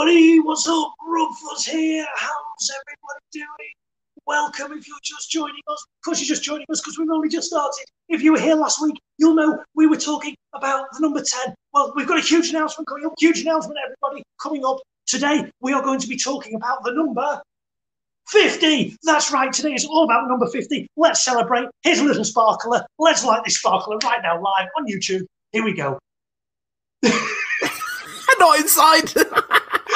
everybody? What's up? Rufus here. How's everybody doing? Welcome if you're just joining us. Of course, you're just joining us because we've only just started. If you were here last week, you'll know we were talking about the number 10. Well, we've got a huge announcement coming up. Huge announcement, everybody, coming up. Today, we are going to be talking about the number 50. That's right. Today is all about number 50. Let's celebrate. Here's a little sparkler. Let's light this sparkler right now, live on YouTube. Here we go. not inside.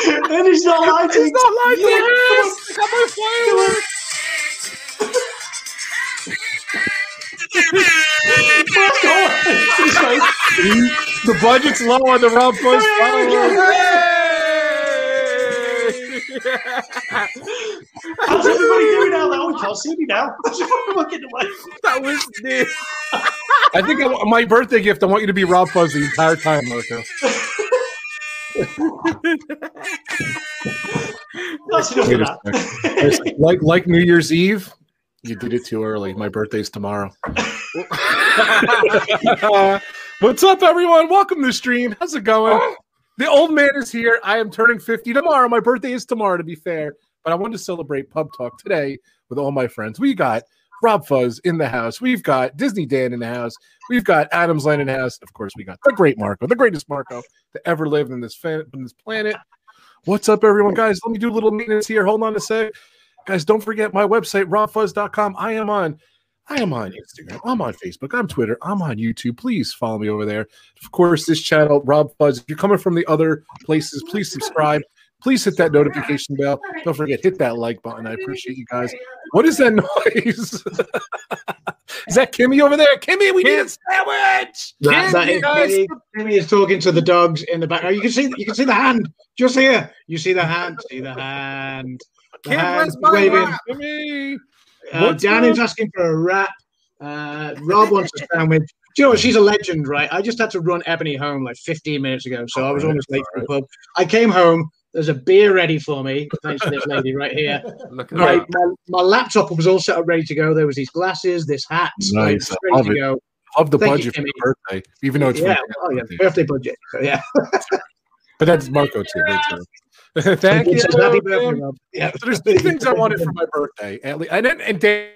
and he's not lighting. It's not lighting. Yes! Come on, fireworks. the budget's low on the Rob Fuzz How's everybody doing now? Oh, you can't see me now. Looking away. That was near. I think I, my birthday gift. I want you to be Rob Fuzz the entire time, Marco. like like New Year's Eve, you did it too early. My birthday's tomorrow. What's up, everyone? Welcome to the stream. How's it going? The old man is here. I am turning 50 tomorrow. My birthday is tomorrow, to be fair. But I wanted to celebrate Pub Talk today with all my friends. We got Rob Fuzz in the house. We've got Disney Dan in the house. We've got Adams Land in the house. Of course, we got the great Marco, the greatest Marco to ever live in this, fan, in this planet. What's up, everyone? Guys, let me do a little maintenance here. Hold on a sec. Guys, don't forget my website, robfuzz.com. I am on I am on Instagram. I'm on Facebook. I'm Twitter. I'm on YouTube. Please follow me over there. Of course, this channel, Rob Fuzz. If you're coming from the other places, please subscribe. Please hit that notification bell. Don't forget, hit that like button. I appreciate you guys. What is that noise? is that Kimmy over there? Kimmy, we need a sandwich. That, that is guys. Kimmy. Kimmy is talking to the dogs in the background. You can see you can see the hand just here. You see the hand. See the hand. The Kim, hand waving. rap? Kimmy. Uh, What's Dan is asking for a wrap. Uh, Rob wants a sandwich. Do you know what? She's a legend, right? I just had to run Ebony home like 15 minutes ago, so I was almost late for the pub. I came home. There's a beer ready for me, thanks to this lady right here. Look at Right, my, my laptop was all set up, ready to go. There was these glasses, this hat, like, Nice. I ready love to it. go. Love the Thank you, budget for Kimmy. your birthday, even though it's for yeah, your oh, yeah, birthday. birthday budget. So, yeah. But that's Marco too. That's true. Thank you. Happy birthday, Yeah. So there's two things I wanted for my birthday. At least, and then and Dan,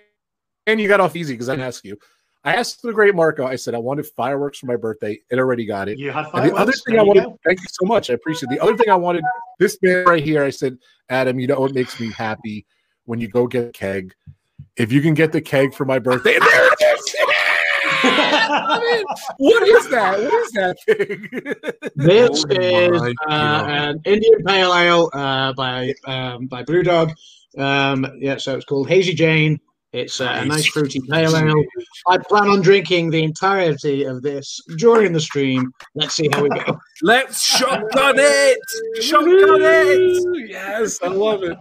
and you got off easy because I didn't ask you. I asked the great Marco. I said I wanted fireworks for my birthday. It already got it. You had And the other thing There I wanted, go. thank you so much. I appreciate it. The other thing I wanted, this man right here, I said, Adam, you know what makes me happy when you go get a keg. If you can get the keg for my birthday, and there it is. I mean, what is that? What is that thing? This Oh is uh, an Indian Pale Ale uh, by um, by BrewDog. Um, yeah, so it's called Hazy Jane. It's uh, a nice fruity pale ale. I plan on drinking the entirety of this during the stream. Let's see how we go. Let's shotgun it. Shotgun it. Yes, I love it.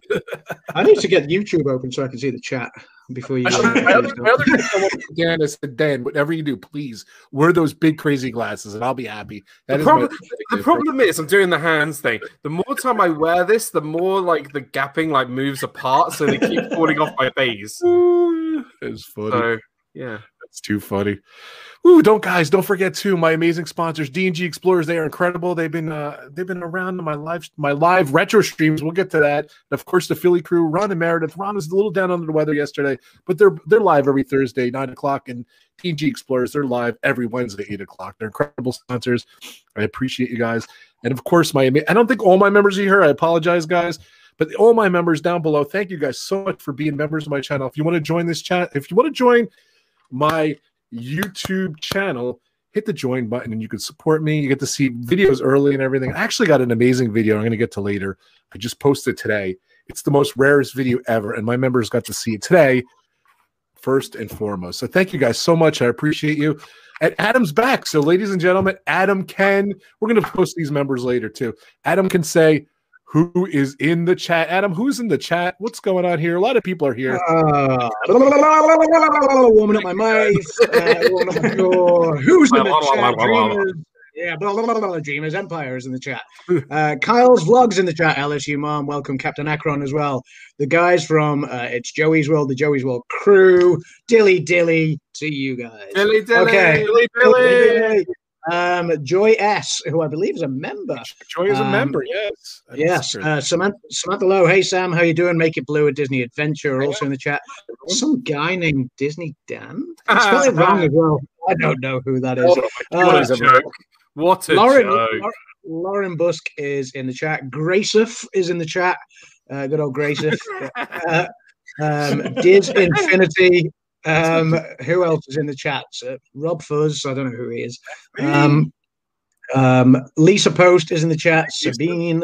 I need to get YouTube open so I can see the chat before you. Actually, my other, my other thing I want Dan is said, Dan, whatever you do, please wear those big crazy glasses, and I'll be happy. That The is problem, the problem is, I'm doing the hands thing. The more time I wear this, the more like the gapping like moves apart, so they keep falling off my face. It's funny. So yeah, That's too funny. Ooh, don't guys, don't forget too my amazing sponsors, D&G Explorers. They are incredible. They've been uh they've been around my live my live retro streams. We'll get to that. And of course, the Philly crew, Ron and Meredith. Ron was a little down under the weather yesterday, but they're they're live every Thursday, nine o'clock. And D&G Explorers, they're live every Wednesday, eight o'clock. They're incredible sponsors. I appreciate you guys. And of course, my I don't think all my members are here. I apologize, guys. But all my members down below, thank you guys so much for being members of my channel. If you want to join this chat, if you want to join my YouTube channel, hit the join button and you can support me. You get to see videos early and everything. I actually got an amazing video I'm going to get to later. I just posted today. It's the most rarest video ever, and my members got to see it today, first and foremost. So thank you guys so much. I appreciate you. And Adam's back. So, ladies and gentlemen, Adam can, we're going to post these members later too. Adam can say, who is in the chat? Adam, who's in the chat? What's going on here? A lot of people are here. Uh, warming up my mic. Uh, warming up my door. Who's in the chat? Dreamers. Yeah, blah, blah, blah, blah, Dreamers Empire is in the chat. Uh, Kyle's vlogs in the chat. LSU mom, welcome Captain Akron as well. The guys from uh, it's Joey's World, the Joey's World crew. Dilly dilly to you guys. dilly dilly. Okay. Billy, Billy. Um, Joy S, who I believe is a member. Joy is a Um, member. Yes. Yes, uh, Samantha, Samantha Lowe. Hey Sam, how you doing? Make it blue at Disney Adventure. Also in the chat, some guy named Disney Dan. I spelled it wrong as well. I don't know who that is. Uh, What is a a- joke. What a Lauren, joke. Lauren, Lauren Busk is in the chat. Graceif is in the chat. Uh, good old Graceif. uh, um, Diz Infinity. Um, who else is in the chat? Uh, Rob Fuzz. I don't know who he is. Um, um, Lisa Post is in the chat. Sabine,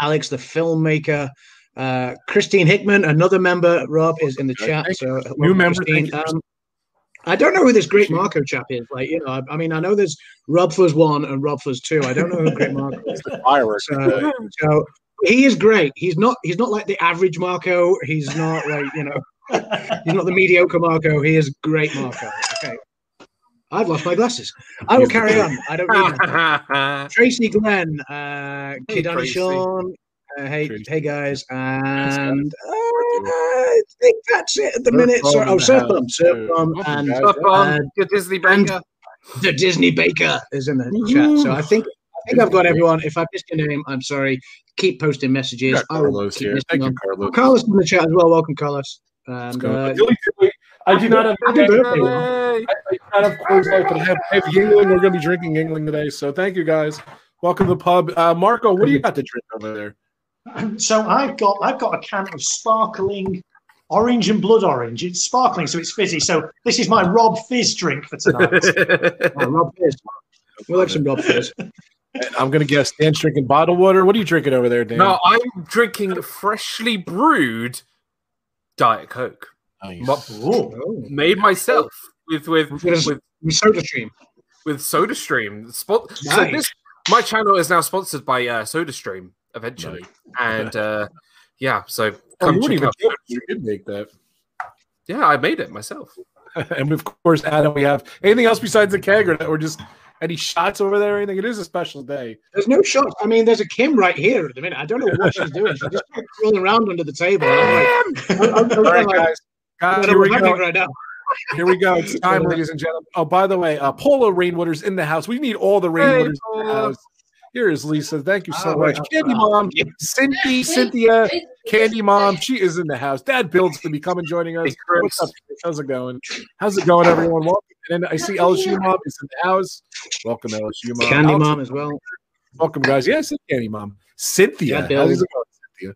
Alex the filmmaker. Uh, Christine Hickman, another member. Rob is in the chat. So New member, Christine. thank you, Um, I don't know who this Great Marco chap is. Like, you know, I, I mean, I know there's Rob Fuzz one and Rob Fuzz two. I don't know who Great Marco is. Fireworks. So, so he is great. He's not. He's not like the average Marco. He's not like you know. He's not the mediocre Marco. He is great Marco. Okay. I've lost my glasses. I will carry on. I don't need them. Tracy Glenn, uh, Hey, Kidani Tracy. Sean. Uh, hey, Tracy. hey guys, and uh, I think that's it at the Surf minute. Bomb So, in oh, the Surf house, Bomb, Surf. Bomb, and guys. Up on Uh, Disney and- baker. the Disney Baker is in the chat. So I think I think I've got everyone. If I missed your name, I'm sorry. Keep posting messages. Got Carlos here. Thank you. Carlos. Carlos in the chat as well. Welcome, Carlos. And uh, The only thing- I do not have Happy birthday, Will. I, I do not have Coors Light, but I have, I have Yuengling. We're going to be drinking Yuengling today. So thank you guys. Welcome to the pub. Uh, Marco, what do you got to drink over there? So I've got I've got a can of sparkling orange and blood orange. It's sparkling, so it's fizzy. So this is my Rob Fizz drink for tonight. oh, Rob Fizz. We like some Rob Fizz. I'm going to guess Dan's drinking bottled water. What are you drinking over there, Dan? no, I'm drinking freshly brewed Diet Coke, Nice. Mo- Oh, made myself with with Yes. with we Soda Stream. with SodaStream. Spot. So Nice. this my channel is now sponsored by uh, SodaStream eventually, and uh, yeah, so Oh, come you, check out. you did make that. Yeah, I made it myself. and of course, Adam, we have anything else besides the keg or that we're just any shots over there or anything? It is a special day. There's no shots. I mean, there's a Kim right here at the minute. I don't know what she's doing. She's just crawling around under the table. I'm like, I'm, I'm, I'm All right, like, guys. Guys, here we go. right now. Here we go. It's time, ladies and gentlemen. Oh, by the way, uh, Polo Rainwater's in the house. We need all the Rainwaters in the house. Here is Lisa. Thank you so Oh, much. wow. Candy Mom, Cindy, Cynthia, Candy Mom. She is in the house. Dad Bill's going to be coming joining us. Hey, What's up? How's it going? How's it going, everyone? Welcome. And I see LSU Mom is in the house. Welcome, LSU Mom. Candy Alex, Mom as well. Welcome, guys. Yes, it's Candy Mom. Cynthia. Yeah, How's it going, Cynthia?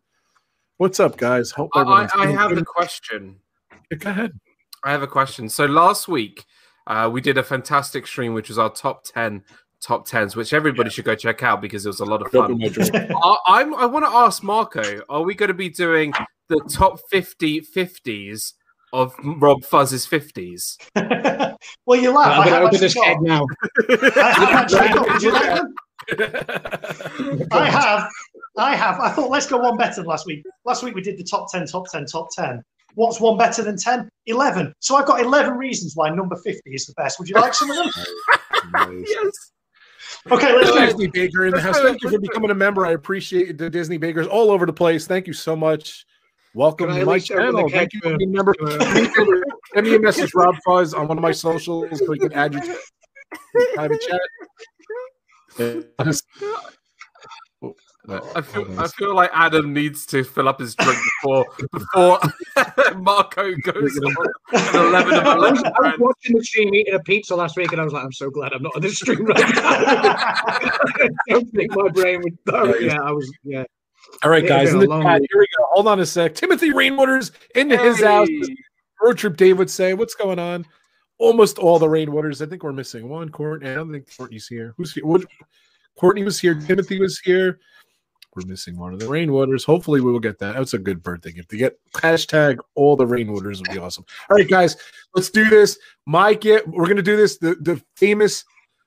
What's up, guys? Hope I, I, everyone's I doing have a good. question. Go ahead. I have a question. So last week, uh, we did a fantastic stream, which was our top ten top tens, which everybody should go check out because it was a lot of fun. I, I'm, I want to ask Marco: Are we going to be doing the top 50 50s of Rob Fuzz's 50s? well, you laugh. I'm I going to have open actually this got, keg now. I have. Would you like them? I have. I have. I thought let's go one better than last week. Last week we did the top 10, top 10, top 10. What's one better than 10? 11. So I've got 11 reasons why number 50 is the best. Would you like some of them? Yes. Okay, let's do. Disney Baker in the house. Thank you for becoming a member. I appreciate the Disney Bakers all over the place. Thank you so much. Welcome to my least open the channel. Thank you for being a member. Send me a message, Rob Fuzz, on one of my socials so we can add you to private chat. I feel, um, I feel like Adam needs to fill up his drink before before Marco goes on an 11 of I was, I was watching the stream eating a pizza last week, and I was like, I'm so glad I'm not on this stream right now. I don't think my brain would. Oh, yeah, I was. Yeah. All right, guys. In the chat, here we go. Hold on a sec. Timothy Rainwater's into his house. Road trip Dave would say, What's going on? Almost all the Rainwaters. I think we're missing one. Courtney. I don't think Courtney's here. Who's here? What? Courtney was here. Timothy was here. We're missing one of the Rainwaters. Hopefully, we will get that. That's a good birthday gift. To get hashtag all the Rainwaters would be awesome. All right, guys, let's do this. Mike, gift. We're gonna do this. The the famous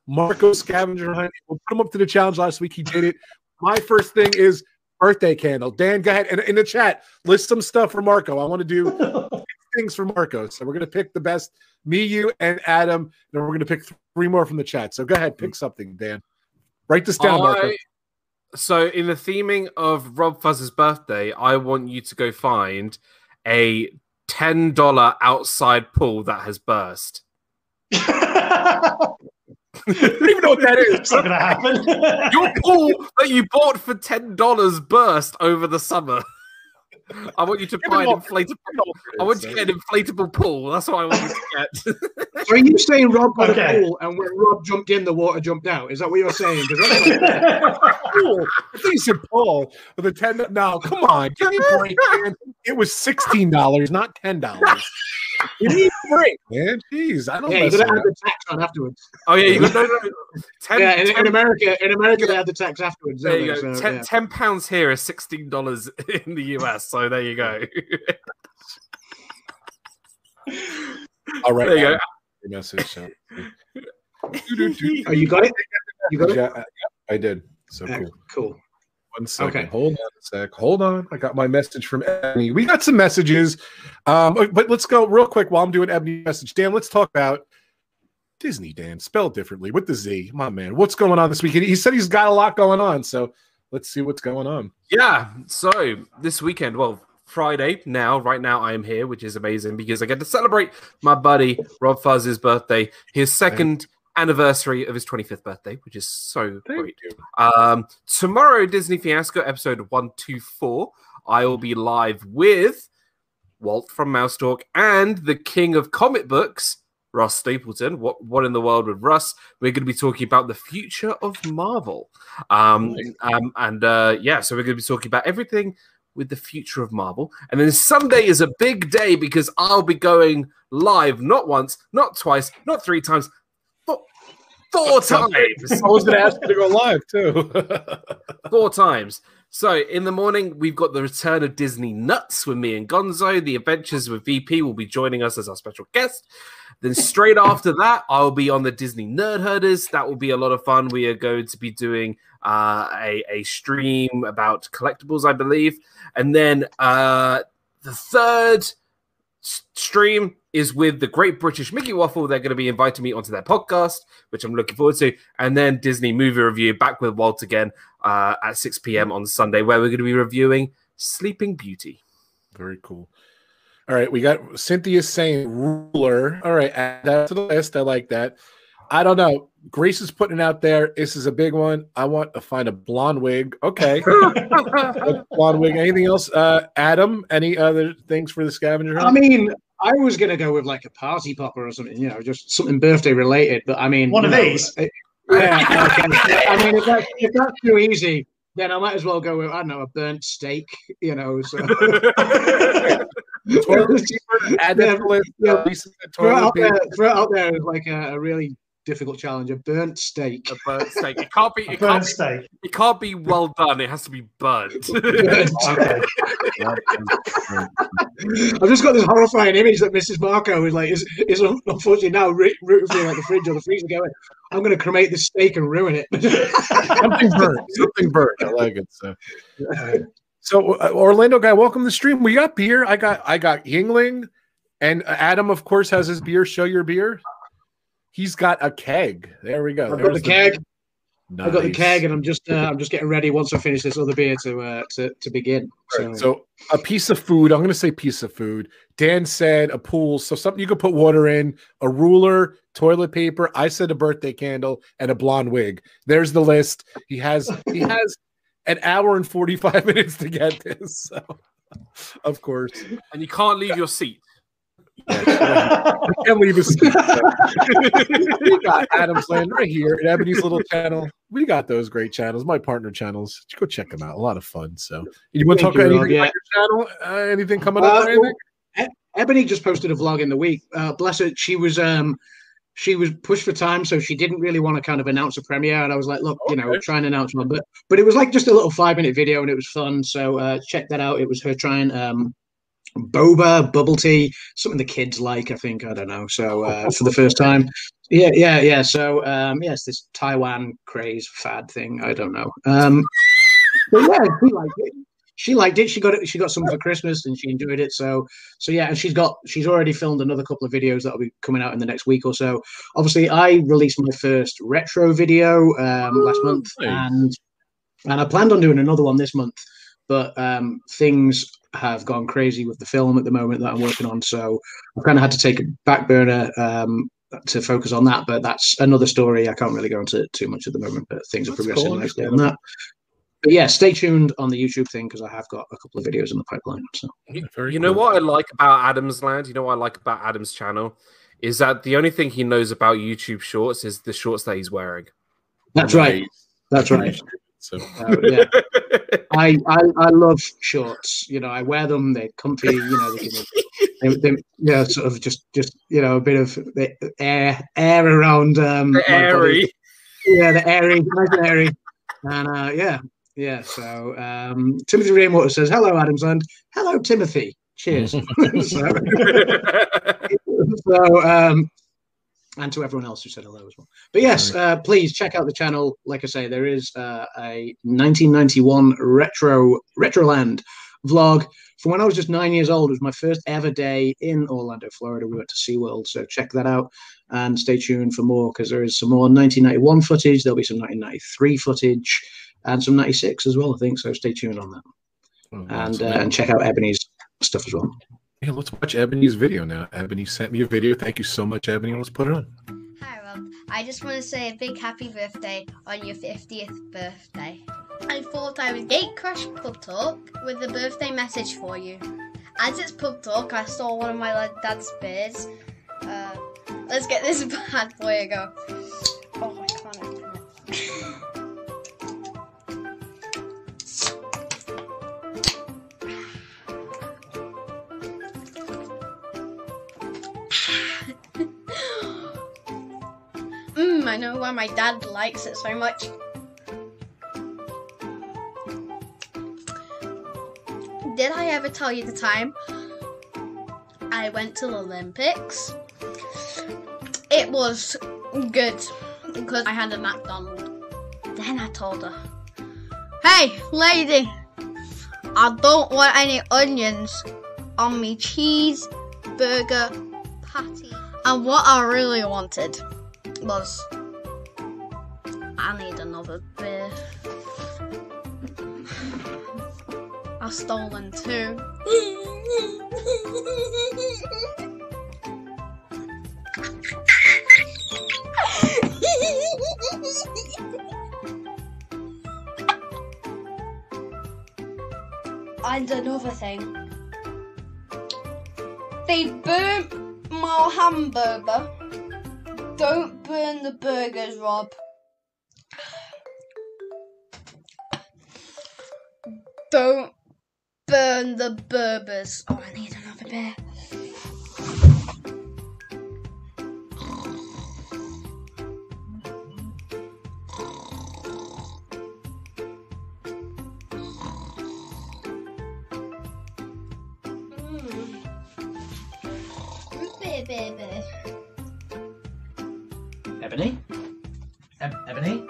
Marco scavenger hunt. We'll put him up to the challenge last week. He did it. My first thing is birthday candle. Dan, go ahead and in the chat list some stuff for Marco. I want to do things for Marco. So we're gonna pick the best. Me, you, and Adam. Then we're gonna pick three more from the chat. So go ahead, pick mm. something, Dan. Write this down, Marco. I, so, in the theming of Rob Fuzz's birthday, I want you to go find a $10 outside pool that has burst. I don't even know what that is. It's not going to happen. Your pool that you bought for ten dollars burst over the summer. I want you to Give buy an what- inflatable. I want you to get an inflatable pool. That's what I want you to get. So are you saying Rob got Okay. a pool and when Rob jumped in, the water jumped out? Is that what you're saying? 'Cause that's- Cool. I think you said Paul with a ten. No, come on, give me a break, man. It was sixteen dollars, not ten dollars. You need a break, man. Jeez, I don't. yeah, you mess got to add around. the tax on afterwards. Oh yeah, you got no, no. Ten, Yeah, in, in America, in America they had the tax afterwards. there you go. So, ten, yeah. 10 pounds here is sixteen dollars in the US. So there you go. All right, There you go. Your message. So. Oh, you got it. You got it. Yeah, I- I did. So Uh, cool. cool. One second. Okay. Hold on a sec. Hold on. I got my message from Ebony. We got some messages. Um, but let's go real quick while I'm doing Ebony message. Dan, let's talk about Disney, Dan, spelled differently with the Z. My man. What's going on this weekend? He said he's got a lot going on. So let's see what's going on. Yeah. So this weekend, well, Friday now, right now, I am here, which is amazing because I get to celebrate my buddy Rob Fuzz's birthday, his second anniversary of his 25th birthday, which is so great. you. Um, tomorrow, Disney Fiasco episode 124, I will be live with Walt from Mouse Talk and the king of comic books, Russ Stapleton. What what in the world with Russ? We're going to be talking about the future of Marvel. Um, um and uh yeah, so we're going to be talking about everything with the future of Marvel. And then Sunday is a big day because I'll be going live not once, not twice, not three times, four times. I was going to ask you to go live too. four times. So in the morning, we've got the return of Disney Nuts with me and Gonzo. The Adventures with VP will be joining us as our special guest. Then straight after that, I'll be on the Disney Nerd Herders. That will be a lot of fun. We are going to be doing uh, a, a stream about collectibles, I believe. And then uh, the third stream is with the Great British Mickey Waffle. They're going to be inviting me onto their podcast, which I'm looking forward to. And then Disney Movie Review back with Walt again uh, at 6 p.m. on Sunday, where we're going to be reviewing Sleeping Beauty. Very cool. All right, we got Cynthia saying ruler. All right, add that to the list. I like that. I don't know. Grace is putting it out there. This is a big one. I want to find a blonde wig. Okay, blonde wig. Anything else? Uh, Adam, any other things for the scavenger hunt? I mean, I was gonna go with like a party popper or something, you know, just something birthday related. But I mean, One of know, these? uh, Yeah. okay. I mean, if that's, if that's too easy, then I might as well go with I don't know a burnt steak. You know, so Toilet paper, add that to the list. Yeah. Uh, Lisa throw it out there. Throw it out there as like a, a really difficult challenge: a burnt steak. A burnt steak. It can't be. It Burnt can't be, steak. it can't be well done. It has to be burnt. Okay. I've just got this horrifying image that Mrs. Marco is like is is unfortunately now ri- rooting through like the fridge or the freezer, going, "I'm going to cremate this steak and ruin it." Something burnt. Something burnt. I like it. So. So uh, Orlando guy, welcome to the stream. We got beer. I got I got Yuengling, and Adam, of course, has his beer. Show your beer. He's got a keg. There we go. I've got There's the keg. Nice. I've got the keg, and I'm just uh, I'm just getting ready once I finish this other beer to uh, to to begin. So, Right, So a piece of food. I'm going to say piece of food. Dan said a pool. So something you could put water in. A ruler, toilet paper. I said a birthday candle and a blonde wig. There's the list. He has he has an hour and 45 minutes to get this. So of course. and you can't leave your seat. I can't leave his seat. we got Adam's Land right here at Ebony's little channel. We got those great channels, my partner channels. Go check them out. A lot of fun. So, you want to talk Thank about you, anything Rob. about your channel? Uh, anything coming up? Uh, or anything? E- Ebony just posted a vlog in the week. Uh, bless her, she was um she was pushed for time, so she didn't really want to kind of announce a premiere. And I was like, look, you know, Okay. try and announce one, but but it was like just a little five minute video, and it was fun. So uh, check that out. It was her trying um boba bubble tea, something the kids like. I think I don't know. So uh, for the first time, yeah, yeah, yeah. So um, yes, this Taiwan craze fad thing. I don't know. Um, but yeah, she liked it. She liked it. She got it. She got some for Christmas, and she enjoyed it. So, so yeah, and she's got. She's already filmed another couple of videos that'll be coming out in the next week or so. Obviously, I released my first retro video um, last month, and and I planned on doing another one this month, but um, things have gone crazy with the film at the moment that I'm working on. So I've kind of had to take a back burner um, to focus on that. But that's another story. I can't really go into too much at the moment, but things are progressing cool, nicely on that. But yeah, stay tuned on the YouTube thing because I have got a couple of videos in the pipeline. So You, you know cool. what I like about Adam's Land? You know what I like about Adam's channel? Is that the only thing he knows about YouTube shorts is the shorts that he's wearing. that's right. That's right. So Uh, yeah, I, I I love shorts. You know, I wear them. They're comfy. You know, they, they, they, yeah, sort of just just you know a bit of the air air around um, body. Airy. Yeah, the airy, nice airy, and uh, yeah, yeah. So um, Timothy Rainwater says, "Hello, Adamsland. Hello, Timothy. Cheers." so, so, um, and to everyone else who said hello as well. But yes, uh, please check out the channel. Like I say, there is uh, a 1991 retro Retroland vlog from when I was just nine years old. It was my first ever day in Orlando, Florida. We went to SeaWorld, so check that out and stay tuned for more because there is some more 1991 footage. There'll be some 1993 footage and some 96 as well, I think. So stay tuned on that Oh, and uh, and check out Ebony's stuff as well. Yeah, let's watch Ebony's video now. Ebony sent me a video. Thank you so much, Ebony. Let's put it on. Hi, Rob. I just want to say a big happy birthday on your 50th birthday. I thought I would gate crash Pub Talk with a birthday message for you. As it's Pub Talk, I stole one of my dad's beers. Uh, let's get this bad boy a go. I know why my dad likes it so much. Did I ever tell you the time I went to the Olympics? It was good because I had a McDonald's. Then I told her, Hey, lady, I don't want any onions on me cheeseburger patty. And what I really wanted was I need another beer. I've stolen two. and another thing. They burnt my hamburger. Don't burn the burgers, Rob. Don't burn the burgers. Oh, I need another beer. Mm. Ebony, Eb- Ebony,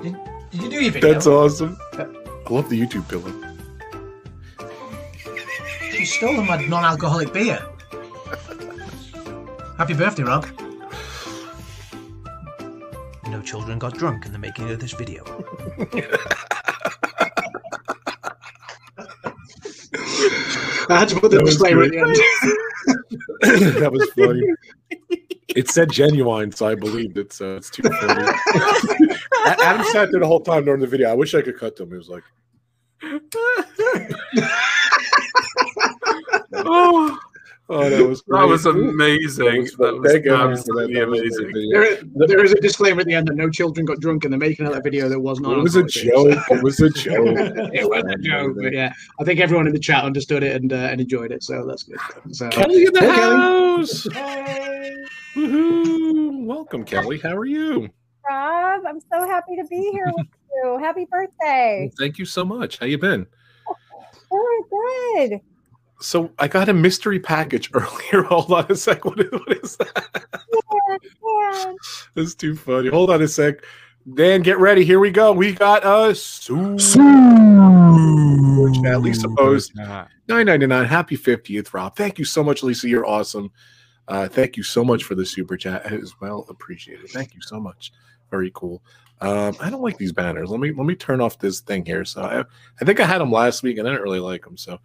did, did you do your video? That's awesome. I love the YouTube pillow. She's stolen my non-alcoholic beer. Happy birthday, Rob. No children got drunk in the making of this video. I had to put the That was disclaimer at the end. that was funny. It said genuine, so I believed it. So it's too funny. A- Adam sat there the whole time during the video. I wish I could cut to him. He was like, oh, "Oh, that was that was amazing. That That was- was thank you, Adam, for that. absolutely That was amazing. great. There is, there is a disclaimer at the end that no children got drunk in the making of that video. That was not. It was a joke. It was a joke. it was a joke, but yeah, I think everyone in the chat understood it and uh, and enjoyed it, so that's good. So Kelly in the Hey, Kelly. house. Woohoo. Welcome, Kelly. How are you? Rob, I'm so happy to be here with you. Happy birthday. Thank you so much. How you been? Good, good. So I got a mystery package earlier. Hold on a sec. What is, what is that? Yeah, That's too funny. Hold on a sec. Dan, get ready. Here we go. We got a super chat. Lisa Post, nine ninety nine. Happy fiftieth, Rob. Thank you so much, Lisa. You're awesome. Uh, thank you so much for the super chat. It is well appreciated. Thank you so much. Very cool. Um, I don't like these banners. Let me let me turn off this thing here. So I, I think I had them last week and I didn't really like them. So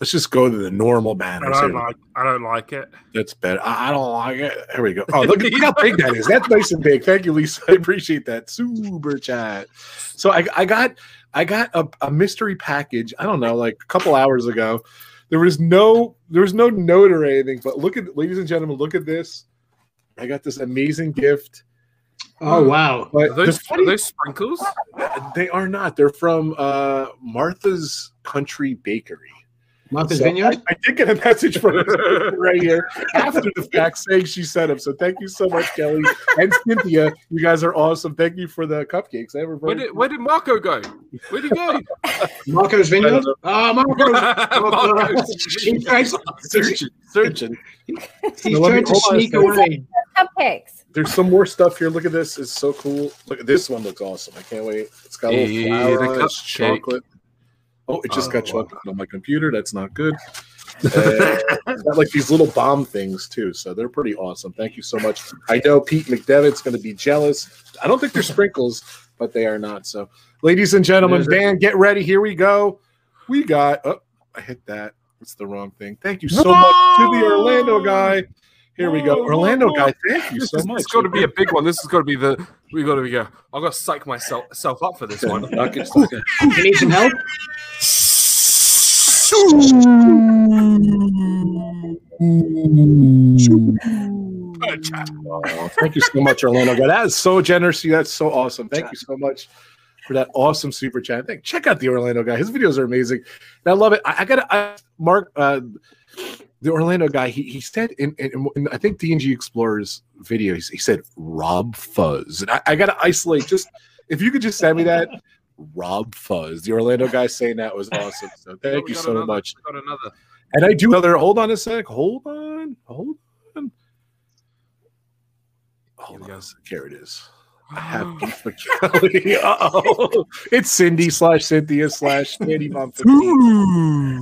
Let's just go to the normal I don't like. I don't like it. That's better. I, I don't like it. There we go. Oh, look, at- look how big that is. That's nice and big. Thank you, Lisa. I appreciate that. Super chat. So I, I got I got a, a mystery package. I don't know, like a couple hours ago. There was no there was no note or anything, but look at ladies and gentlemen, look at this. I got this amazing gift. Oh wow! But Are those, funny- are those sprinkles? they are not. They're from uh, Martha's Country Bakery. Martha's So Vineyard. I, I did get a message from her right here after the fact saying she sent them. So thank you so much, Kelly and Cynthia. You guys are awesome. Thank you for the cupcakes. They were Where very did Where did Marco go? Where did he go? Marco's Vineyard. Oh, Marco's. Marco's He tries- searching. searching. He's Now, let me- trying to hold on a sneak away. Cupcakes. There's some more stuff here. Look at this. It's so cool. Look at this one. Looks awesome. I can't wait. It's got a little Hey, flour the on it. It's chocolate. Oh, it just Oh, got wow. chocolate on my computer. That's not good. Uh, got like these little bomb things too, so they're pretty awesome. Thank you so much. I know Pete McDevitt's going to be jealous. I don't think they're sprinkles, but they are not. So, ladies and gentlemen, Dan, get ready. Here we go. We got. Oh, I hit that. It's the wrong thing. Thank you so much to the Orlando guy. Here we go, Orlando guy. Thank you so is, much. it's got to be a big one. This is got to be the. We got to be. Uh, I've got to psych myself self up for this one. Knock it- knock it. You need some help? Oh, thank you so much, Orlando. guy. That is so generous. you. That's so awesome. Thank you so much for that awesome super chat. Thank, check out the Orlando guy. His videos are amazing. And I love it. I, I got to Mark, uh, the Orlando guy. He, he said in, in, in I think DNG Explorers video, he, he said Rob Fuzz, and I, I got to isolate. Just if you could just send me that. Rob Fuzz, the Orlando guy saying that was awesome. So thank you so another- much. Got another. And I do another. Hold on a sec. Hold on. Hold on. Hold on. sec. Here it is. I have beef Kelly. Uh-oh. It's Cindy slash Cynthia slash Candy Mom 15.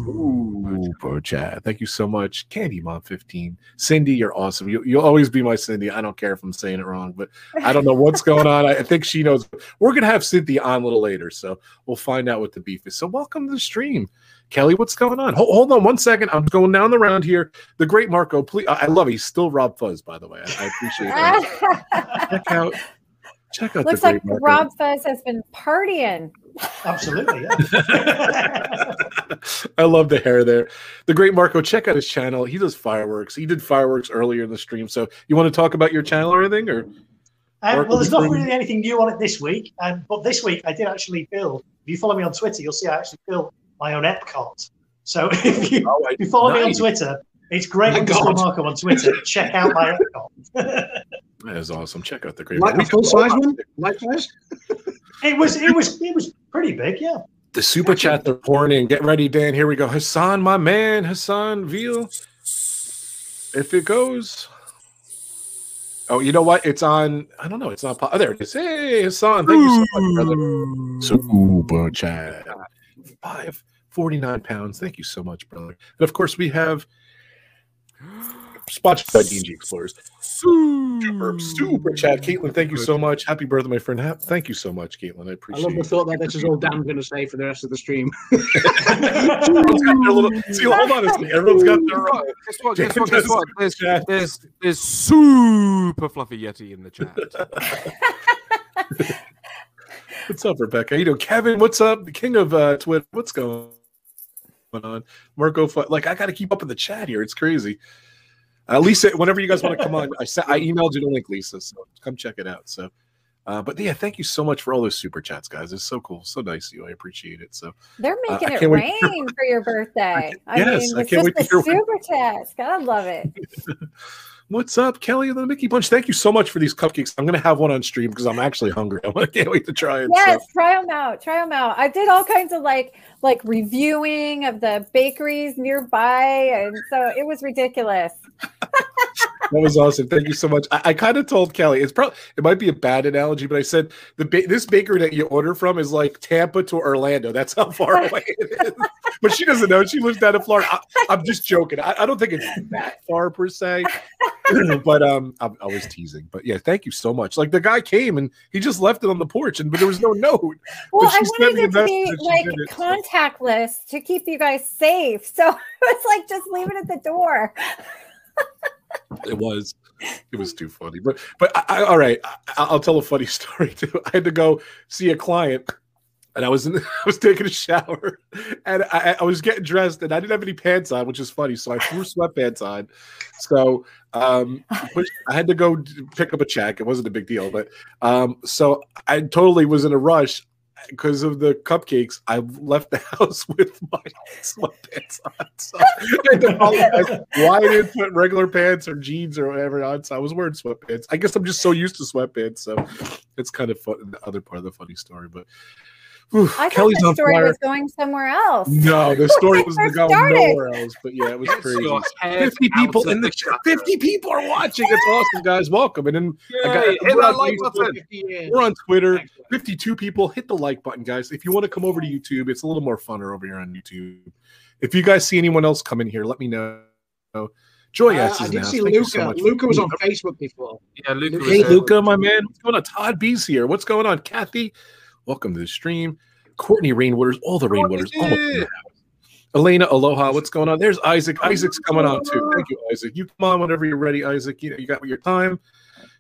Ooh, poor Chad. Thank you so much. Candy Mom 15. Cindy, you're awesome. You, you'll always be my Cindy. I don't care if I'm saying it wrong, but I don't know what's going on. I, I think she knows. We're going to have Cynthia on a little later, so we'll find out what the beef is. So, welcome to the stream. Kelly, what's going on? Hold, hold on one second. I'm going down the round here. The great Marco, please. I, I love it. He's still Rob Fuzz, by the way. I, I appreciate that. check out, check out Looks the like great Marco. Rob Fuzz has been partying. Absolutely, yeah. I love the hair there. The great Marco, check out his channel. He does fireworks. He did fireworks earlier in the stream. So, you want to talk about your channel or anything? Or Um, well, there's not really anything new on it this week, um, but this week I did actually build. If you follow me on Twitter, you'll see I actually built my own Epcot. So if you, Oh, if you follow me on. Twitter, it's great My underscore God. Marco on Twitter. Check out my Epcot. That is awesome. Check out the great Like a full size one? Life size? it was it was it was pretty big, yeah. The super chat they're pouring in. Get ready, Dan. Here we go. Hassan, my man, Hassan Veal. If it goes. Oh, you know what? It's on. I don't know. It's not. Oh, there it is. Hey, Hassan. Thank you so much, brother. Super chat. Five forty-nine pounds. Thank you so much, brother. And of course, we have sponsored by DG Explorers. Super, super chat. Caitlin, thank you so much. Happy birthday, my friend. Ha- Thank you so much, Caitlin. I appreciate. I appreciate love the it. thought that this is all Dan's going to say for the rest of the stream. Everyone's got their little. See, hold on a second. Everyone's got their. Uh, Guess what? Guess what? Guess what? There's, Chat. there's, there's super fluffy yeti in the chat. What's up, Rebecca? You know, Kevin. What's up? The king of uh, Twitter. What's going on? Marco, like I got to keep up in the chat here. It's crazy. Uh, Lisa, whenever you guys want to come on, I I emailed you the link, Lisa. So come check it out. So, uh, but yeah, thank you so much for all those super chats, guys. It's so cool, so nice of you. I appreciate it. So They're Uh, making I it rain for your birthday. I yes, mean, I can't wait just to the hear super chats. Gotta love it. What's up, Kelly of the Mickey Bunch? Thank you so much for these cupcakes. I'm gonna have one on stream because I'm actually hungry. I can't wait to try it. Yes, So, try them out. Try them out. I did all kinds of like like reviewing of the bakeries nearby, and so it was ridiculous. that was awesome. Thank you so much. I, I kind of told Kelly it's probably it might be a bad analogy, but I said the ba- this bakery that you order from is like Tampa to Orlando. That's how far away it is. But she doesn't know. She lives down in Florida. I, I'm just joking. I, I don't think it's that far per se. but um, I, I was teasing. But yeah, thank you so much. Like the guy came and he just left it on the porch, and but there was no note. Well, I she sent me wanted it to be message that she like did it, so- contactless to keep you guys safe. So it's like just leave it at the door. It was. It was too funny. But but I, I, all right, I, I'll tell a funny story too. I had to go see a client. And I was in, I was taking a shower, and I, I was getting dressed, and I didn't have any pants on, which is funny. So I threw sweatpants on. So um, I had to go pick up a check. It wasn't a big deal, but um, so I totally was in a rush because of the cupcakes. I left the house with my sweatpants on. So I had to apologize why I didn't put regular pants or jeans or whatever on. So I was wearing sweatpants. I guess I'm just so used to sweatpants. So it's kind of fun. The other part of the funny story, but whew, I thought Kelly's the story fire. was going somewhere else. No, the story was going to started. nowhere else. But yeah, it was Get crazy. your 50 people in of the gutter. 50 people are watching. It's awesome, guys. Welcome. And then I got- hit we're on like Facebook. button. we're on Twitter. 52 people. Hit the like button, guys. If you want to come over to YouTube, it's a little more funner over here on YouTube. If you guys see anyone else come in here, let me know. Joy Uh, asks I did now. see Thank you so Luca. Luca was on Facebook before. Yeah, Luca was Hey, there. Luca, my man. What's going on? Todd B's here. What's going on? Kathy, welcome to the stream. Courtney Rainwaters, all the Rainwaters. almost in the. Elena, aloha. What's going on? There's Isaac. Isaac's coming on too. Thank you, Isaac. You come on whenever you're ready, Isaac. You know, you got your time.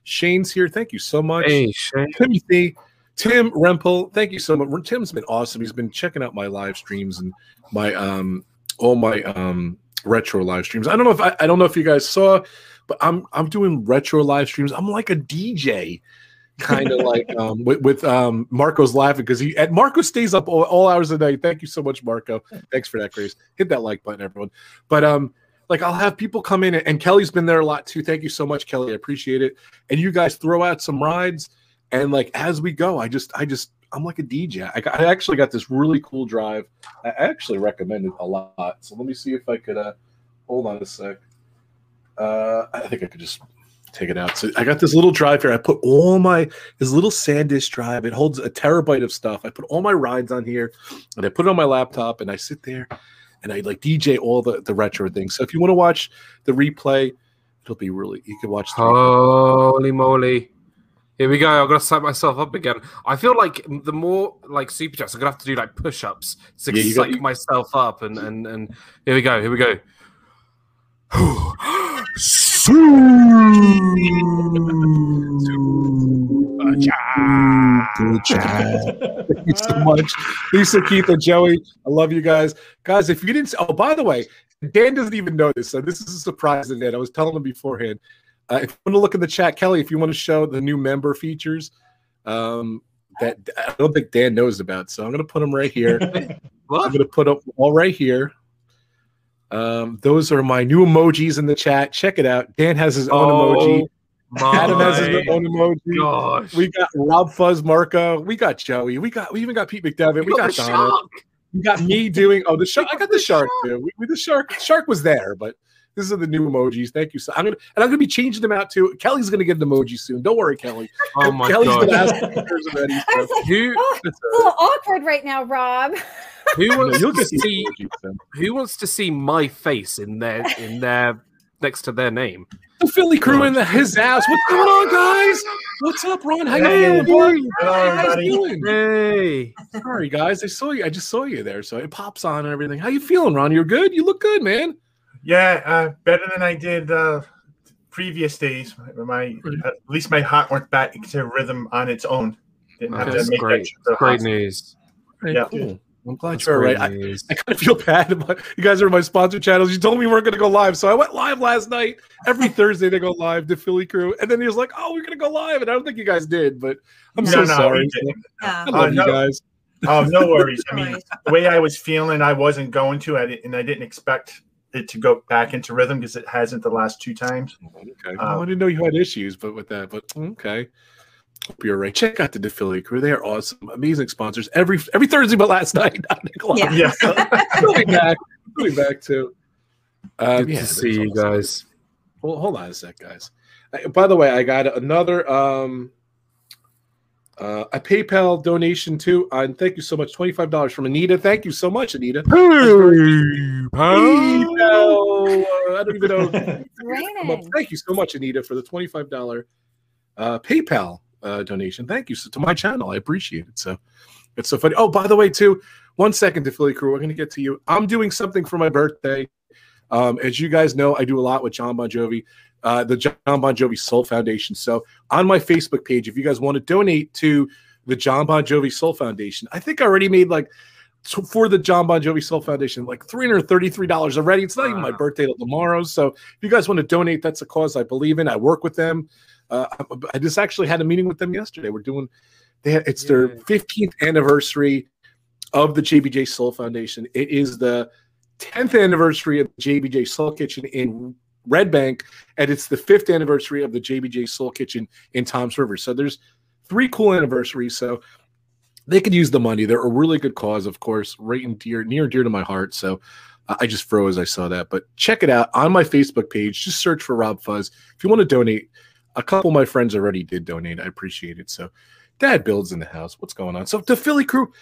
Shane's here. Thank you so much. Hey, Shane. Timothy, Tim Rempel, thank you so much. Tim's been awesome. He's been checking out my live streams and my um all my um retro live streams. I don't know if I, I don't know if you guys saw, but I'm I'm doing retro live streams. I'm like a DJ, kind of like um with, with um Marco's laughing because he and Marco stays up all, all hours of the night. Thank you so much, Marco. Thanks for that, Grace. Hit that like button, everyone. But um like I'll have people come in and Kelly's been there a lot too. Thank you so much, Kelly. I appreciate it. And you guys throw out some rides and like as we go i just i just i'm like a dj i, I actually got this really cool drive i actually recommend it a lot so let me see if i could uh hold on a sec uh i think i could just take it out so i got this little drive here i put all my this little sandisk drive it holds a terabyte of stuff i put all my rides on here and i put it on my laptop and i sit there and i like dj all the the retro things so if you want to watch the replay it'll be really you can watch the replay. Holy moly. Here we go. I've got to psych myself up again. I feel like the more like super chats, I'm gonna have to do like push-ups to Yeah, you got- psych myself up. And and and here we go. Here we go. Good job. Thank you so much. Lisa, Keith, and Joey. I love you guys. Guys, if you didn't oh, by the way, Dan doesn't even know this, so this is a surprise to Dan. I was telling him beforehand. Uh, if you want to look in the chat, Kelly, if you want to show the new member features, um, that I don't think Dan knows about. So I'm gonna put them right here. I'm gonna put them all right here. Um, those are my new emojis in the chat. Check it out. Dan has his own emoji. Adam has his Oh own emoji. gosh. We got Rob Fuzz Marco. We got Joey. We got we even got Pete McDevitt. We You got the Donna. We got me doing oh the shark. I got the shark too. We, we the shark shark was there, but this are the new emojis. Thank you. So I'm gonna and I'm gonna be changing them out too. Kelly's gonna get an emoji soon. Don't worry, Kelly. Oh my Kelly's god. gonna ask for pictures already. I was like, oh, it's a little awkward right now, Rob. who wants you'll to get see who wants to see my face in their in their next to their name? The Philly crew in the his ass. What's going on, guys? What's up, Ron? How Hey, you doing? Hello, How you doing? Hey. Sorry, guys. I saw you. I just saw you there, so it pops on and everything. How you feeling, Ron? You're good. You look good, man. Yeah, uh, better than I did uh, previous days. My at least my heart went back to rhythm on its own. Didn't have That's to make great. that trip to the Great hospital. news. Very Yeah. cool. I'm glad That's you're right. I. I kind of feel bad about you guys are my sponsor channels. You told me we weren't going to go live, so I went live last night. Every Thursday they go live, the Philly crew, and then he was like, "Oh, we're going to go live," and I don't think you guys did, but I'm No, so no, sorry. we didn't. I Yeah. love Uh, you no. guys. Oh, no worries. I mean, the way I was feeling, I wasn't going to, and I didn't expect it to go back into rhythm because it hasn't the last two times. Okay, Uh, well, I didn't know you had issues, but with that, but okay. Hope you're right. Check out the Philly crew; they are awesome, amazing sponsors every every Thursday. But last night, not Nikolai. Yeah. Yeah. coming back, coming back too. Um, Good yeah, to see you awesome. guys. Hold, hold on a sec, guys. Uh, By the way, I got another um Uh, a PayPal donation too, uh, and thank you so much. Twenty five dollars from Anita. Thank you so much, Anita. PayPal. I don't even know. Thank you so much, Anita, for the twenty five dollar uh, PayPal uh, donation. Thank you so, to my channel. I appreciate it. So it's so funny. Oh, by the way, too, one second to Philly Crew. We're going to get to you. I'm doing something for my birthday. Um, as you guys know, I do a lot with Jon Bon Jovi, uh, the Jon Bon Jovi Soul Foundation. So on my Facebook page, if you guys want to donate to the Jon Bon Jovi Soul Foundation, I think I already made like t- for the Jon Bon Jovi Soul Foundation like $333 already. It's not even my birthday till tomorrow. So if you guys want to donate, that's a cause I believe in. I work with them. Uh, I, just actually had a meeting with them yesterday. We're doing they had, it's their 15th anniversary of the JBJ Soul Foundation. It is the 10th anniversary of the JBJ Soul Kitchen in Red Bank, and it's the fifth anniversary of the JBJ Soul Kitchen in Toms River. So there's three cool anniversaries. So they could use the money. They're a really good cause, of course, right and dear, near and dear to my heart. So I just froze. I saw that, but check it out on my Facebook page. Just search for Rob Fuzz if you want to donate. A couple of my friends already did donate. I appreciate it. So, Dad builds in the house. What's going on? So, the Philly crew,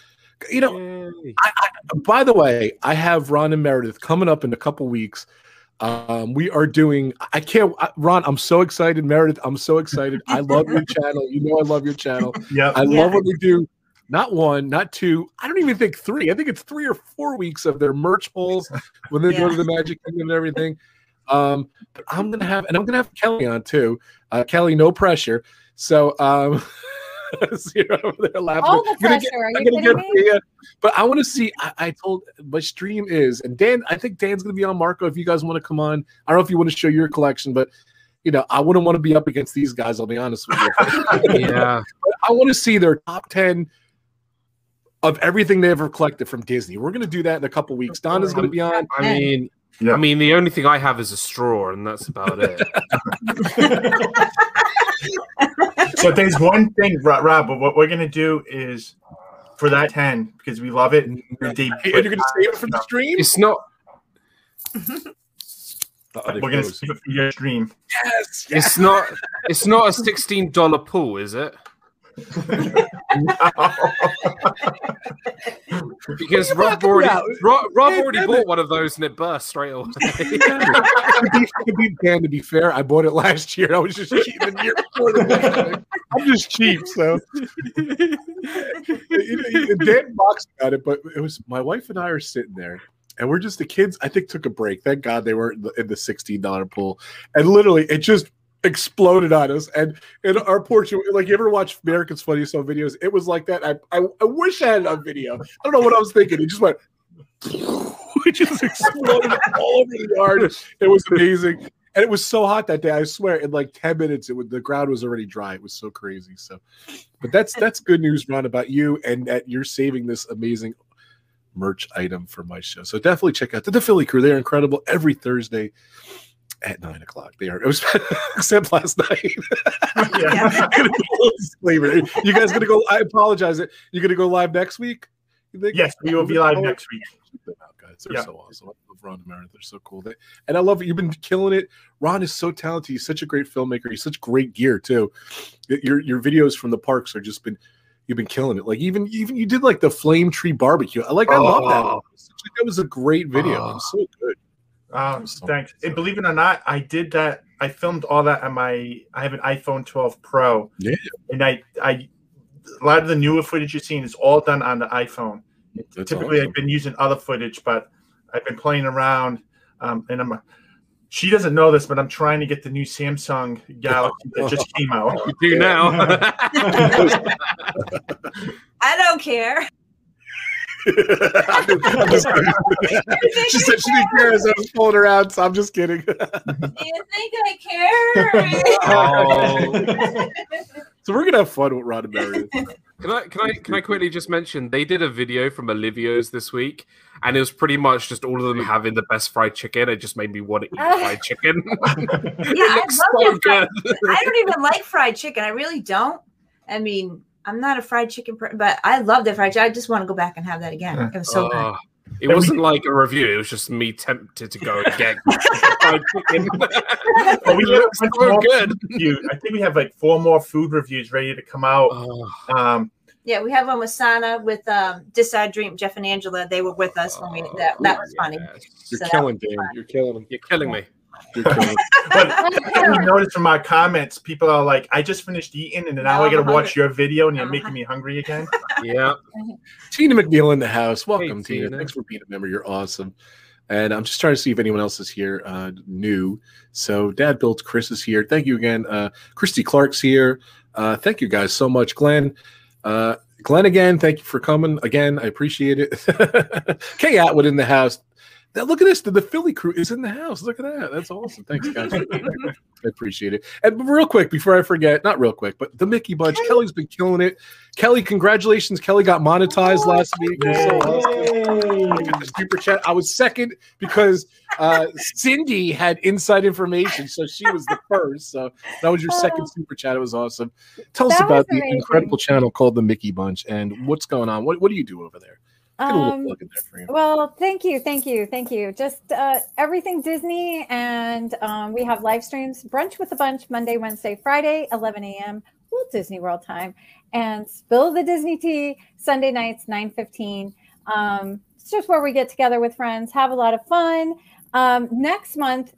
you know, I, I, by the way, I have Ron and Meredith coming up in a couple weeks. Um, we are doing. I can't, I- Ron. I'm so excited, Meredith. I'm so excited. I love your channel. You know, I love your channel. Yep. I Yeah. love what they do. Not one, not two. I don't even think three. I think it's three or four weeks of their merch polls when they go Yeah. to the Magic Kingdom and everything. Um, but I'm gonna have, and I'm gonna have Kelly on too. Uh, Kelly, no pressure. So, um, see her over there laughing. All the I'm get- pressure. Are you kidding get me? yeah. But I want to see. I, I told my stream is, and Dan. I think Dan's gonna be on Marco. If you guys want to come on, I don't know if you want to show your collection, but you know, I wouldn't want to be up against these guys. I'll be honest with you. yeah. I want to see their top 10 of everything they ever collected from Disney. We're going to do that in a couple weeks. Donna's going to be on. I mean, Yeah. I mean, the only thing I have is a straw, and that's about it. So there's one thing, Ro- Rob. But what we're gonna do is for that ten because we love it. They Hey, You're going to save it for the stream? it's not. We're gonna save it for your stream. yes, It's not. It's not a sixteen dollar pool, is it? Because Rob already? Rob, Rob Yeah, already bought it. one of those and it burst straight away. to, be, to be Dan, to be fair, I bought it last year. I was just cheap the year before the I'm just cheap, so Dan boxed about it, but it was my wife and I are sitting there, and we're just the kids. I think took a break. Thank God they weren't in the, in the sixteen dollar pool, and literally it just exploded on us. And in our porch, like you ever watch America's Funniest Home Videos? It was like that. I, I I wish I had a video. I don't know what I was thinking. It just went. It just exploded all over the yard. It was amazing. And it was so hot that day. I swear, in like 10 minutes, it would the ground was already dry. It was so crazy. So but that's that's good news, Ron, about you and that you're saving this amazing merch item for my show. So definitely check out the, the Philly crew. They're incredible every Thursday at nine o'clock. They are it was except last night. Yeah. Gonna put a little disclaimer. You guys gonna go? I apologize. You gonna go live next week? You think? Yes, we will be live next week. Check them out, guys. They're Yeah. so awesome. I love Ron and Meredith. They're so cool. They, and I love it. You've been killing it. Ron is so talented. He's such a great filmmaker. He's such great gear too. Your your videos from the parks are just been you've been killing it. Like even even you did like the flame tree barbecue. I like I love that. Oh. That was a great video. Oh. It was ah. so good. Um, So- thanks. And believe it or not, I did that. I filmed all that on my. I have an iPhone 12 Pro. Yeah. And I, I, a lot of the newer footage you're seeing is all done on the iPhone. That's Typically, awesome. I've been using other footage, but I've been playing around. Um, and I'm. She doesn't know this, but I'm trying to get the new Samsung Galaxy that just came out. You do now. I don't care. I'm just kidding. she said she didn't care as I was pulling her out, so I'm just kidding. Do you think I care? Oh. so we're gonna have fun with Ron and Meredith. Can I can I can I quickly just mention they did a video from Olivia's this week, and it was pretty much just all of them having the best fried chicken. It just made me want to eat fried chicken. it I love so that fried- good. I don't even like fried chicken. I really don't. I mean, I'm not a fried chicken, per- but I love the fried chicken. I just want to go back and have that again. It was so good. Oh, It wasn't like a review. It was just me tempted to go and get fried chicken. But we It have looks so good. reviews. I think we have like four more food reviews ready to come out. Oh, Um, Yeah, we have one with Sana with um Decide Dream, Jeff and Angela. They were with us when we that, that was funny. You're So killing was Dan. fun. You're killing him. You're killing me. You're killing but we noticed from my comments, people are like, "I just finished eating, and now Now I got to watch your video, and you're I'm making me hungry again." Yeah. Tina McNeil in the house. Welcome, Hey, Tina. Tina. Thanks for being a member. You're awesome. And I'm just trying to see if anyone else is here uh, new. So, Dad built Chris is here. Thank you again. Uh, Christy Clark's here. Uh, thank you guys so much, Glenn. Uh, Glenn again. Thank you for coming again. I appreciate it. Kay Atwood in the house. Now, look at this. The, the Philly crew is in the house. Look at that. That's awesome. Thanks, guys. for being here. I appreciate it. And real quick, before I forget, not real quick, but the Mickey Bunch. Kelly's been killing it. Kelly, congratulations. Kelly got monetized last week. So awesome. I got the super chat. I was second because uh, Cindy had inside information, so she was the first. So that was your second super chat. It was awesome. Tell us about the amazing. incredible channel called the Mickey Bunch and what's going on. What, what do you do over there? Get a little Um, plug in there for you. Well, thank you, thank you, thank you. Just uh, everything Disney, and um, we have live streams, brunch with a bunch, Monday, Wednesday, Friday, 11 a.m. Walt Disney World time, and spill the Disney tea Sunday nights, 9:15. Um, it's just where we get together with friends, have a lot of fun. Um, next month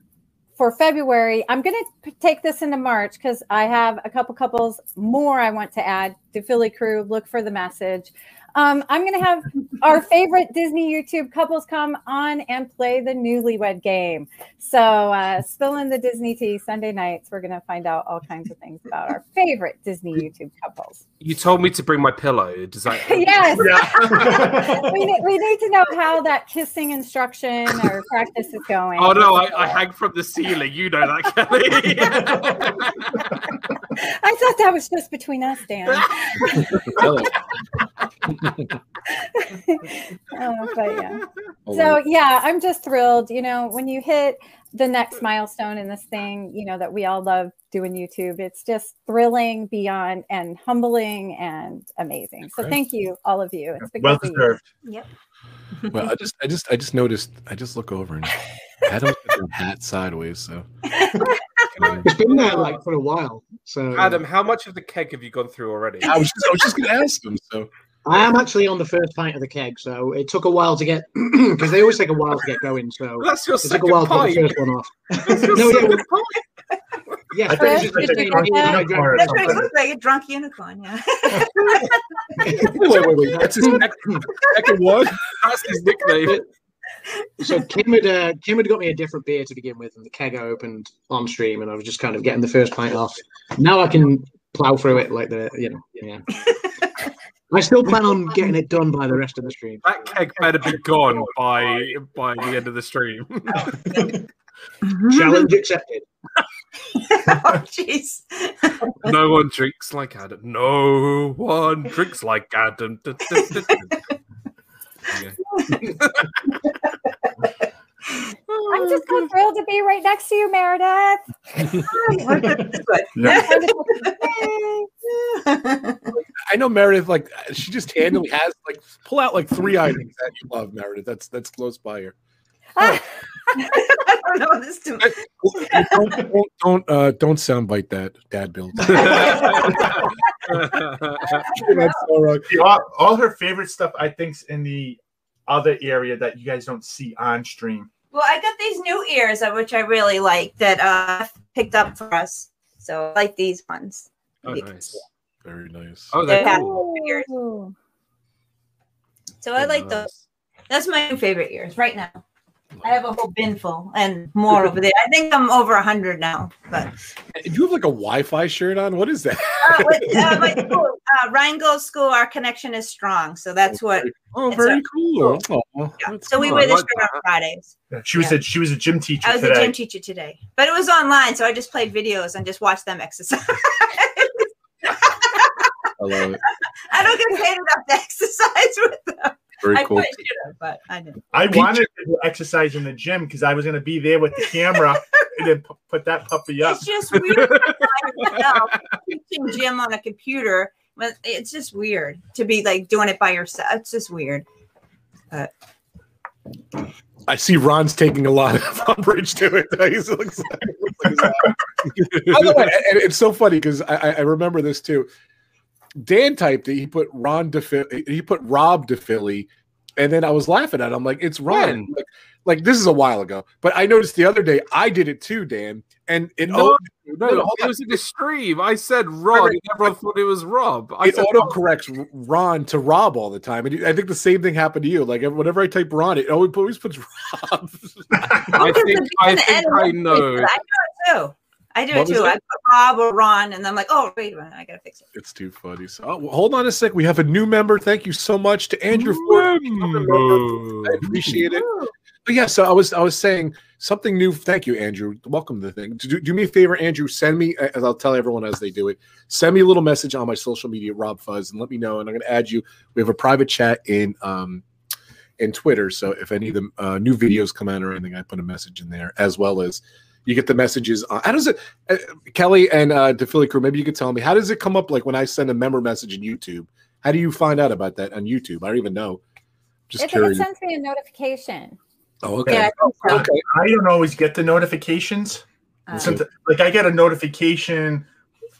for February, I'm going to take this into March because I have a couple couples more I want to add to Philly Crew. Look for the message. Um, I'm going to have our favorite Disney YouTube couples come on and play the newlywed game. So, uh, spill in the Disney tea Sunday nights. We're going to find out all kinds of things about our favorite Disney YouTube couples. You told me to bring my pillow. Does that? yes. Yeah. we, need, we need to know how that kissing instruction or practice is going. Oh no, I, I hang from the ceiling. You know that, Kelly. I thought that was just between us, Dan. Kelly. Oh, but yeah. So yeah, I'm just thrilled. You know, when you hit the next milestone in this thing, you know that we all love doing YouTube. It's just thrilling beyond and humbling and amazing. So thank you, all of you. It's well because of deserved. Yep. well, I just, I just, I just noticed. I just look over and Adam's hat sideways. So It's been there like for a while. So Adam, how much of the keg have you gone through already? I was just, I was just going to ask him. So I am actually on the first pint of the keg, so it took a while to get because they always take a while to get going. So That's your it took a second while to get the first one off. That's your No, yeah, second well- pint. Yeah, I think it's it's just- just a you drunk get that? unicorn or That's what it looks like, a drunk unicorn. Yeah. wait, wait, wait. That's his second, second one. That's his nickname. so Kim had uh, Kim had got me a different beer to begin with, and the keg I opened on stream, and I was just kind of getting the first pint off. Now I can plow through it like the you know yeah. I still plan on getting it done by the rest of the stream. That keg better be gone by by the end of the stream. Challenge accepted. oh, jeez. no one drinks like Adam. No one drinks like Adam. Dun, I'm just so thrilled to be right next to you, Meredith. I know Meredith. Like she just handily has like pull out like three items that you love, Meredith. That's that's close by her. I don't know this too. don't don't don't, uh, don't soundbite that, Dad. Build. That's so wrong. All, all her favorite stuff, I think's in the other area that you guys don't see on stream. Well, I got these new ears, uh, which I really like, that uh picked up for us. So I like these ones. oh, nice. Very nice. Oh, they're Yeah. cool. Ears. Ooh. So I like those. That's my favorite ears right now. I have a whole bin full and more over there. I think I'm over a hundred now. But Do you have like a Wi-Fi shirt on? What is that? uh, with, uh, my school, uh, Rheingold School, our connection is strong. So that's what. Oh, very a- cool. Oh, Yeah. that's So we cool. wear I this like shirt on Fridays. She was Yeah. a she was a gym teacher I was today. a gym teacher today, but it was online, so I just played videos and just watched them exercise. I love it. I don't get paid enough to exercise with them. Very I cool. probably should have, but I didn't. I Peach- wanted to do exercise in the gym because I was going to be there with the camera and then pu- put that puppy up. It's just weird by yourself, teaching gym on a computer. But it's just weird to be like doing it by yourself. It's just weird. But I see Ron's taking a lot of umbrage to it. He's like, By the way, and it's so funny because I, I- I remember this too. Dan typed it. He put Ron DeFilly. He put Rob DeFilly, and then I was laughing at him like it's Ron. When? Like, like this is a while ago. But I noticed the other day I did it too, Dan. And it No, auto- no, no, No, it was in the stream. I said Rob. right. and Everyone thought it was Rob. I it said auto corrects Ron to Rob all the time, and I think the same thing happened to you. Like whenever I type Ron, it always always puts Rob. I think I think I know. I know it too. I do What it too. that? I put Rob or Ron, and I'm like, oh wait a minute, I gotta fix it. It's too funny. So oh, well, hold on a sec. We have a new member. Thank you so much to Andrew Ford. for becoming a member. I appreciate it. But yeah, so I was I was saying something new. Thank you, Andrew. Welcome to the thing. Do, do me a favor, Andrew. Send me, as I'll tell everyone as they do it. Send me a little message on my social media, Rob Fuzz, and let me know. And I'm going to add you. We have a private chat in um in Twitter. So if any of the uh, new videos come out or anything, I put a message in there as well as you get the messages. On, how does it, uh, Kelly and uh, the Philly crew? Maybe you could tell me how does it come up? Like when I send a member message in YouTube, how do you find out about that on YouTube? I don't even know. Just It, it sends me a notification. Oh, okay. Yeah, I so. Okay. I don't always get the notifications. Somet- like I get a notification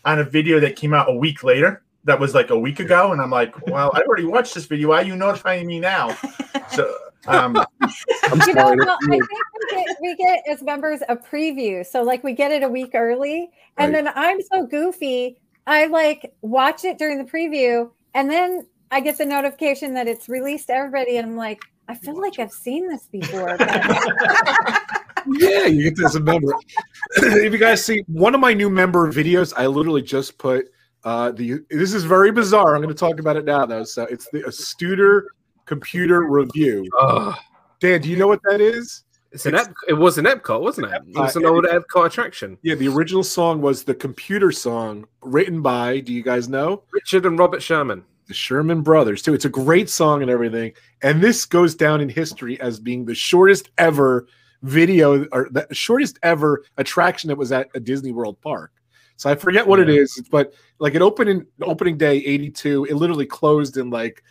on a video that came out a week later. That was like a week ago, and I'm like, "Well, I already watched this video. Why are you notifying me now?" So, um, I'm You know, well, I think we get, we get as members a preview. So like we get it a week early. And Right. then I'm so goofy. I like watch it during the preview and then I get the notification that it's released to everybody. And I'm like, I feel like I've seen this before. yeah, you get this a member. if you guys see one of my new member videos, I literally just put uh the this is very bizarre. I'm going to talk about it now though. So it's the Astuter computer Revue. Ugh. Dan, do you know what that is? It's an Ep- it was an Epcot, wasn't it? It was an old Epcot attraction. Yeah, the original song was the computer song written by, do you guys know? Richard and Robert Sherman. The Sherman Brothers, too. It's a great song and everything. And this goes down in history as being the shortest ever video or the shortest ever attraction that was at a Disney World park. So I forget what it is, but like it opened in opening day 82, it literally closed in like,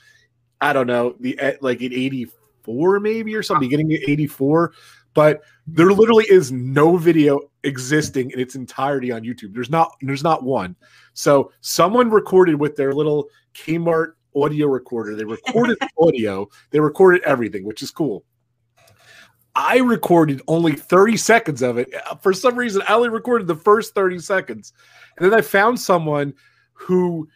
I don't know, the eh, like in 84 maybe or something, beginning of 84. But there literally is no video existing in its entirety on YouTube. There's not there's not one. So someone recorded with their little Kmart audio recorder. They recorded the audio, they recorded everything, which is cool. I recorded only 30 seconds of it. For some reason, I only recorded the first 30 seconds. And then I found someone who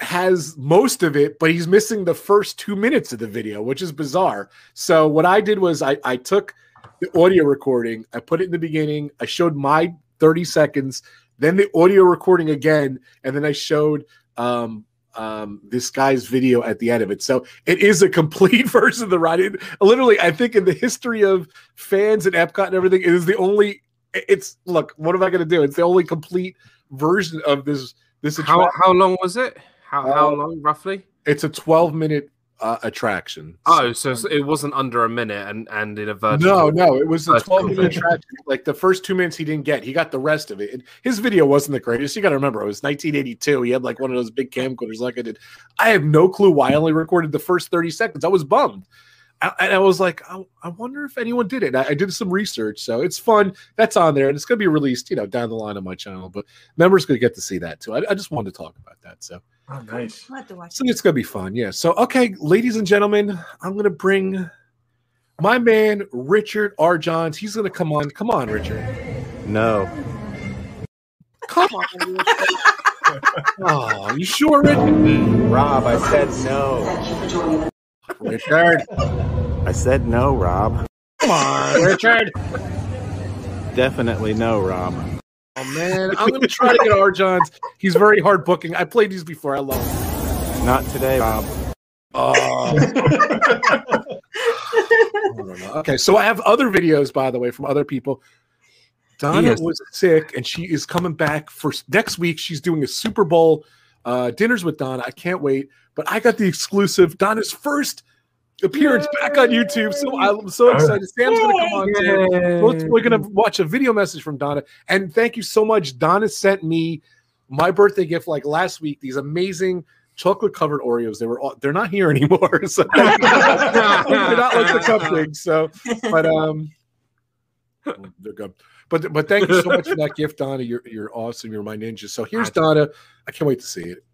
has most of it, but he's missing the first two minutes of the video, which is bizarre. So what I did was I, I took the audio recording, I put it in the beginning, I showed my 30 seconds, then the audio recording again, and then I showed um um this guy's video at the end of it. So it is a complete version of the ride. It, literally, I think in the history of fans and Epcot and everything, it is the only it's look, what am I gonna do? It's the only complete version of this this How attraction. how long was it? How how Uh, long roughly? It's a 12 minute uh, attraction. Oh, so it wasn't under a minute, and and in a vertical. No, no, it was a 12 minute attraction. Like the first two minutes he didn't get, he got the rest of it. And his video wasn't the greatest. You got to remember, it was 1982. He had like one of those big camcorders like I did. I have no clue why I only recorded the first 30 seconds. I was bummed. I, and I was like, I, I wonder if anyone did it. I, I did some research, so it's fun. That's on there, and it's going to be released, you know, down the line on my channel. But members going to get to see that too. I, I just wanted to talk about that. So oh, nice. I'll have to watch so it's gonna be fun, yeah. So okay, ladies and gentlemen, I'm gonna bring my man Richard R. Johns. He's gonna come on. Come on, Richard. No. Come on. Richard. oh, you sure, Richard? Rob, I said no. Richard, I said no, Rob. come on, Richard. Definitely no, Rob. Oh man, I'm gonna try to get R. Johns. He's very hard booking. I played these before. I love him. Not today, Rob. Oh. I don't know. Okay, so I have other videos, by the way, from other people. Donna Yes. was sick, and she is coming back for next week. She's doing a Super Bowl uh, dinners with Donna. I can't wait. But I got the exclusive Donna's first appearance back on YouTube. So I'm so excited. Sam's going to come on too. We're- We're going to watch a video message from Donna. And thank you so much. Donna sent me my birthday gift like last week. These amazing chocolate covered Oreos. They were all, they're not here anymore. So they're not like the cupcakes. So, but um, they're good. But but thank you so much for that gift, Donna. You're you're awesome. You're my ninja. So here's Donna. I can't wait to see it.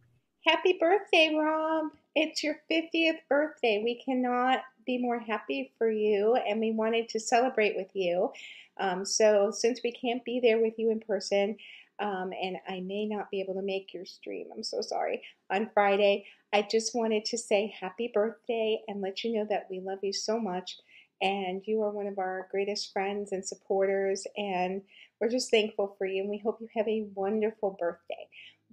Happy birthday, Rob. It's your 50th birthday. We cannot be more happy for you, and we wanted to celebrate with you. Um, so, since we can't be there with you in person, um, and I may not be able to make your stream, I'm so sorry, on Friday, I just wanted to say happy birthday and let you know that we love you so much. And you are one of our greatest friends and supporters, and we're just thankful for you. And we hope you have a wonderful birthday.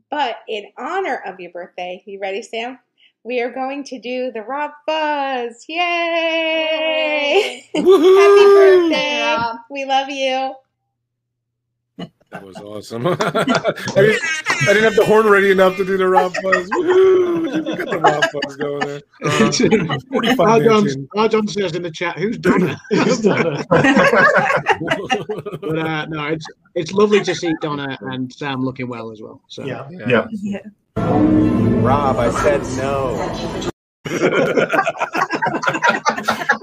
But in honor of your birthday, you ready, Sam? We are going to do the Rob Buzz. Yay! Happy birthday. We love you. That was awesome. I, didn't, I didn't have the horn ready enough to do the Rob Buzz. Woo-hoo! You got the Rob Buzz going there. Uh, 45 John, minutes John says in the chat, "Who's Donna?" but uh, no, it's it's lovely to see Donna and Sam looking well as well. So Yeah. Yeah. Rob, I said no.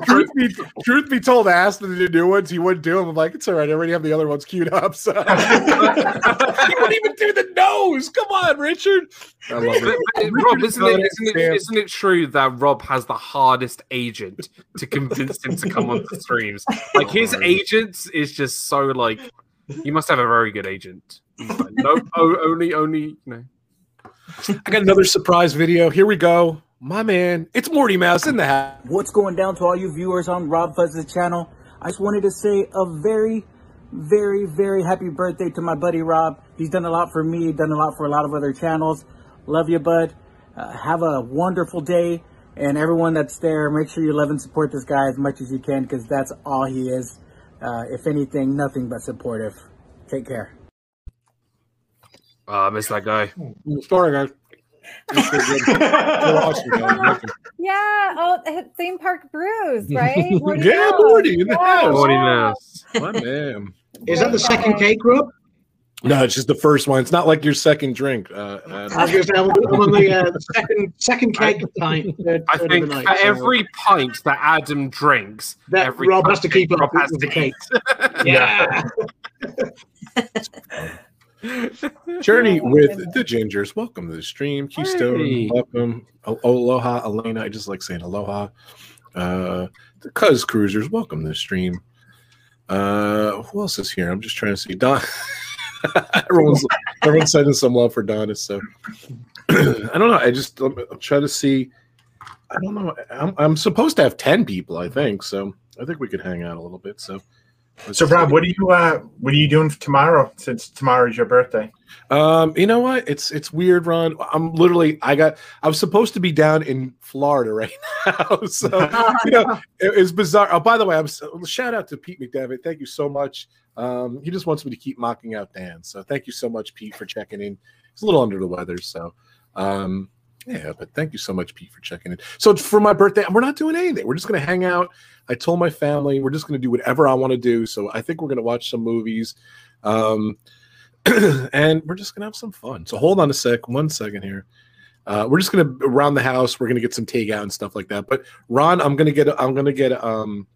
Truth, be, truth be told, I asked him to do new ones. He wouldn't do them. I'm like, it's all right. I already have the other ones queued up. So he wouldn't even do the nose. Come on, Richard. I love it. but, Rob, isn't it, Richard isn't, it, Sam. isn't it true that Rob has the hardest agent to convince him to come on the streams? Like his agent is just so like you must have a very good agent. Like, no, oh, only, only, you know. I got another surprise video. Here we go. My man, it's Morty Mouse in the house. What's going down to all you viewers on Rob Fuzz's channel? I just wanted to say a very, very, very happy birthday to my buddy Rob. He's done a lot for me, done a lot for a lot of other channels. Love you, bud. Uh, have a wonderful day. And everyone that's there, make sure you love and support this guy as much as you can because that's all he is. Uh, if anything, nothing but supportive. Take care. Ah, I miss that guy. Sorry, guys. Yeah. Oh, the theme park brews, right? Morty yeah, Mouse. Morty in the house. Morty Mouse. My man. is that the second cake, Rob? No, it's just the first one. It's not like your second drink. Uh, I was uh, going to say I'm I'm on the uh, second second cake pint. third- I think night, for so every pint that Adam drinks, that every Rob has to keep up Rob with has the to cake. eat. Yeah. Journey with the Gingers. Welcome to the stream. Keystone, Hey. welcome. O- Aloha, Elena. I just like saying aloha. Uh, the Cuz Cruisers, welcome to the stream. Uh, who else is here? I'm just trying to see. Don. everyone's everyone's sending some love for Donna. So I don't know. I just I'm, I'm trying to see. I don't know. I'm, I'm supposed to have ten people. I think so. I think we could hang out a little bit. So. So Rob, what are you uh what are you doing tomorrow since tomorrow is your birthday? Um, you know what? It's it's weird, Ron. I'm literally I got I was supposed to be down in Florida right now. So you know, it, it's bizarre. Oh, by the way, I'm shout out to Pete McDevitt. Thank you so much. Um, he just wants me to keep mocking out Dan. So thank you so much, Pete, for checking in. He's a little under the weather, so um yeah, but thank you so much, Pete, for checking in. So for my birthday, we're not doing anything. We're just gonna hang out. I told my family we're just gonna do whatever I want to do. So I think we're gonna watch some movies. Um and we're just gonna have some fun. So hold on a sec, one second here. Uh, we're just gonna around the house. We're gonna get some takeout and stuff like that. But Ron, I'm gonna get I'm gonna get um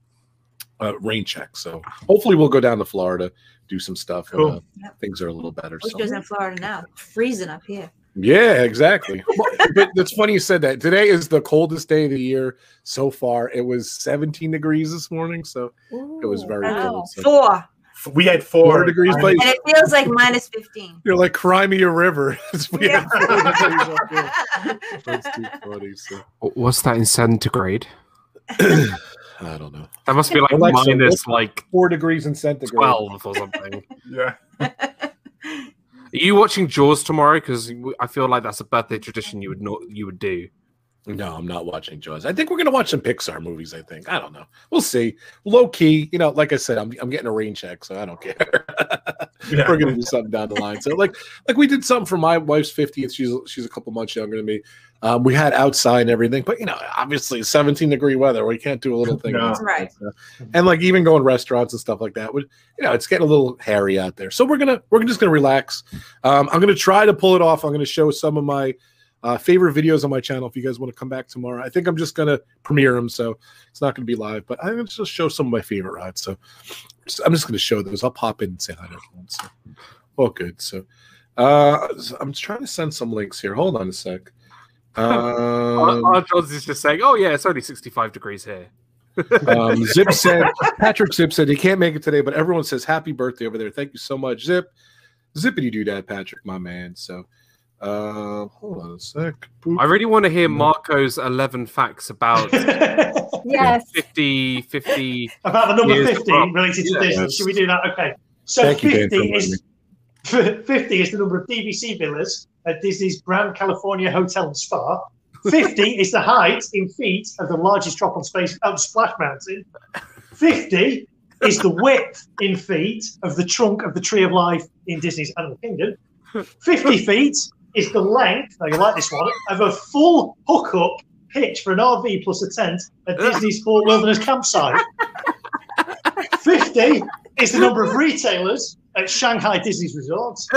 a rain check. So hopefully we'll go down to Florida, do some stuff. when, Cool. uh, things are a little better. Which So. goes in Florida now. Freezing up here. Yeah, exactly. But it's funny you said that. Today is the coldest day of the year so far. It was 17 degrees this morning, so it was very wow. cold. So. Four. We had four, Four degrees, And it feels like minus 15. you're like Crimea River. We had four degrees up here. Yeah. That's too funny. So. What's that in centigrade? I don't know. That must be like, Alexa, minus what's like four degrees in centigrade. 12 or something. Yeah. Are you watching Jaws tomorrow? Because I feel like that's a birthday tradition you would not you would do. No, I'm not watching Jaws. I think we're gonna watch some Pixar movies. I think. I don't know. We'll see. Low key, you know, like I said, I'm I'm getting a rain check, so I don't care. Yeah. we're gonna do something down the line. So like like we did something for my wife's 50th. She's she's a couple months younger than me. Um, we had outside and everything, but you know, obviously 17 degree weather. We can't do a little thing. No. Right. And like even going restaurants and stuff like that would, you know, it's getting a little hairy out there. So we're gonna we're just gonna relax. Um, I'm gonna try to pull it off. I'm gonna show some of my Uh, favorite videos on my channel. If you guys want to come back tomorrow, I think I'm just gonna premiere them, so it's not gonna be live. But I'm gonna just show some of my favorite rides. So just- I'm just gonna show those. I'll pop in and say hi to everyone. So all good. So uh, I'm just trying to send some links here. Hold on a sec. Um, R. Johns is just saying, "Oh yeah, it's only 65 degrees here." um, Zip said, Patrick Zip said he can't make it today, but everyone says happy birthday over there. Thank you so much, Zip. Zippity do that, Patrick, my man. So, uh, hold on a sec. Boop. I really want to hear Marco's 11 facts about Yes. 50, 50 About the number years 50 from- related to Yeah. Disney. Should we do that? Okay. So Thank you, Dan, 50 is 50 is the number of DVC villas at Disney's Grand California Hotel and Spa. 50 is the height in feet of the largest drop on space of Splash Mountain. 50 is the width in feet of the trunk of the Tree of Life in Disney's Animal Kingdom. 50 feet is the length, now you like this one, of a full hookup pitch for an RV plus a tent at Disney's Fort Wilderness campsite. 50 is the number of retailers at Shanghai Disney's resorts.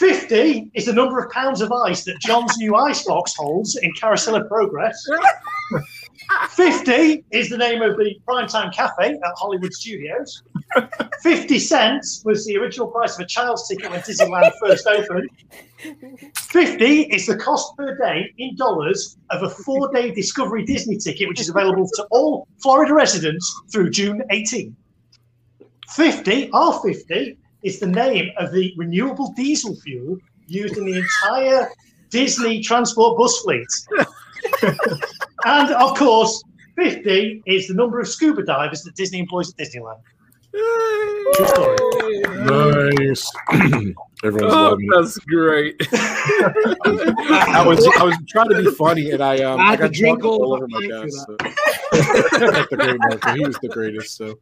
50 is the number of pounds of ice that John's new icebox holds in Carousel of Progress. 50 is the name of the Primetime Cafe at Hollywood Studios. 50 cents was the original price of a child's ticket when Disneyland first opened. 50 is the cost per day in dollars of a four day Discovery Disney ticket, which is available to all Florida residents through June 18. 50, R50, is the name of the renewable diesel fuel used in the entire Disney transport bus fleet. and of course, 50 is the number of scuba divers that Disney employs at Disneyland. True story. Nice. Everyone's Oh, loving it. that's great. I was I was trying to be funny, and I um I I to got drink drunk all all over my hot chest. So. The great Marco. He was the greatest. So,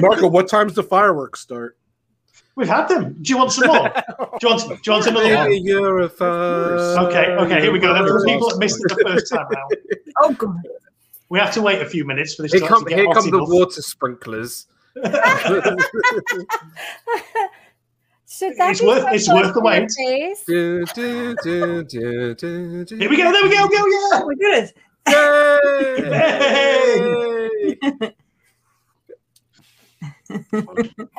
Marco, what time's the fireworks start? We've had them. Do you want some more? Do you want, do you want another one? Baby, you're a. Okay, okay, here we go. Then for the people that missed it the first time round, Oh god. we have to wait a few minutes for this Here to come, actually get here hot come the water sprinklers. Should that It's worth- it's worth the wait. Do, do, do, do, do, do. Here we go. There we go. Go yeah. Oh my goodness. Yay!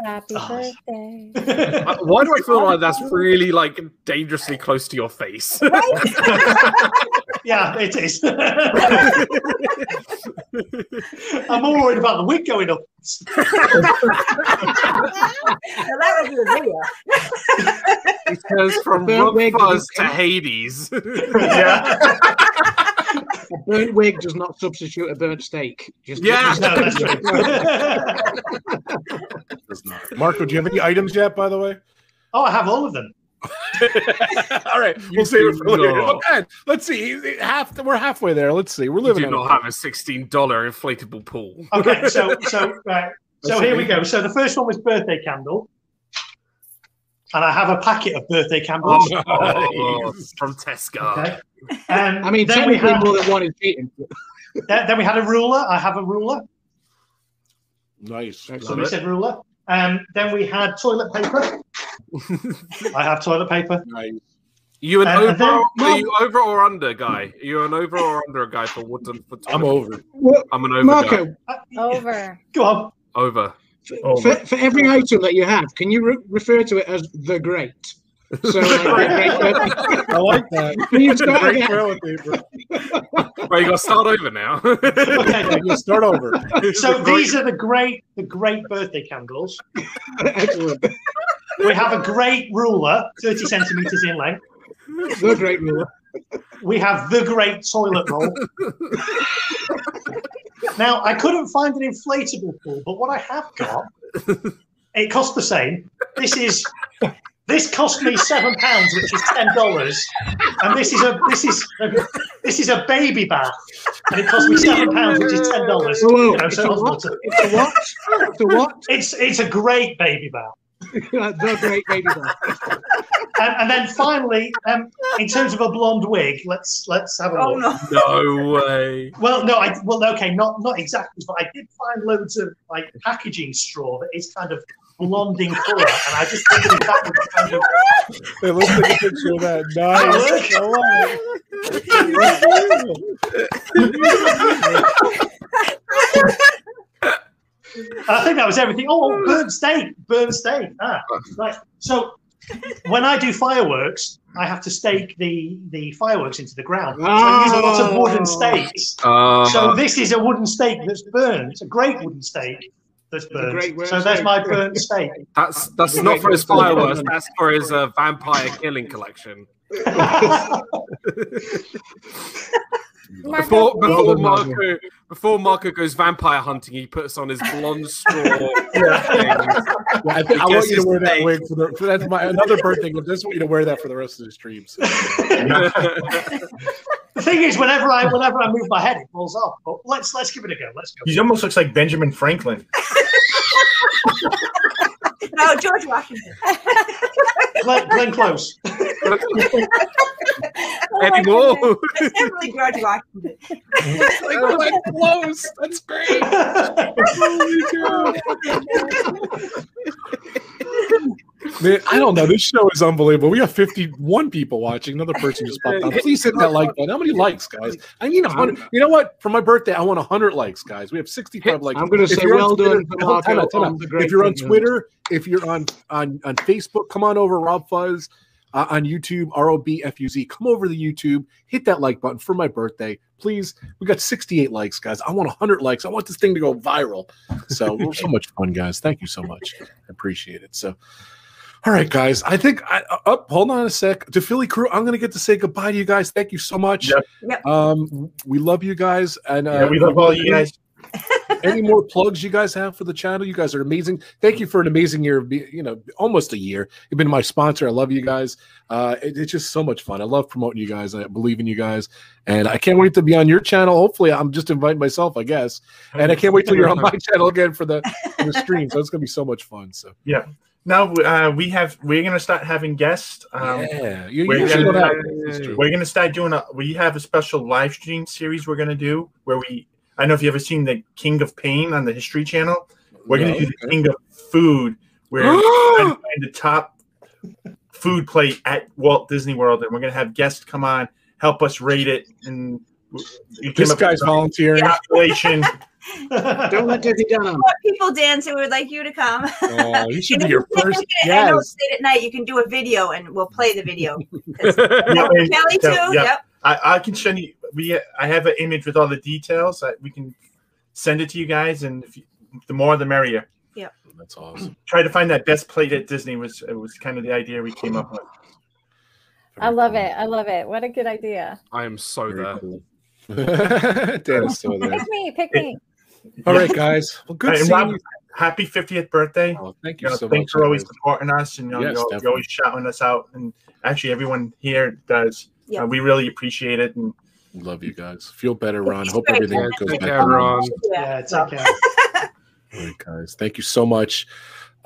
Happy birthday. Why do I feel like that's really like dangerously close to your face? Yeah, it is. I'm more worried about the wig going up. Now that would be a video. It turns from Burnt Rob Fuzz to Hades. Yeah. A burnt wig does not substitute a burnt steak. Just Yeah. No, that's true. Does not. Marco, do you have any items yet? By the way. oh, I have all of them. All right, we'll save see. do not. Oh, okay, let's see. Half we're halfway there. Let's see. We're living. You do not have a sixteen dollar inflatable pool. Okay, so so right. So here we go. So the first one was birthday candle. And I have a packet of birthday candles. Oh, from Tesco. Okay. Um, I mean, then we technically, had, more than one is cheating. then then we had a ruler. I have a ruler. Nice. Somebody said ruler. Um, then we had toilet paper. I have toilet paper. Nice. You an Uh, over? and then- are you over or under guy? You are you an over or under a guy for wooden? For I'm over. Well, I'm an over guy. Marco, Over. Go on. Over. for, for every item that you have, can you re- refer to it as the great? So, uh, like, great, great, I like that. can you start Great again? toilet paper. Well, you got to start over now. Okay. You start over. So these are the great, the great birthday candles. Excellent. We have a great ruler, 30 centimeters in length. The great ruler. We have the great toilet roll. now, I couldn't find an inflatable pool, but what I have got, it costs the same. This is this cost me seven pounds, which is ten dollars, and this is a this is a, this is a baby bath, and it cost me seven pounds, which is ten dollars. Whoa, You know, it's so a what? water. It's a what? It's a what? It's it's a great baby bath. the great baby bath. And, and then finally, um, in terms of a blonde wig, let's let's have a Oh look. no. no way. Well, no, I well, okay, not not exactly, but I did find loads of like packaging straw that is kind of blonde in colour, and I just think if that was kind of. Hey, let's take a picture of that. Nice. I I think that was everything. Oh, burn steak, burn steak. Ah, right. So when I do fireworks, I have to stake the the fireworks into the ground. So I use a lot of wooden stakes. Uh, So this is a wooden stake that's burned. It's a great wooden stake that's a great wooden So that's my burnt steak. That's that's not for his fireworks. That's for his uh, vampire killing collection. Before before Marco before Marco goes vampire hunting, he puts on his blonde straw. Yeah, I, think, I want you to wear that wig for the. For, that's my another birthday gift. I just want you to wear that for the rest of the streams. The thing is, whenever I whenever I move my head, it falls off. But let's let's give it a go. Let's go. He almost looks like Benjamin Franklin. No, George Washington. Glenn, Glenn Close. Oh Eddie Moore. It's definitely George Washington. Glenn Close. That's great. Oh Man, I don't know. This show is unbelievable. We have 51 people watching. Another person just popped on. Please hit that like button. How many likes, guys? I need 100. You know what? For my birthday, I want 100 likes, guys. We have 65 likes. I'm gonna say well done Twitter- to hold- time Marco out, time on out. the great If you're on. Twitter, if you're on on on Facebook, come on over Rob Fuzz. Uh, on YouTube, R O B F U Z. Come over to the YouTube, hit that like button for my birthday, please. We got 68 likes, guys. I want 100 likes. I want this thing to go viral. So we're so much fun, guys. Thank you so much. I appreciate it. So, all right, guys. I think I up. hold on a sec. To Philly crew, I'm gonna get to say goodbye to you guys. Thank you so much. Yep. Um, we love you guys, and uh, Yeah, we love all you guys. Any more plugs you guys have for the channel? You guys are amazing. Thank you for an amazing year. of be- You know, almost a year. You've been my sponsor. I love you guys. Uh, it- it's just so much fun. I love promoting you guys. I believe in you guys, and I can't wait to be on your channel. Hopefully, I'm just inviting myself, I guess. And I can't wait till you're on my channel again for the for the stream. So it's gonna be so much fun. So Yeah. Now uh, we have we're gonna start having guests. Um, Yeah, you- we're, you gonna, have- we're gonna start doing a. We have a special live stream series we're gonna do where we. I don't know if you ever seen the King of Pain on the History Channel. We're gonna No, do the King of Food, where gonna find the top food plate at Walt Disney World, and we're gonna have guests come on help us rate it and. This guy's volunteering. Calculation. Don't let Disney down. People dance who would like you to come. Oh, you should be your you first make it, I know guest. it's late at night. You can do a video, and we'll play the video. Yeah, and- Kelly too. yeah, yeah. Yep. I, I can send you. We I have an image with all the details. I, we can send it to you guys, and if you, the more the merrier. Yep. That's awesome. Try to find that best plate at Disney was it was kind of the idea we came up with. I love it. I love it. What a good idea. I am so there. Dan is still there. Pick me. Pick me. All right, guys. Well, good And seeing Rob, you. happy 50th birthday. Oh, thank You you know, so thanks much. for always guys. supporting us, and you know, Yes, you're, you're always shouting us out. And actually, everyone here does. Yeah. Uh, we really appreciate it. And Love you guys. Feel better, Ron. Hope everything goes take back. care. Ron. Yeah, it's okay. All right, guys. Thank you so much.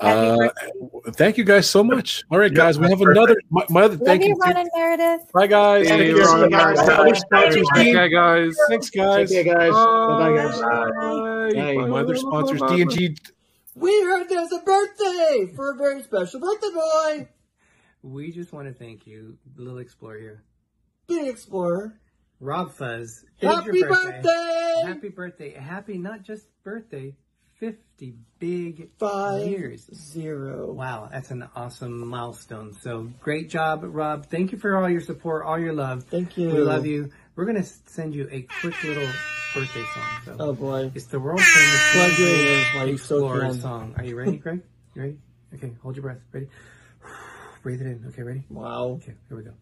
Happy Uh, thank you guys so much. All right, Yeah, guys. We have perfect. another. My, my other. Love Thank you, you. Ron and Meredith. Bye, guys. Hey, Thank you, guys. Bye. Other sponsors, Take Dean. care, guys. Thanks, guys. Take care, guys. Bye, guys. Bye. Bye. My other sponsors, D and G. We heard there's a birthday for a very special birthday boy. We just want to thank you, Little Explorer here. Big Explorer. Rob Fuzz. Happy your birthday! Happy birthday. Happy not just birthday, 50 big Five years. Zero. Wow, that's an awesome milestone. So great job, Rob. Thank you for all your support, all your love. Thank you. We love you. We're going to send you a quick little birthday song. So Oh boy. it's the world famous Plug your ears while you Explorer in. song. Are you ready, Greg? You ready? Okay, hold your breath. Ready? Breathe it in. Okay, ready? Wow. Okay, here we go.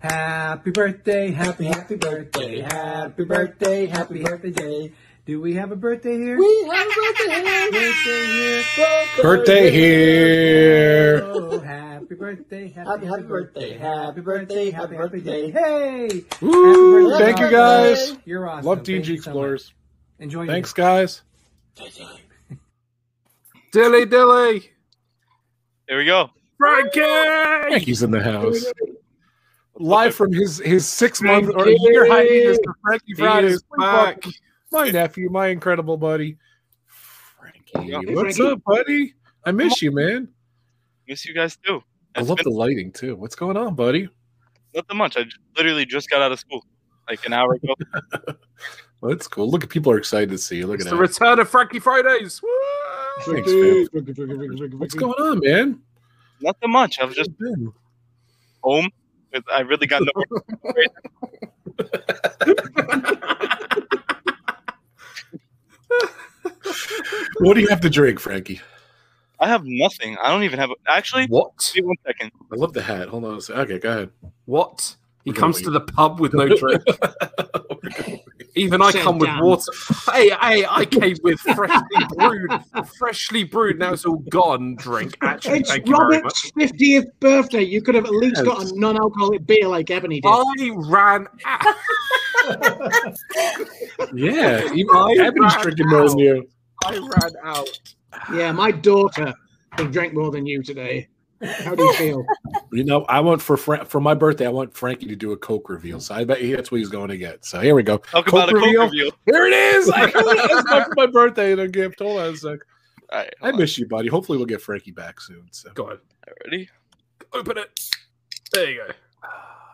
Happy birthday, happy, happy birthday, happy birthday, happy birthday. Do we have a birthday here? We have a birthday. Birthday here. Birthday here. Oh, happy birthday, happy, Happy, happy birthday. Happy birthday. Happy birthday. Hey! Woo! Happy Thank you, birthday. guys. You're awesome. Love Thank D and so much. Explorers. Enjoy your Thanks, guys. Dilly dilly. Here we go. Frankie. Frankie's in the house. Live from his his six month or year hiatus Frankie He Fridays. is back. My nephew, my incredible buddy. Frankie. Hey, What's Frankie. up, buddy? I miss you, man. Miss you guys too. I love been the lighting too. What's going on, buddy? nothing much. I literally just got out of school like an hour ago. Well, that's cool. Look at people are excited to see you. Look It's at the that. return of Frankie Fridays. Thanks, man. What's going on, man? nothing much. I was just been? home. I really got nowhere. What do you have to drink, Frankie? I have nothing. I don't even have. A, actually, what? Wait one second. I love the hat. Hold on a second. Okay, go ahead. What? He We're comes gonna the pub with no drink. Oh even I Sit come with water. Hey, hey, I came with freshly brewed, freshly brewed. Now it's all gone. Drink. Actually, It's thank you very much. Robert's 50th birthday. You could have at least got a non alcoholic beer like Ebony did. I ran out. Yeah, even I Ebony's ran drinking more than you. I ran out. Yeah, my daughter has drank more than you today. How do you feel? You know, I want for Fra- for my birthday. I want Frankie to do a Coke reveal. So I bet he, that's what he's going to get. So here we go. Talk about a Coke reveal. Here it is. I got it. That's my, my birthday and a gift. Hold on a sec. All right, I miss you, buddy. Hopefully, we'll get Frankie back soon. So go ahead. Ready? Open it. There you go.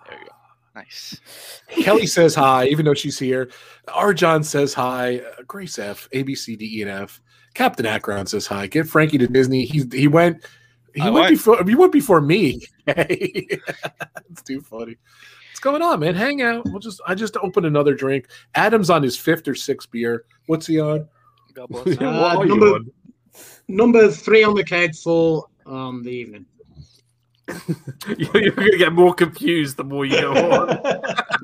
There you go. Nice. Kelly says hi, even though she's here. Arjon says hi. Uh, Grace F, A B C D E and F. Captain Akron says hi. Get Frankie to Disney. He he went. He I went, went. before. He went before me. it's too funny. What's going on, man? Hang out. We'll just. I just opened another drink. Adam's on his fifth or sixth beer. What's he on? God bless. Uh, what are you number, on? number three on the keg for um, the evening. You're going to get more confused the more you go on.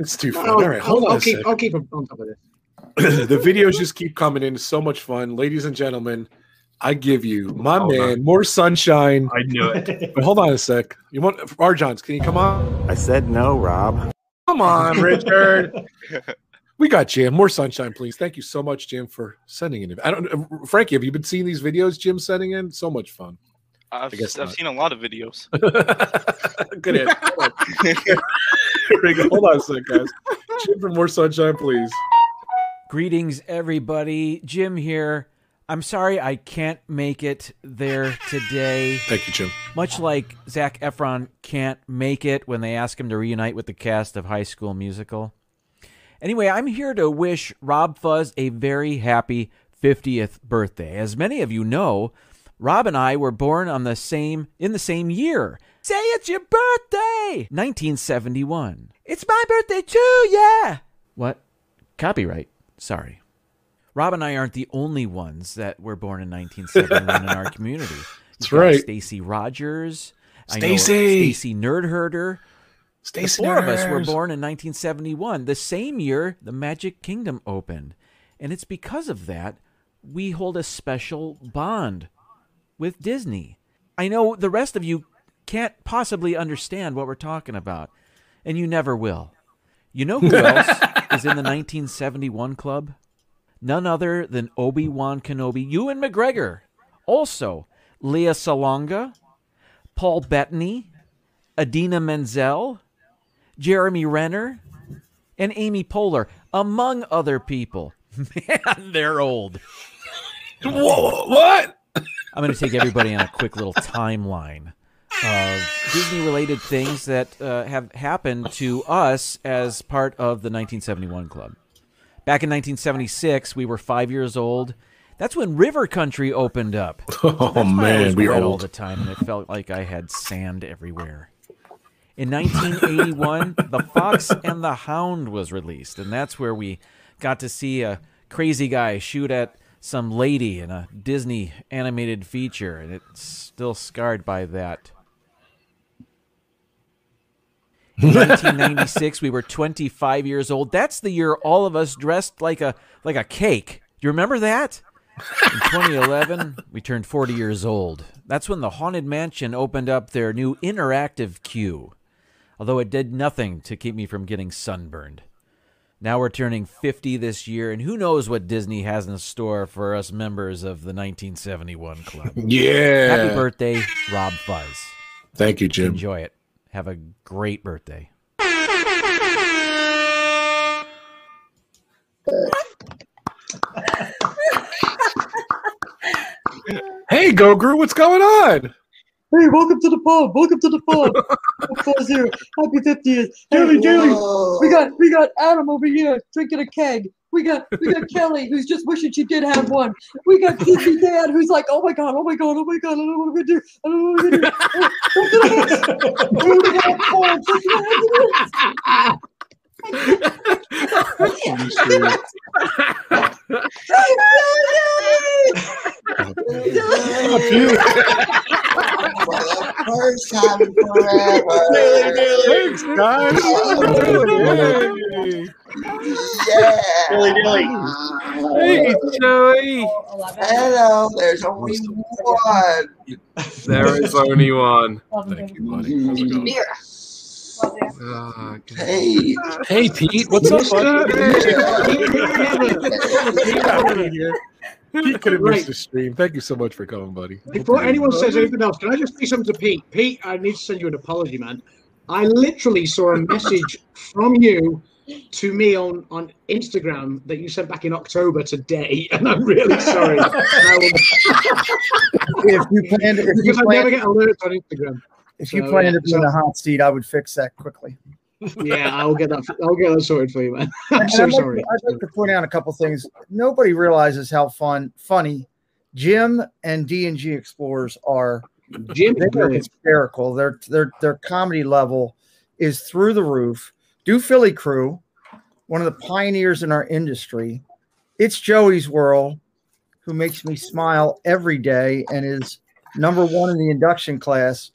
It's too fun. I'll, All right, hold I'll, on I'll a keep. I'll keep on top of this. the videos just keep coming in. It's so much fun, ladies and gentlemen. I give you my Hold man on. more sunshine. I knew it. But hold on a sec. You want Arjons? Can you come on? I said no, Rob. Come on, Richard. we got Jim. More sunshine, please. Thank you so much, Jim, for sending in. I don't, Frankie. Have you been seeing these videos Jim sending in? So much fun. I've, I guess I've not. seen a lot of videos. Good answer. Hold on. Here we go. Hold on a sec, guys. Jim for more sunshine, please. Greetings, everybody. Jim here. I'm sorry I can't make it there today. Thank you, Jim. Much like Zac Efron can't make it when they ask him to reunite with the cast of High School Musical. Anyway, I'm here to wish Rob Fuzz a very happy 50th birthday. As many of you know, Rob and I were born on the same in the same year. Say it's your birthday, 1971. It's my birthday too, yeah. What? Copyright. Sorry. Rob and I aren't the only ones that were born in 1971 in our community. That's right. Stacy Rogers, Stacy! Stacy Nerdherder. Stacy four of us were born in 1971, the same year the Magic Kingdom opened, and it's because of that we hold a special bond with Disney. I know the rest of you can't possibly understand what we're talking about, and you never will. You know who else is in the 1971 club? None other than Obi Wan Kenobi, Ewan McGregor. Also, Lea Salonga, Paul Bettany, Idina Menzel, Jeremy Renner, and Amy Poehler, among other people. Man, they're old. Whoa, what? I'm going to take everybody on a quick little timeline of Disney related things that uh, have happened to us as part of the 1971 Club. Back in 1976, we were five years old. That's when River Country opened up. Oh man, we wet all the time, and it felt like I had sand everywhere. In 1981, The Fox and the Hound was released, and that's where we got to see a crazy guy shoot at some lady in a Disney animated feature, and it's still scarred by that. In 1996, we were 25 years old. That's the year all of us dressed like a like a cake. Do you remember that? In 2011, we turned 40 years old. That's when the Haunted Mansion opened up their new interactive queue. Although it did nothing to keep me from getting sunburned. Now we're turning 50 this year, and who knows what Disney has in store for us members of the 1971 Club. Yeah. Happy birthday, Rob Fuzz. Thank you, Jim. Enjoy it. Have a great birthday. Hey, Go Gru, what's going on? Hey, welcome to the pub. Welcome to the pub. Buzz here. Happy 50th. Daily, daily. We got we got Adam over here drinking a keg. We got we got Kelly who's just wishing she did have one. We got Disney Dad who's like, oh my god, oh my god, oh my god, I don't know what we're gonna do. I don't know what we're gonna do. Don't do this. We got Paul. Don't do First time in forever. Thanks, guys. Yeah. Dilly, dilly. Hey, Joey. Hello, there's only one. There is only one. Thank you, buddy. How's it going? Hey. Hey, Pete, what's up. Pete could have missed Right. the stream. Thank you so much for coming, buddy. Before anyone says anything else, can I just say something to Pete? Pete, I need to send you an apology, man. I literally saw a message from you to me on, on Instagram that you sent back in October today, and I'm really sorry. If you plan to, if you because I never plan, get alerts on Instagram. If you plan yeah, to be so- in the hot seat, I would fix that quickly. Yeah, I'll get that. I'll get that sorted for you, man. I'm And so I'd sorry. I'd like to point out a couple things. Nobody realizes how fun, funny Jim and D and G Explorers are. Jim, they are hysterical. Their their their comedy level is through the roof. Do Philly Crew, one of the pioneers in our industry. It's Joey's World, who makes me smile every day and is number one in the induction class.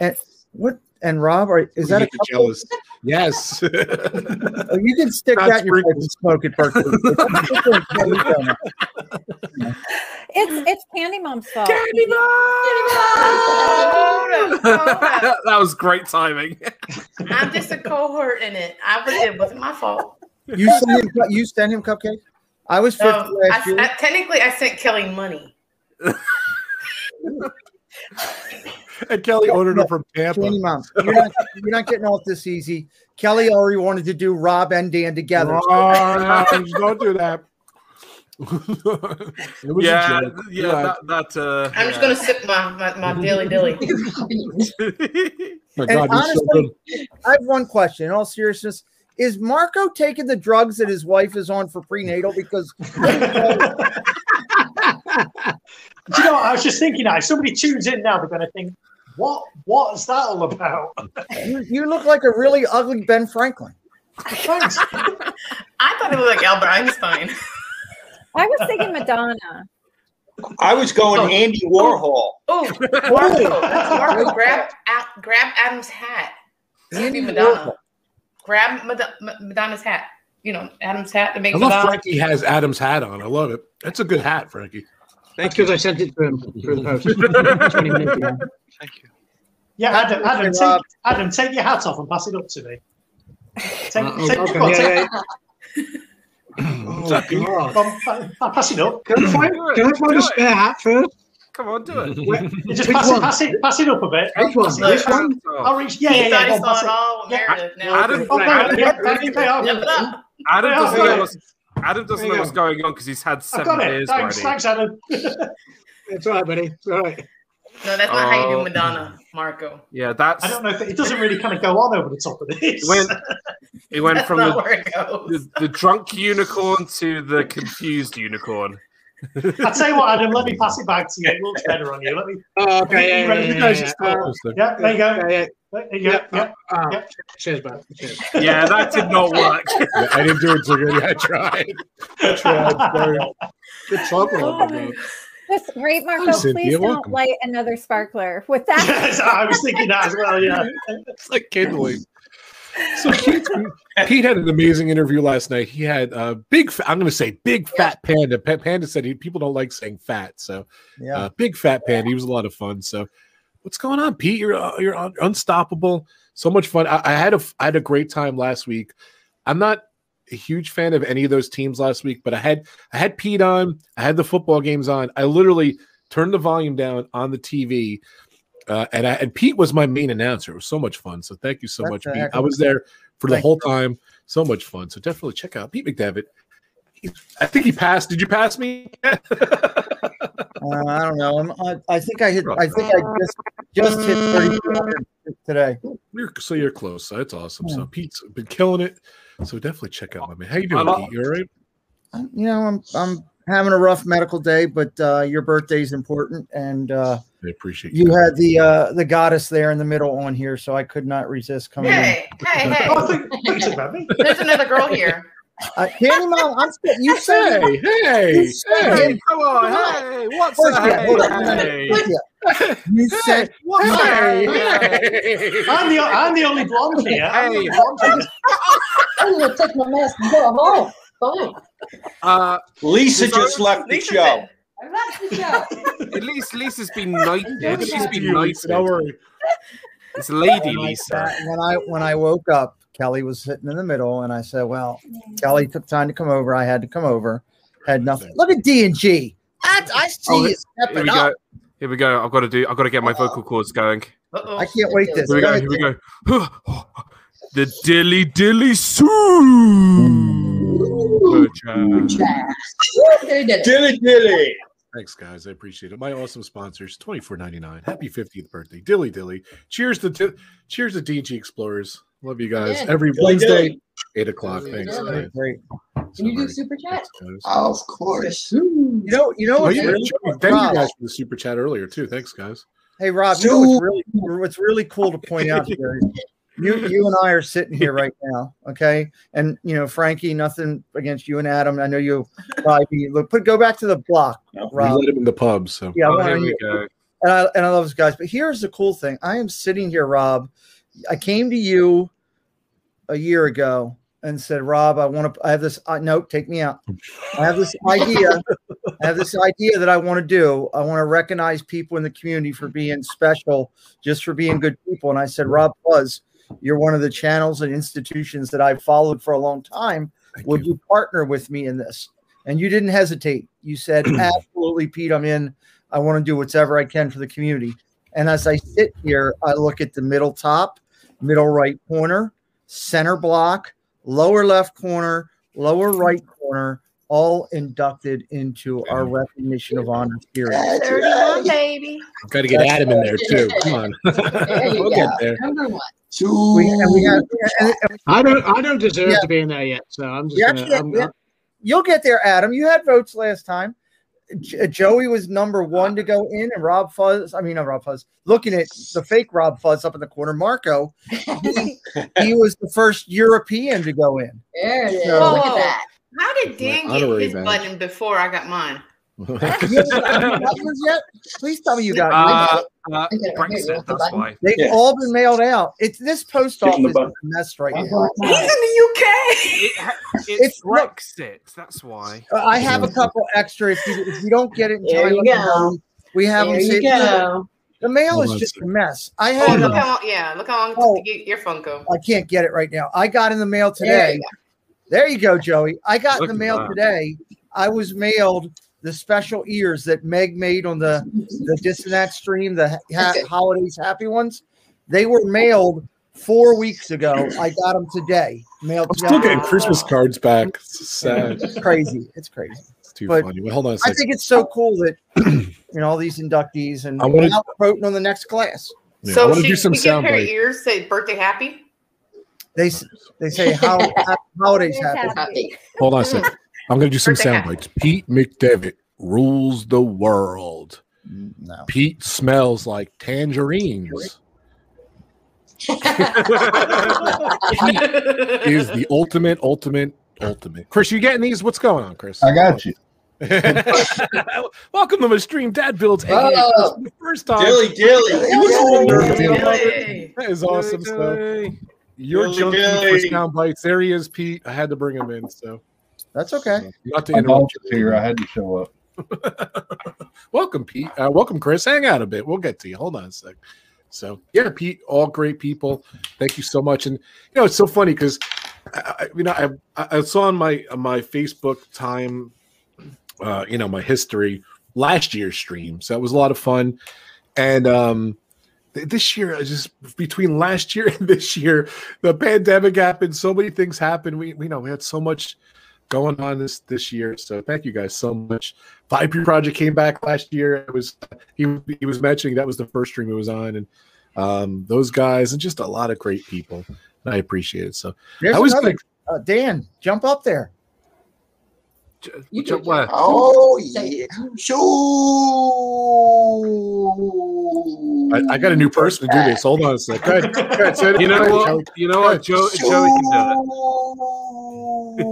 And what? And Rob, are, is that a jealous? Yes. Oh, you can stick Not that in your pipe and smoke it, Berkeley. It's it's Candy Mom's fault. Candy Mom. that was great timing. I'm just a cohort in it. I was it wasn't my fault. you send him. You send him cupcake. I was fifth Um, last I, year. I, technically, I sent Kelly money. and Kelly ordered her from Tampa. Mom, you're not, you're not getting off this easy. Kelly already wanted to do Rob and Dan together. Oh, no, don't do that. It was a yeah, joke. yeah, You're that, that uh, I'm just gonna sip my my, my dilly dilly. My And God, you're so honestly, good. I have one question. In all seriousness, is Marco taking the drugs that his wife is on for prenatal? Because Do you know what? I was just thinking now, if somebody tunes in now, they're going to think, what what is that all about? you, you look like a really ugly Ben Franklin. Thanks. I thought it was like Albert Einstein. I was thinking Madonna. I was going oh. Andy Warhol. Oh, oh Warhol. Marco, grab A- grab Adam's hat. It's gonna Madonna. Grab Mad- Madonna's hat. You know, Adam's hat to make I love Madonna. Frankie has Adam's hat on. I love it. That's a good hat, Frankie. Thanks because I sent it to him through the post. 20 minutes ago. Yeah, Adam, Adam, Hey, take, Adam, take your hat off and pass it up to me. Take, Uh, take, okay, come on, yeah, take- Oh, God. God. Come on, pass it up. Can I find, can I find a spare hat first? Come on, do it. You just Which pass one? it, pass it, pass it up a bit. Which one? Pass it Which up. one? I'll reach. Yeah, yeah, yeah. thought he go on, pass saw it it. all with Yeah. Meredith. Now Adam, Oh, no, Adam, yeah, yeah, yeah, Yep, up. Adam Yeah, doesn't yeah. know what's Adam doesn't know go. what's going on because he's had I've seven got it. beers Thanks, already. thanks, Adam. It's all right, buddy. It's all right. No, that's not how you Oh. do Madonna, Marco. Yeah, that's I don't know if it, it doesn't really kind of go on over the top of this. it went. It went from the, it the the drunk unicorn to the confused unicorn. I tell you what, Adam, let me pass it back to you. It looks better on you. Let me. Oh, okay. Yeah, yeah, You yeah, guys yeah, yeah. talk this thing. Yeah, there you go. Yeah, yeah. There. Yeah. Yeah. Uh, Yeah. Cheers, man. Cheers. Yeah, that did not work. Yeah, I didn't do it so good. I tried. I tried. Sorry. Good chocolate on my mouth. This great Marco, Hi, Cynthia, please don't welcome. light another sparkler with that. Yes, I was thinking that as well. Yeah. It's like kindling. So Pete, Pete had an amazing interview last night. He had a big. I'm going to say big fat panda. Panda said he, people don't like saying fat, so Yeah. uh, big fat panda. He was a lot of fun. So, what's going on, Pete? You're uh, you're un- unstoppable. So much fun. I, I had a I had a great time last week. I'm not a huge fan of any of those teams last week, but I had I had Pete on. I had the football games on. I literally turned the volume down on the TV. Uh, and I, and Pete was my main announcer. It was so much fun. So thank you so That's much, Pete. I was there for the whole time. So much fun. So definitely check out Pete McDevitt. He- I think he passed. Did you pass me? Uh, I don't know. I'm, I, I think I hit. I think I just just hit 3,200 today. You're, so you're close. So that's awesome. So Pete's been killing it. So definitely check out my man. How you doing, Pete? You all right? You know, I'm I'm having a rough medical day, but uh, your birthday is important, and uh, I appreciate you had the uh, the goddess there in the middle on here, so I could not resist coming Hey, hey, hey. in. There's another girl here. Uh, Candy Mom, I'm still, you said Hey, hey, you hey, come on, hey, what's First, a yeah, hey, hold on. hey? First. You said What's you a hey? I'm the I'm the only blonde here. I'm the Hey. blonde here. I'm gonna take my mask and go home. Fine. Uh, Lisa Lisa- just left the show. said- I left the show. at least Lisa's been knighted. She's been You, knighted. Don't worry. It's Lady Lisa. when I when I woke up, Kelly was sitting in the middle, and I said, "Well, mm-hmm. Kelly took time to come over. I had to come over. Had nothing. Look at D and G. I, I see Oh, you Here we up. go. Here we go. I've got to do. I've got to get my vocal cords going. Uh-oh. I can't wait this. Here we go. Go Here we go. The dilly dilly soo. They did it. Dilly dilly. Thanks, guys. I appreciate it. My awesome sponsors, twenty four ninety nine. Happy fiftieth birthday, Dilly Dilly. Cheers to Di- cheers to DG Explorers. Love you guys. Yeah. Every Dilly Wednesday, Dilly. eight o'clock. Thanks, Yeah. guys. Great. Can you do super chat? Guys. Of course. You know, you know Oh, what's yeah. really Thank you guys for the super chat earlier too. Thanks, guys. Hey Rob, you know what's really what's really cool to point out here. Is You you and I are sitting here right now, okay? And you know, Frankie, nothing against you and Adam. I know you probably look put go back to the block, We Rob. let him in the pub, so Yeah, Oh, here we go. and I and I love those guys. But here's the cool thing: I am sitting here, Rob. I came to you a year ago and said, Rob, I want to. I have this. Uh, nope, take me out. I have this idea. I have this idea that I want to do. I want to recognize people in the community for being special, just for being good people. And I said, Rob Fuzz, you're one of the channels and institutions that I've followed for a long time. Would you partner with me in this? And you didn't hesitate. You said, absolutely, Pete, I'm in. I want to do whatever I can for the community. And as I sit here, I look at the middle top, middle right corner, center block, lower left corner, lower right corner, all inducted into our recognition of honor series. That's 31, right. baby. got to get Adam in there too. Come on, There we'll go. get there. Number one. Two. We, and we have, and- and I don't. I don't deserve Yeah. to be in there yet. So I'm just. you Gonna, actually, I'm, yeah, you'll get there, Adam. You had votes last time. J- uh, Joey was number one to go in, and Rob Fuzz. I mean, not Rob Fuzz. Looking at the fake Rob Fuzz up in the corner, Marco. He, he was the first European to go in. There it is. So- Look at that. How did Dan get his badge. button before I got mine? You haven't got yours yet? Please tell me you got. Uh, uh, Okay, here, Brexit. That's why. They've Yeah. all been mailed out. It's this post Give 'em the office is a mess right One now. He's in the UK. It ha- it's, It's- look- Brexit. That's why. Uh, I have a couple extra. If you if you don't get it in There you go. know. we have There them. you go. The mail Hold is on a just a mess. I Oh, look how yeah, look how long it took Oh. to get your Funko. I can't get it right now. I got in the mail There today. You There you go, Joey. I got in the mail that. today. I was mailed the special ears that Meg made on the the Dissonant stream, the ha- holidays happy ones. They were mailed four weeks ago. I got them today. Mailed. I'm still getting Christmas cards back. It's sad. It's crazy. It's crazy. It's too But funny. But hold on a I second. think it's so cool that you know all these inductees and I wanna- voting on the next class. Yeah, I so want to she, do some we give sound her bites. ears say birthday happy. They they say how holidays happen. Happy. Hold on a second. I'm going to do some Birthday sound bites. Pete McDevitt rules the world. No. Pete smells like tangerines. Pete is the ultimate, ultimate, ultimate. Chris, you getting these? What's going on, Chris? I got you. Welcome to my stream. Dad builds. Hey, Oh. the first time. Dilly dilly. He was a little nervous. Dilly. That is awesome stuff. You're Dilly junkie for dilly. sound bites. There he is, Pete. I had to bring him in. So, That's okay. not to I interrupt volunteered here. I had to show up. welcome, Pete. Uh, welcome, Chris. Hang out a bit. We'll get to you. Hold on a sec. So, yeah, Pete, all great people. Thank you so much. And you know, it's so funny because, I, I- you know, I, I saw on my on my Facebook time, uh, you know, my history last year's stream. So it was a lot of fun. And um, th- this year, just between last year and this year, the pandemic happened. So many things happened. We, we know we had so much going on this this year. So thank you guys so much. Five P Project came back last year. It was he he was mentioning that was the first stream it was on, and um, those guys and just a lot of great people. And I appreciate it. So There's I was another, like, uh, Dan, jump up there. You jump where? Oh yeah. Shoo. I, I got a new person to do this. Hold on a second. Go ahead. Go ahead, say it. You know what? Joey. You know what? Joe, Joey can do I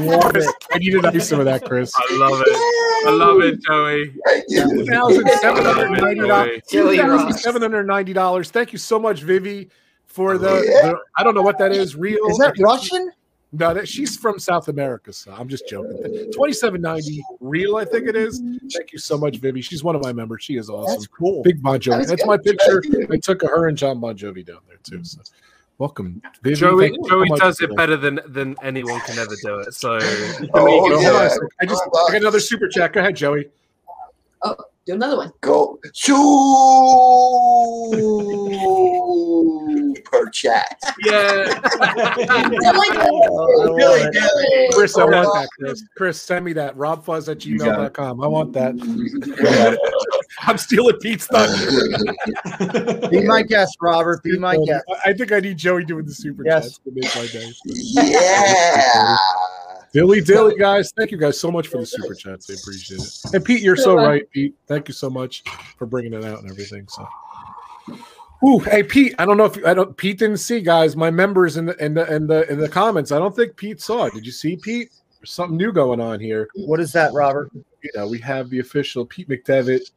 love it. I needed to do some of that, Chris. I love it. I love it, Joey. Two thousand seven hundred ninety dollars. Joey Two thousand rocks. seven hundred ninety dollars. Thank you so much, Vivi, for the, Yeah. the. I don't know what that is. Real? Is that Russian? No, that she's from South America, so I'm just joking. Twenty seven ninety real, I think it is. Thank you so much, Vivi. She's one of my members. She is awesome. That's cool. Big Bon Jovi. That's That's, my picture. I took her and Jon Bon Jovi down there too. So welcome, Vivi. Joey, Thank you so Joey does it that. better than than anyone can ever do it. So, Oh, So hold on a yeah. I just I got another super chat. Go ahead, Joey. Oh, do another one. Go shoo per chat. yeah. Oh, I love it. Chris, I want that, Chris. Chris, send me that. Robfuzz at gmail.com. I want that. I'm stealing Pete's thunder. Be my guest, Robert. Be my guest. I think I need Joey doing the super Yes. chats to make my day. Yeah. Dilly dilly, guys. Thank you guys so much for the super chats. I appreciate it. And Pete, you're so right, Pete. Thank you so much for bringing it out and everything. So, Ooh, hey Pete. I don't know if you, I don't. Pete didn't see, guys. My members in the in the in the in the comments. I don't think Pete saw it. Did you see Pete? There's something new going on here. What is that, Robert? You know, we have the official Pete McDevitt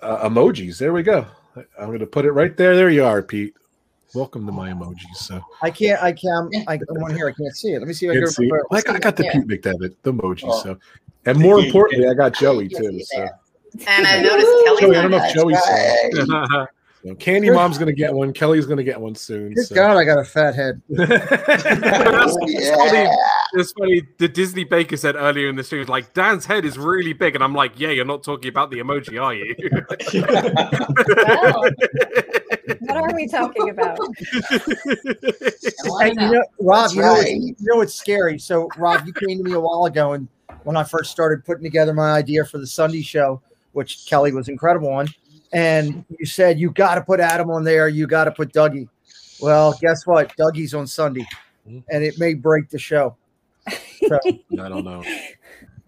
uh, emojis. There we go. I'm going to put it right there. There you are, Pete. Welcome to my emojis. So I can't. I can't. I'm one here. I can't see it. Let me see if I Can't can. see. remember. Like I got the Yeah. Pete McDevitt, the emoji. Oh. So, and more importantly, I got Joey too. So. And I noticed Kelly's Joey, I don't know if it. Joey saw Hey. So Candy Mom's gonna get one. Kelly's gonna get one soon. Good So. God, I got a fat head. That's, Oh, it's funny. yeah. It's funny. The Disney Baker said earlier in the stream, like Dan's head is really big, and I'm like, yeah, you're not talking about the emoji, are you? Well, what are we talking about? Hey, you know, Rob, That's you know, right. you know it's scary. So, Rob, you came to me a while ago, and when I first started putting together my idea for the Sunday show, which Kelly was incredible on, and you said you got to put Adam on there, you got to put Dougie. Well, guess what? Dougie's on Sunday, and it may break the show. So, I don't know.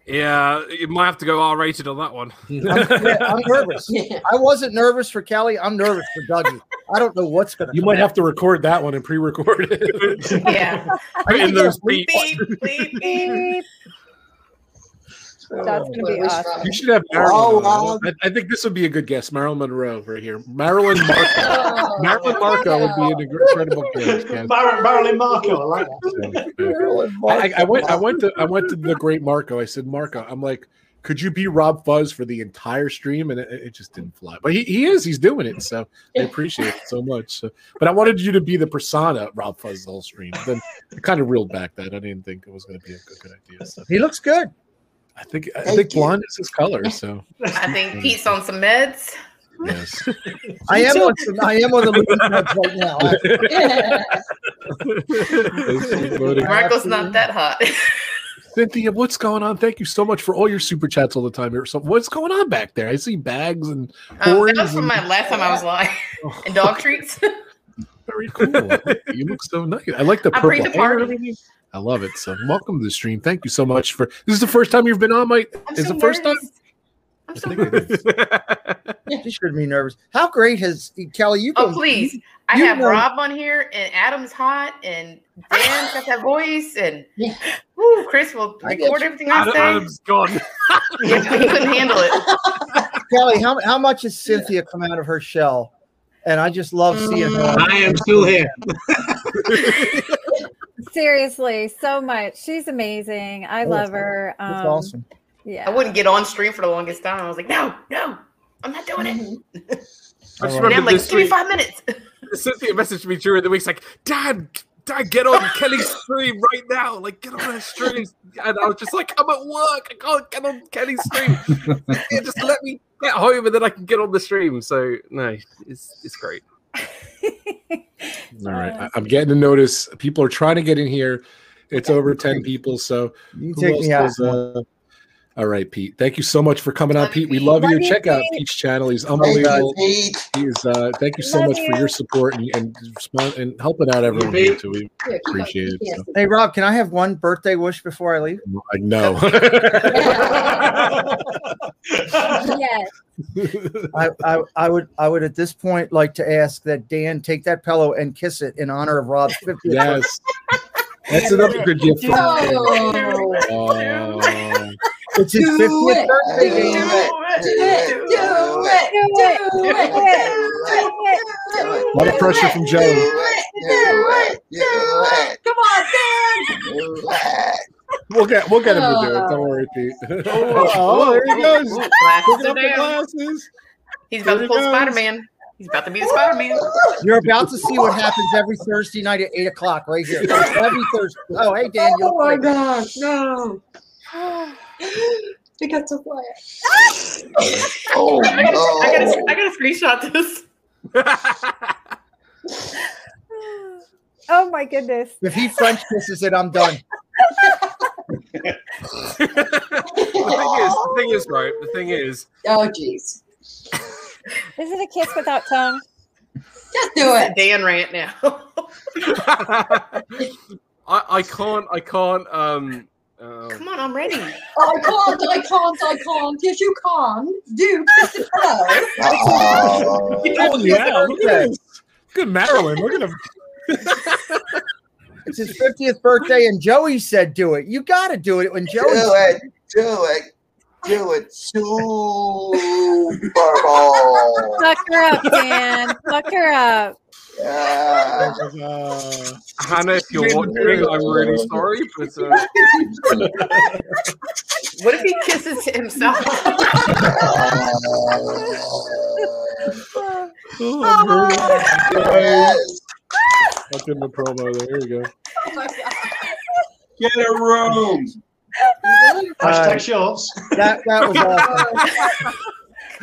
yeah, you might have to go R rated on that one. I'm, yeah, I'm nervous. Yeah. I wasn't nervous for Kelly. I'm nervous for Dougie. I don't know what's going to. You might have to record that one and pre-record it. Yeah. Put in those beats. Beep, beep, beep. That's gonna be awesome. You should have Oh, Marilyn. on. I, I think this would be a good guess. Marilyn Monroe right here. Marilyn Marco. Marilyn oh, Marco would be an incredible guest. guest. Mar- Marilyn Marco, I like that. I, I went. I went to. I went to the great Marco. I said, Marco, I'm like, could you be Rob Fuzz for the entire stream? And it, it just didn't fly. But he, he is. He's doing it. So I appreciate it so much. So, but I wanted you to be the persona Rob Fuzz the whole stream. Then I kind of reeled back that. I didn't think it was going to be a good, good idea. So He looks good. I think. I Thank think you. blonde is his color. So I think Pete's on some meds. yes. I am on. Some, I am on the meds right now. Marco's not that hot. Cynthia, what's going on? Thank you so much for all your super chats all the time. So, what's going on back there? I see bags and Um, that was from and- my last time I was live. And dog treats. Very cool. you look so nice. I like the purple bring the hair and party. everything. I love it. So, welcome to the stream. Thank you so much for. This is the first time you've been on, Mike. I'm Is so the first time? Nervous. I'm so think it nervous. is. She should be nervous. How great has Kelly? You Oh go- please! I you have know- Rob on here, and Adam's hot, and Dan's got that voice, and woo, Chris will record you. everything I Adam, say. Adam's gone. he couldn't handle it. Kelly, how, how much has Cynthia come out of her shell? And I just love seeing her. I am still here. Seriously, so much. She's amazing. I Oh, love her. Um, awesome. Yeah. I wouldn't get on stream for the longest time. I was like, no, no, I'm not doing it. I just And remember I'm like, this give me five minutes. Cynthia messaged me during the week, like, Dad, Dad, get on Kelly's stream right now. Like, get on her stream. And I was just like, I'm at work. I can't get on Kelly's stream. Just let me get home and then I can get on the stream. So, no, it's, it's great. All right. I- I'm getting a notice. People are trying to get in here. It's over 10 people. So You who take else me out. is, uh, all right, Pete. Thank you so much for coming on, Pete. We love you. Love you, Check out Pete's channel. He's Thank you, unbelievable. Pete. He's uh thank you so Love much for your support and and, and helping out everyone here too. We appreciate it. So. Hey Rob, can I have one birthday wish before I leave? I know. yes. I, I, I would I would at this point like to ask that Dan take that pillow and kiss it in honor of Rob's 50th. Yes. That's another good gift. for No. Oh. It's his Do 50th it. birthday, Do Dan. it. Do it. Do it. Do it. A lot of pressure from Joe. Do it. Do it. Do Come on, Dan. We'll get we'll get him to do it. Don't worry, Pete. oh, oh, oh there he oh, goes. Glasses Picking are up the down. glasses. He's about There to he pull goes. Spider Man. He's about to be the Spider Man. You're about to see what happens every Thursday night at eight o'clock right here. Every Thursday. Oh, hey Dan. you Oh look my great. gosh, no. It got so quiet. Oh, I gotta, no. I gotta, I gotta screenshot this. Oh my goodness. If he French kisses it, I'm done. the thing is, the thing is, right? The thing is, Oh, jeez. Is it a kiss without tongue? Just do it. Dan rant now. I, I can't, I can't. Um, uh, Come on, I'm ready. Oh, I can't, I can't, I can't. Yes, you can. Do kiss the pillow. Oh. Oh, yeah, look at this. Good Marilyn. Look at him. It's his 50th birthday, and Joey said do it. You got to do it when Joey Do Joey it. Do it. Do it. Super Bowl. Fuck her up, man. Fuck her up. Yeah. Uh, Hannah, if you're watching, I'm really sorry, but uh, What if he kisses himself? Yes. I'll give him a promo there. Here we go. Get a room. Hashtag shorts. That that was awesome.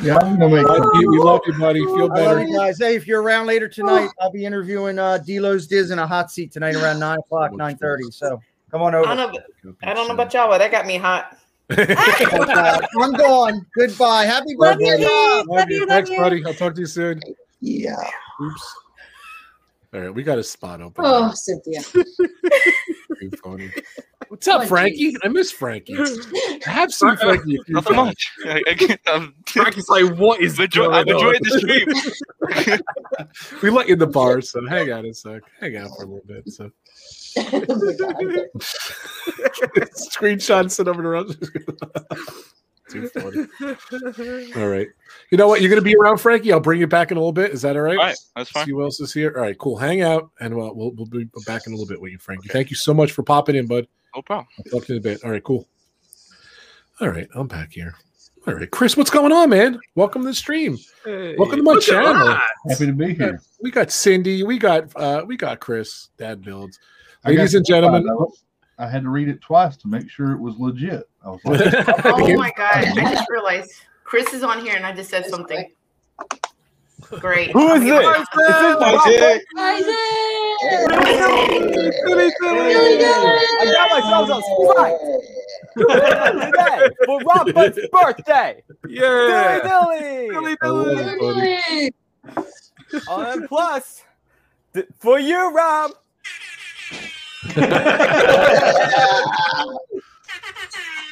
Yeah, I'm gonna make Love you. We love you, buddy. Feel I better. you guys. Hey, if you're around later tonight, I'll be interviewing uh Delo's Diz in a hot seat tonight around nine o'clock, nine thirty. So come on I over. don't know. I don't know about y'all, but that got me hot. I'm gone. Goodbye. Happy Love birthday, you, Rob. Love you. love Thanks, you. buddy. I'll talk to you soon. Yeah. Oops. All right, we got a spot open. Oh, Cynthia. Too funny. What's up, Oh, Frankie? I miss Frankie. I have seen Frankie a few Nothing much. I, I, I'm, um, Frankie's like, "What is enjoy, I'm going on?" enjoying the stream. We let you in the bar, so hang out a sec. Hang out for a little bit. So screenshot sent over to Russ. Too. All right. You know what? You're going to be around, Frankie. I'll bring you back in a little bit. Is that all right? All right, that's fine. See who else is here. All right, cool. Hang out, and we'll we'll, we'll be back in a little bit with you, Frankie. Thank you so much for popping in, bud. No problem. I'll talk to you in a bit. All right, cool. All right, I'm back here. All right, Chris, what's going on, man? Welcome to the stream. Welcome to my channel. Happy to be here. We got Cindy. We got uh we got Chris. Dad builds. Ladies and gentlemen. I had to read it twice to make sure it was legit. I was like, Oh my god! I just realized Chris is on here, and I just said something. Great. Who is this? This is Isaac. I got myself a spike today for Robert's birthday. Yeah. Dilly dilly. I love it, buddy. Oh, and plus, th- for you, Rob.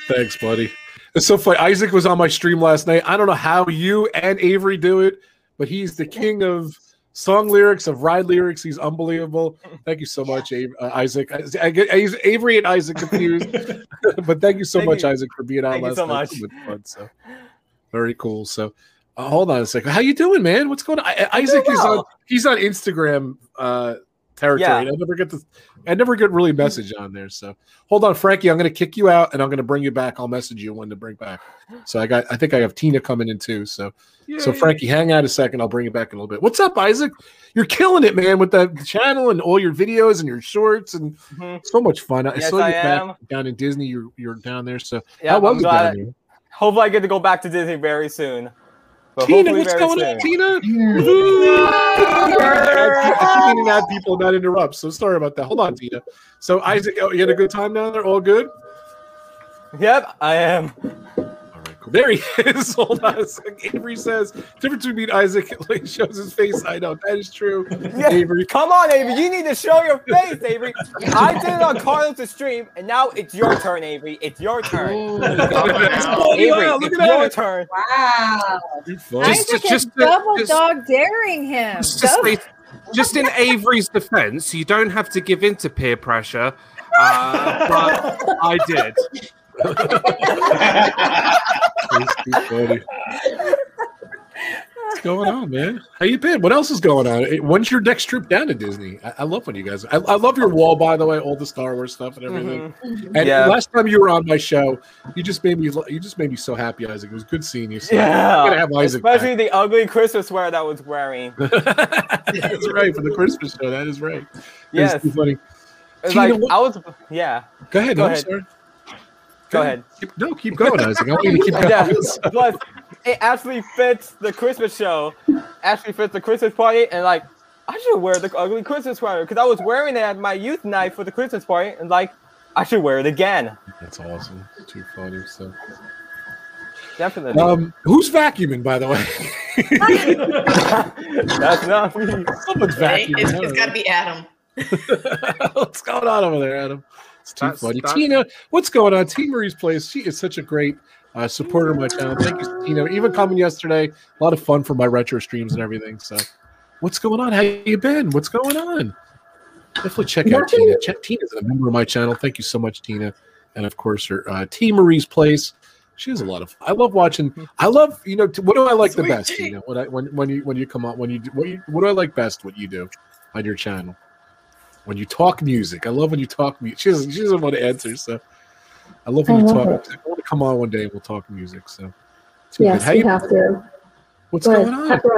Thanks, buddy. It's so funny. Isaac was on my stream last night. I don't know how you and Avery do it, but he's the king of song lyrics, of ride lyrics. He's unbelievable. Thank you so much, uh, Isaac. I, I get I use Avery and Isaac confused, but thank you so Thank much, you. Isaac, for being on Thank you last so night. much. Fun, so very cool. So. uh, hold on a second. How you doing, man? What's going on? I, Isaac is on. He's on Instagram uh, territory. Yeah. I never get to. I never get really message on there. So hold on, Frankie. I'm going to kick you out, and I'm going to bring you back. I'll message you when to bring back. So I got. I think I have Tina coming in too. So so Frankie, hang out a second. I'll bring you back in a little bit. What's up, Isaac? You're killing it, man, with that channel and all your videos and your shorts and Mhm. so much fun. I Yes, saw you I back am. down in Disney. You're you're down there. So Yeah, how was it down there? Hopefully, I get to go back to Disney very soon. But Tina, what's going on, soon. Tina? I mean, add people, not interrupt. So sorry about that. Hold on, Tina. So Isaac, oh, you had a good time down there? All good? Yep, I am. There he is. Hold on a second. Avery says, difference between Isaac like shows his face. I know that is true. Yeah. Avery. Come on, Avery. You need to show your face, Avery. I did it on Carlos' stream, and now it's your turn, Avery. It's your turn. Avery, Wow, look it's at your that. turn. Wow. Just- Isaac just- is just- double just- dog daring him. Just, to say- just in Avery's defense, you don't have to give in to peer pressure, uh, but I did. That's too funny. What's going on, man? How you been? What else is going on? When's your next trip down to Disney? I, I love when you guys. I, I love your wall, by the way, all the Star Wars stuff and everything. Mhm. And Yeah. last time you were on my show, you just made me. You just made me so happy, Isaac. It was good seeing you. So I'm Yeah, gonna have Isaac. back. especially the ugly Christmas wear that I was wearing. That's right for the Christmas show. That is right. Yes. too funny. It's Tina, like what- I was. Yeah. Go ahead. Go no, I'm ahead. sorry. Go ahead. Keep- no, keep going, Isaac. I want you to keep going. Yeah. Plus, it actually fits the Christmas show. Actually fits the Christmas party, and like, I should wear the ugly Christmas sweater because I was wearing it at my youth night for the Christmas party, and like, I should wear it again. That's awesome. Too funny. So, Definitely. um, who's vacuuming, by the way? That's not me. Someone's Right? vacuuming. It's, I it's don't got to be Adam. What's going on over there, Adam? It's too That's- funny. that's- Tina, what's going on? T Marie's place. She is such a great uh, supporter of my channel. Thank you, Tina. Even coming yesterday, a lot of fun for my retro streams and everything. So, what's going on? How you been? What's going on? Definitely check out Nothing. Tina. Check, Tina's a member of my channel. Thank you so much, Tina. And of course, her uh, T Marie's place. She has a lot of. I love watching. I love you know. t- What do I like the best? tea. You know, when I when when you when you come on when you do, what you, what do I like best? What you do on your channel? When you talk music. I love when you talk music. She doesn't, she doesn't want to answer, so I love when I you love talk. it. I want to come on one day and we'll talk music. So, Too Yes, good. You- have to. What's But going on? happy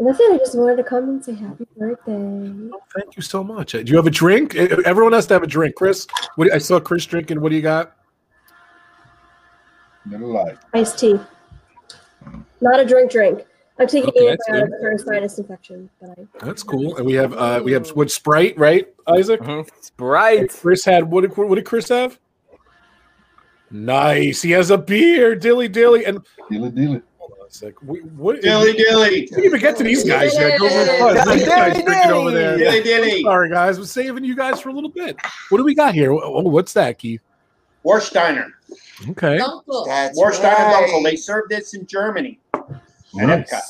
that's it. I just wanted to come and say happy birthday. Thank you so much. Uh, Do you have a drink? Everyone has to have a drink. Chris, what do- I saw Chris drinking. What do you got? Iced tea. Not a drink drink. I'm taking Okay, that's antibiotics good. for a sinus infection. But I, That's cool. And we have uh we have what Sprite, right, Isaac? Sprite. Chris had what did what did Chris have? Nice. He has a beer, dilly dilly, and dilly dilly. Hold on. We, what, Dilly dilly. We didn't even get to these guys yet. Go for the. Dilly guys dilly. over there. Dilly dilly. Sorry, guys. We're saving you guys for a little bit. What do we got here? Oh, what's that, Keith? Warsteiner. Okay. That's Warsteiner Dunkel. They serve this in Germany. At Epcot.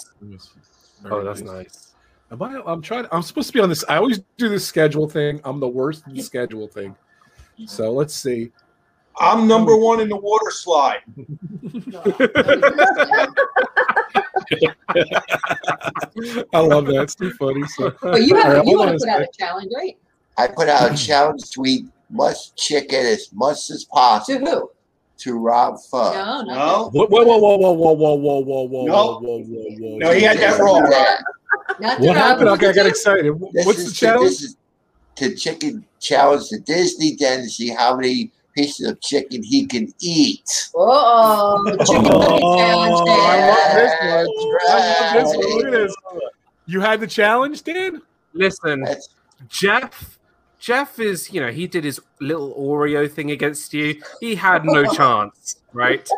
Oh, that's nice. Am I, I'm trying. I'm supposed to be on this. I always do this schedule thing. I'm the worst at the schedule thing. So let's see. I'm number one in the water slide. I love that. It's too funny. So, Oh, you have right, you want to put out a challenge, right? I put out a challenge to Must chicken as much as possible. To who? To Rob Fuzz. No, no. No. Whoa, whoa, whoa, whoa, whoa, whoa, whoa, whoa, whoa, No. whoa, whoa, whoa, whoa. No, he had that wrong, Not What happened? Okay, I got excited. This What's is the challenge? This is to chicken challenge to Disney Den to see how many pieces of chicken he can eat. Oh, chicken nugget challenge. Oh, I love this Dan. one. I love this one. Look at this. You had the challenge, Dan? Listen, Jeff. Jeff is, you know, he did his little Oreo thing against you. He had no chance, right?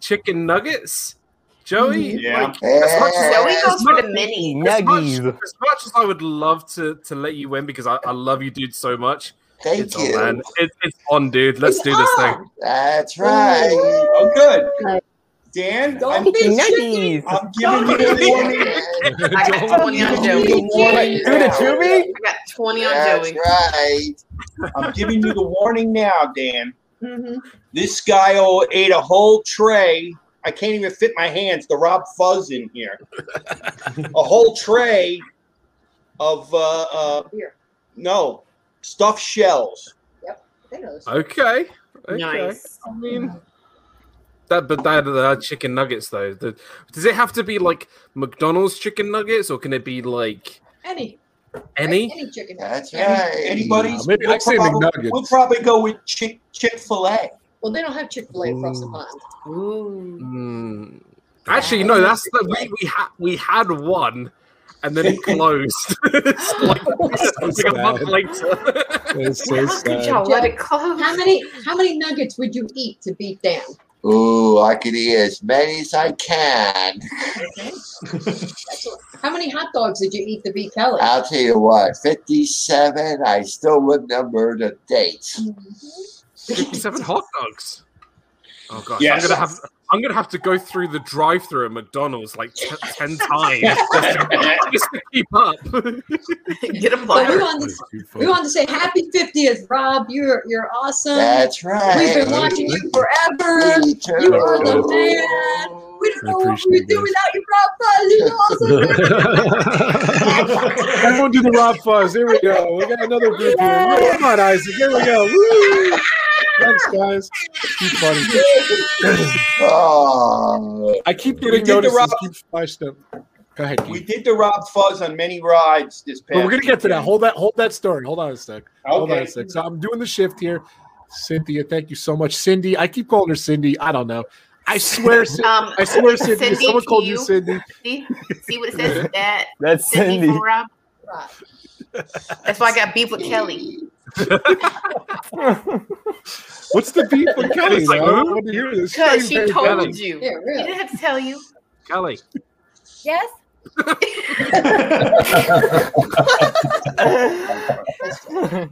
Chicken nuggets, Joey. Yeah. Like, as much as, Joey as goes for the mini. As much, as much as I would love to to let you win because I, I love you, dude, so much. Thank it's oh, you. on, man. It, it's on, dude. Let's do this thing. That's right. Oh, good. Dan, I'm, Don't be Nuggies. I'm giving you the warning. I got 20 on Joey. warning Do the now. Chewy? I got 20 on That's Joey. right. I'm giving you the warning now, Dan. Mhm. This guy ate a whole tray. I can't even fit my hands. The Rob Fuzz in here. a whole tray of uh, uh Beer. no stuffed shells. They know. Okay. Okay. Nice. I mean, that but that uh, chicken nuggets though. The, does it have to be like McDonald's chicken nuggets, or can it be like Any. any? Any chicken. That's Any, right. anybody's? Maybe we'll, I'd say probably, we'll probably go with Chick Chick Fil A. Well, they don't have Chick Fil A across the pond. Ooh. Mm, Actually, no, that's the we we had we had one, and then it closed. it's like, it's like a month later. It's so How could y'all let it close? How many how many nuggets would you eat to beat Dan? Ooh, I could eat as many as I can. How many hot dogs did you eat to beat Kelly? I'll tell you what, 57, I still remember the dates. Fifty-seven hot dogs. Oh gosh, Yes. I'm gonna have I'm gonna have to go through the drive-through at McDonald's like t- ten times just to, just to keep up. Get a But we wanted, to, we wanted to say happy 50th, Rob. You're you're awesome. That's right. We've been watching you forever. You are the man. We don't know what we would do without you, Rob Fuzz. You're awesome. Everyone do the Rob Fuzz. Here we go. We got another group. Come on, Isaac. Here we go. Woo! Thanks, guys. Keep funny. Oh. I keep We getting did the notices. Rob- Keep flashing up. Go ahead. We did the Rob Fuzz on many rides this past. But we're gonna get to that. Hold that. Hold that story. Hold on a sec. Hold on a sec. So I'm doing the shift here. Cynthia, thank you so much. Cindy, I keep calling her Cindy. I don't know. I swear, Cindy, Um, I swear, Cindy. Cindy, someone called you you. Cindy. See, see what it says? That That's Cindy Cindy. Rob. That's why I got beef with Kelly. What's the beef with Kelly? It's like, though? I who? want to hear this. Because she Kelly. told you. Yeah, She really. didn't have to tell you. Kelly. Yes.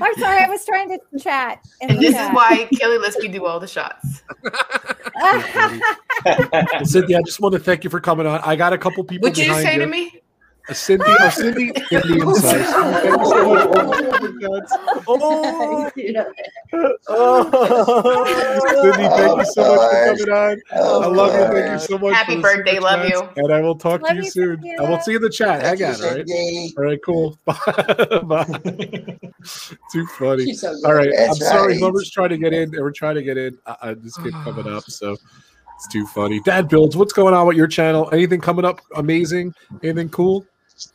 I'm sorry. I was trying to chat. And this chat. is why Kelly lets me do all the shots. Cynthia, I just want to thank you for coming on. I got a couple people What you behind say you. to me? Cindy, oh, Cindy, Cindy, I'm sorry. Thank you so much. Oh, Cindy, thank you so much for coming on. I love you. Thank you so much. Happy birthday, love chats, you. And I will talk Love to you, you, soon. Cynthia. I will see you in the chat. Hang Thank on, you, All right. All right. cool. Bye. Too funny. So good. All right. I'm That's sorry. right. Whoever's trying to get in, they were trying to get in. I, I just keep coming up. So it's too funny. Dad builds. What's going on with your channel? Anything coming up amazing? Anything cool?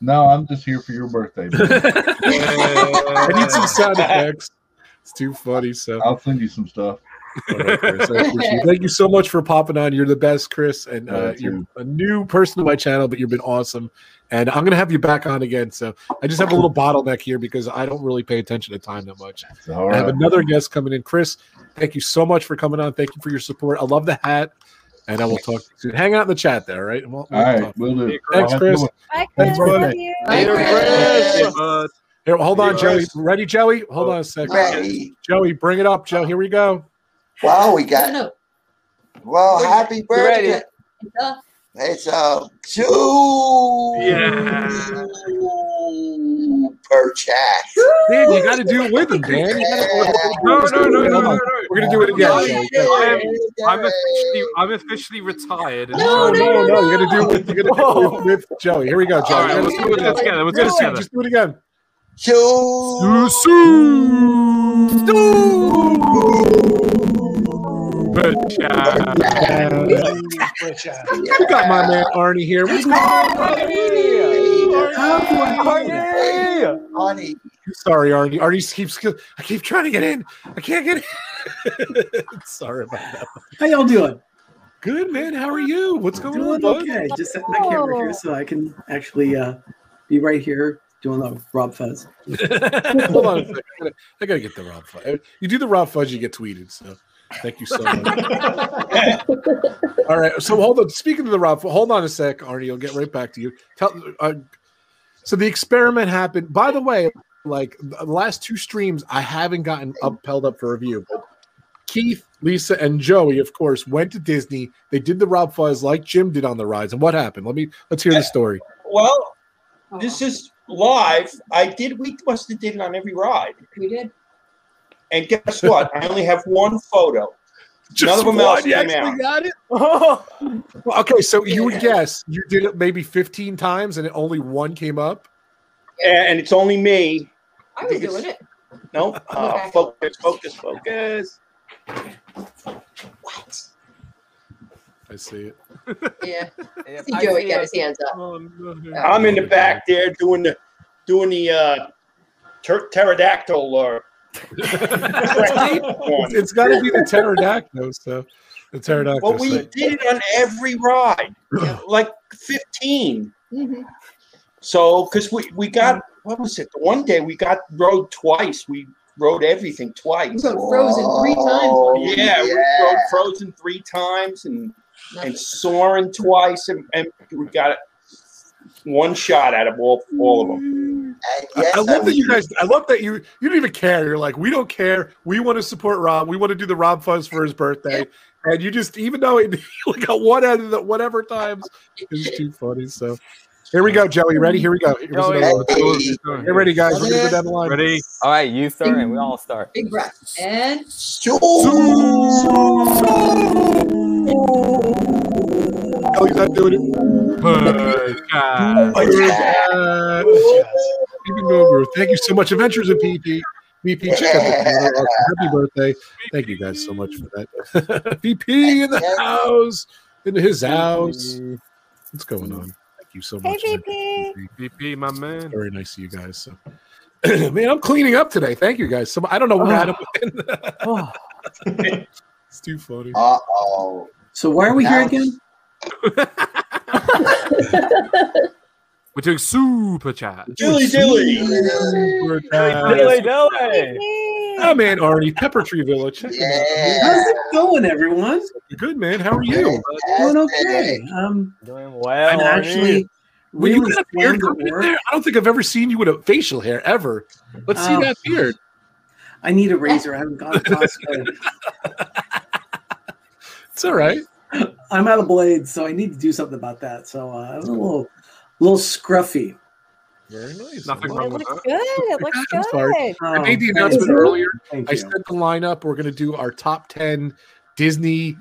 No, I'm just here for your birthday. I need some sound effects. It's too funny. So I'll send you some stuff. All right, Chris, I appreciate it. Thank you so much for popping on. You're the best, Chris, and uh, Yeah, you're a new person to my channel, but you've been awesome. And I'm gonna have you back on again. So I just have a little bottleneck here because I don't really pay attention to time that much. All I have another guest coming in. Chris, thank you so much for coming on. Thank you for your support. I love the hat, and I will talk to you soon. Hang out in the chat there, right? We'll- we'll All right, talk. we'll do. Thanks, I'll Chris. do it. Bye, Thanks, Chris. brother. Love you. Later, Chris. Here, hold on, Joey. Ready, Joey? Hold on a second. Ready. Joey, bring it up, Joe. Here we go. Wow, we got, no. well, happy birthday. Uh, It's a two Yeah. per chat. Dan, you got to do it with him, Dan. You gotta, No, no, no, no, no, no. We're gonna do it again. I am, I'm officially, I'm officially retired. No, no, no, You got to do it. You got to do it with, with Joey. Here we go, Joey. All right, let's do it together. Let's do it together. Just do it again. Two. Good job. We got my man Arnie here. What's going on? Honey. Sorry, Arnie. Arnie keeps. I keep trying to get in. I can't get in. Sorry about that. How y'all doing? Good man. How are you? What's going on? Doing bud? okay. Just setting my camera here so I can actually uh, be right here doing the Rob Fuzz. Hold on a second. I gotta, I gotta get the Rob Fudge. You do the Rob Fudge, you get tweeted. So thank you so much. All right. So hold on. Speaking of the Rob, hold on a sec, Arnie. I'll get right back to you. Tell. Uh, so the experiment happened. By the way, like the last two streams, I haven't gotten up held up for review. But Keith, Lisa, and Joey, of course, went to Disney. They did the Rob Fuzz like Jim did on the rides. And what happened? Let me let's hear the story. Well, this is live. I did. We must have did it on every ride. We did. And guess what? I only have one photo. None of them one? else You came out. got it? Well, okay, so you would guess you did it maybe 15 times and it only one came up. And it's only me. I was doing it. No, uh, focus, focus, focus. I see it. Yeah. Yep, See I Joey see got it. his hands up. I'm in the back there doing the doing the uh, ter- pterodactyl or it's, it's got to be the pterodactyl. So the pterodactyl. Well, we so- did it on every ride, like 15. So, because we, we got, what was it? One day we got rode twice. We rode everything twice. We got Frozen three times. Oh, yeah, we yeah. rode Frozen three times and and Soaring twice, and, and we got it one shot out of all, all of them. I, I love that you guys. I love that you. You don't even care. You're like, we don't care. We want to support Rob. We want to do the Rob Fuzz for his birthday, and you just, even though it you got one out of the whatever times, it's too funny. So here we go, Joey. Ready? Here we go. Here's Joey. another one. Get ready, guys. We're gonna go down the line. Ready? All right, you start and we all start. Big breath. And Kelly's not doing it. Oh Even number. Thank you so much, Adventures in PP. VP, check out the happy birthday. Thank you guys so much for that. VP in the house, in his house. What's going on? Thank you so Hey, much. VP. VP, my man. Very nice of you guys. So. man, I'm cleaning up today. Thank you guys. So I don't know where Adam went. it's too funny. Uh oh. So why are we here again? We're doing super chat. Dilly dilly. Super chat. Dilly dilly. Oh man, Arnie, Pepper Tree Village. Check them. How's it going, everyone? Good man. How are you? Doing okay. Um, Doing well. I'm actually When you got a beard slammed coming at in work. there, I don't think I've ever seen you with a facial hair ever. Let's see Oh. that beard. I need a razor. I haven't gone to Costco. It's all right. I'm out of blades, so I need to do something about that. So uh, I'm a little, little scruffy. Very nice. Nothing It wrong with looks that. good. It looks I'm sorry. good. I made the announcement thank earlier. Thank I you. set the lineup. We're going to do our top 10 Disney,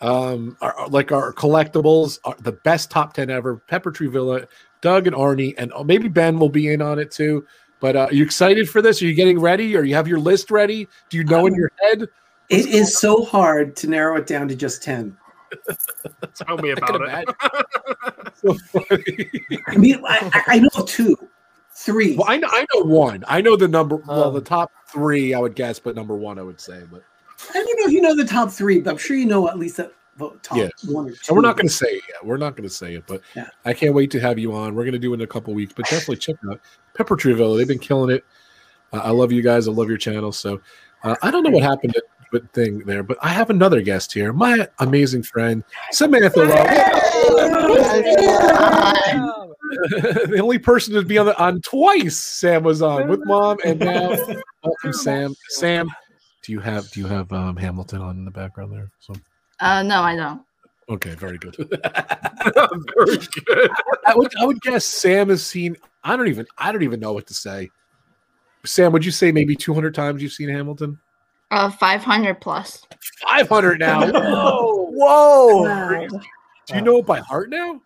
um, our, like our collectibles, our, the best top 10 ever. Pepper Tree Villa, Doug and Arnie, and oh, maybe Ben will be in on it too. But uh, are you excited for this? Are you getting ready? Or you have your list ready? Do you know in your head? It is so hard to narrow it down to just ten. Tell me I about it. So funny. I mean, I, I- I know two, three. Well, I know, I know one. I know the number. Well, Um, the top three, I would guess, but number one, I would say. But I don't know if you know the top three, but I'm sure you know at least the the top Yeah. one or two. And we're not going to say it yet. We're not going to say it, but Yeah. I can't wait to have you on. We're going to do it in a couple weeks, but definitely check out Pepper Tree Villa. They've been killing it. Uh, I love you guys. I love your channel. So uh, I don't know what happened to but thing there, but I have another guest here. My amazing friend Samantha. Love. the only person to be on the on twice. Sam was on with mom, and now welcome Sam. Sam, do you have do you have um, Hamilton on in the background there? So Uh, no, I don't. okay, very good. very good. I would I would guess Sam has seen. I don't even I don't even know what to say. Sam, would you say maybe two hundred times you've seen Hamilton? Uh, 500 plus. Five hundred now. Whoa, whoa! Do you know it by heart now?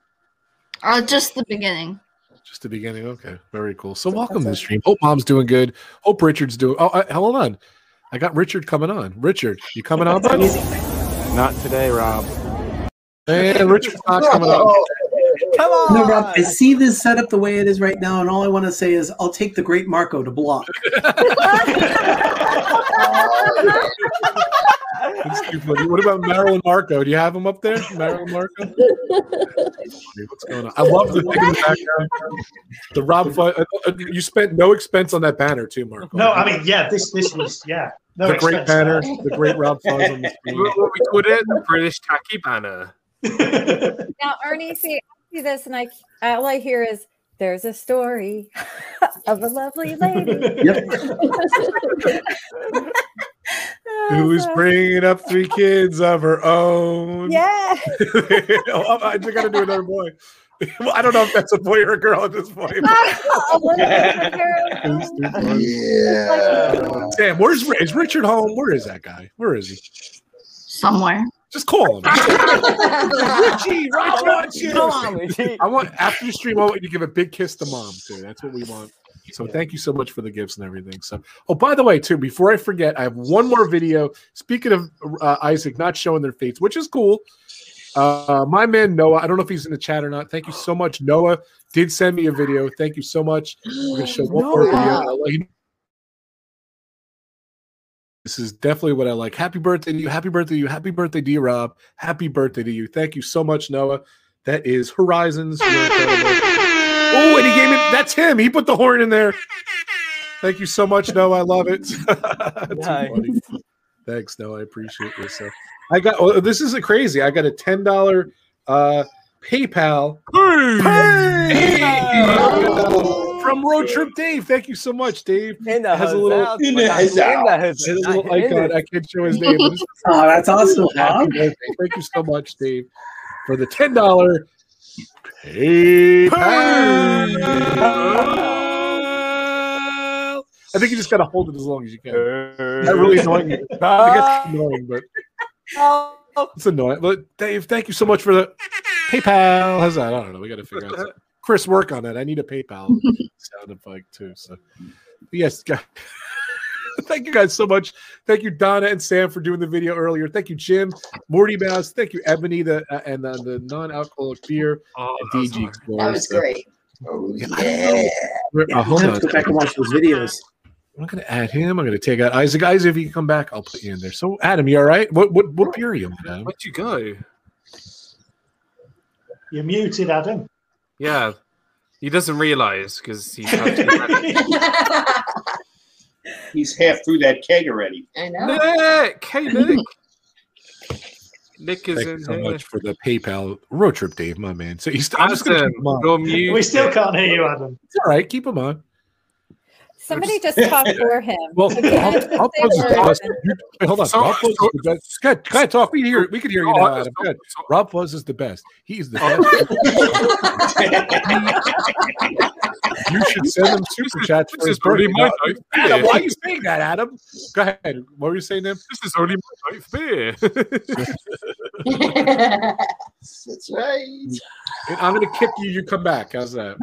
Uh, just the beginning. Just the beginning. Okay, very cool. So welcome to the stream. Hope mom's doing good. Hope Richard's doing. Oh, I, hold on. I got Richard coming on. Richard, you coming on, bud? Not today, Rob. And Richard's not coming on. Come on. No, Rob, I see this set up the way it is right now, and all I want to say is I'll take the great Marco to block. That's too funny. What about Marilyn Marco? Do you have him up there? Marilyn Marco? What's going on? I love the thing in the background. The Rob, Fu- uh, uh, you spent no expense on that banner too, Marco. No, I mean, yeah, this this was yeah. No the great expense. banner, the great Rob Fuzz on the screen. What what we called it? The British tacky banner. Now, Ernie, see, I see this, and I all I hear is there's a story of a lovely lady. Oh, Who's bringing up three kids of her own? Yeah. oh, I just got to do another boy. Well, I don't know if that's a boy or a girl at this point. Yeah. Damn, where's is Richard home? Where is that guy? Where is he? Somewhere. Just call him. Richie, Rob wants you. Come on, Richie. I want after the stream, I want you to give a big kiss to mom too. That's what we want. So thank you so much for the gifts and everything. So, oh, by the way, too, before I forget, I have one more video. Speaking of uh, Isaac not showing their fates, which is cool. Uh, my man Noah, I don't know if he's in the chat or not. Thank you so much. Noah did send me a video. Thank you so much. We're gonna show one more video. I'll let you This is definitely what I like. Happy birthday to you. Happy birthday to you. Happy birthday to you, Rob. Happy birthday to you. Thank you so much, Noah. That is Horizons. Oh, and he gave me that's him. He put the horn in there. Thank you so much, Noah. I love it. Thanks, Noah. I appreciate this. So I got. Oh, this isn't crazy. I got a ten dollar uh, PayPal. From Road Trip Dave. Thank you so much, Dave. In the has a little, house. In the house. has a little icon. it. I can't show his name. Oh, that's awesome, Happy Rob. birthday. Thank you so much, Dave, for the ten dollar PayPal. I think you just gotta hold it as long as you can. That really annoying. you. I guess it's annoying, but it's annoying. But Dave, thank you so much for the PayPal. How's that? I don't know. We got to figure out. Something. Chris, work on it. I need a PayPal sound effect too. So, yes, guys. Thank you guys so much. Thank you, Donna and Sam, for doing the video earlier. Thank you, Jim, Morty Mouse. Thank you, Ebony, the uh, and uh, the non-alcoholic beer. and DG Explorer. That was So- great. Oh yeah. Uh, hold I on. have to go back and watch those videos. I'm gonna add him. I'm gonna take out Isaac. Isaac, if you can come back, I'll put you in there. So, Adam, you all right? What what what beer are you on, Adam? Where'd you go? You're muted, Adam. Yeah, he doesn't realize because he's had He's half through that keg already. I Nick, hey Nick. Nick is Thank in you so here. much for the PayPal road trip, Dave, my man. So he's I'm just gonna Adam, keep him on. you're muted. We still can't hear you, Adam. It's all right. Keep him on. Somebody just talk for him. Well, Again, I'll, just I'll pose is the words best. and- You- wait, hold on. So- Rob Pose is the best. Go ahead, go ahead, talk. We can hear. We can hear you Oh, now, Adam. Go ahead. Rob Pose is the best. He's the oh. best. you should send him super chats for this his is only birthday. my No, ninth Adam, beer. why are you saying that, Adam? Go ahead. What were you saying, Tim? This is only my ninth beer. That's right. I'm gonna kick you. You come back. How's that?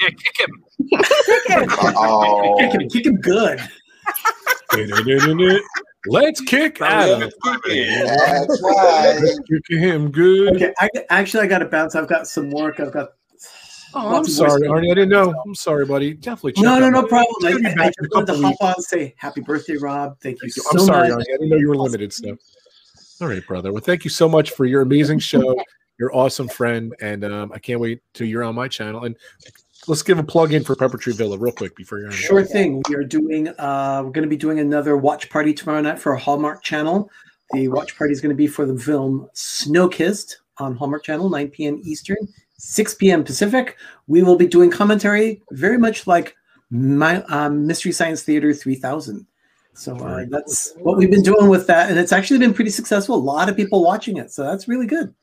yeah, kick him. Kick Oh, Kick him, kick him good. Let's kick Adam. that's right. Let's kick him good. Okay, I, actually, I got to bounce. I've got some work. I've got. Oh, I'm sorry, Arnie. I didn't know. I'm sorry, buddy. Definitely. Check No, out no, no my- problem. I, He's I back in a just wanted to hop on and say happy birthday, Rob. Thank you so I'm sorry, much. Arnie. I didn't know you were limited. So, all right, brother. Well, thank you so much for your amazing show. You're awesome friend, and um, I can't wait till you're on my channel. And let's give a plug in for Pepper Tree Villa real quick before you're on. Sure thing. We are doing. Uh, we're going to be doing another watch party tomorrow night for our Hallmark Channel. The watch party is going to be for the film Snowkissed on Hallmark Channel, 9 p.m. Eastern, 6 p.m. Pacific. We will be doing commentary, very much like my um, Mystery Science Theater 3000. So uh, that's what we've been doing with that, and it's actually been pretty successful. A lot of people watching it, so that's really good.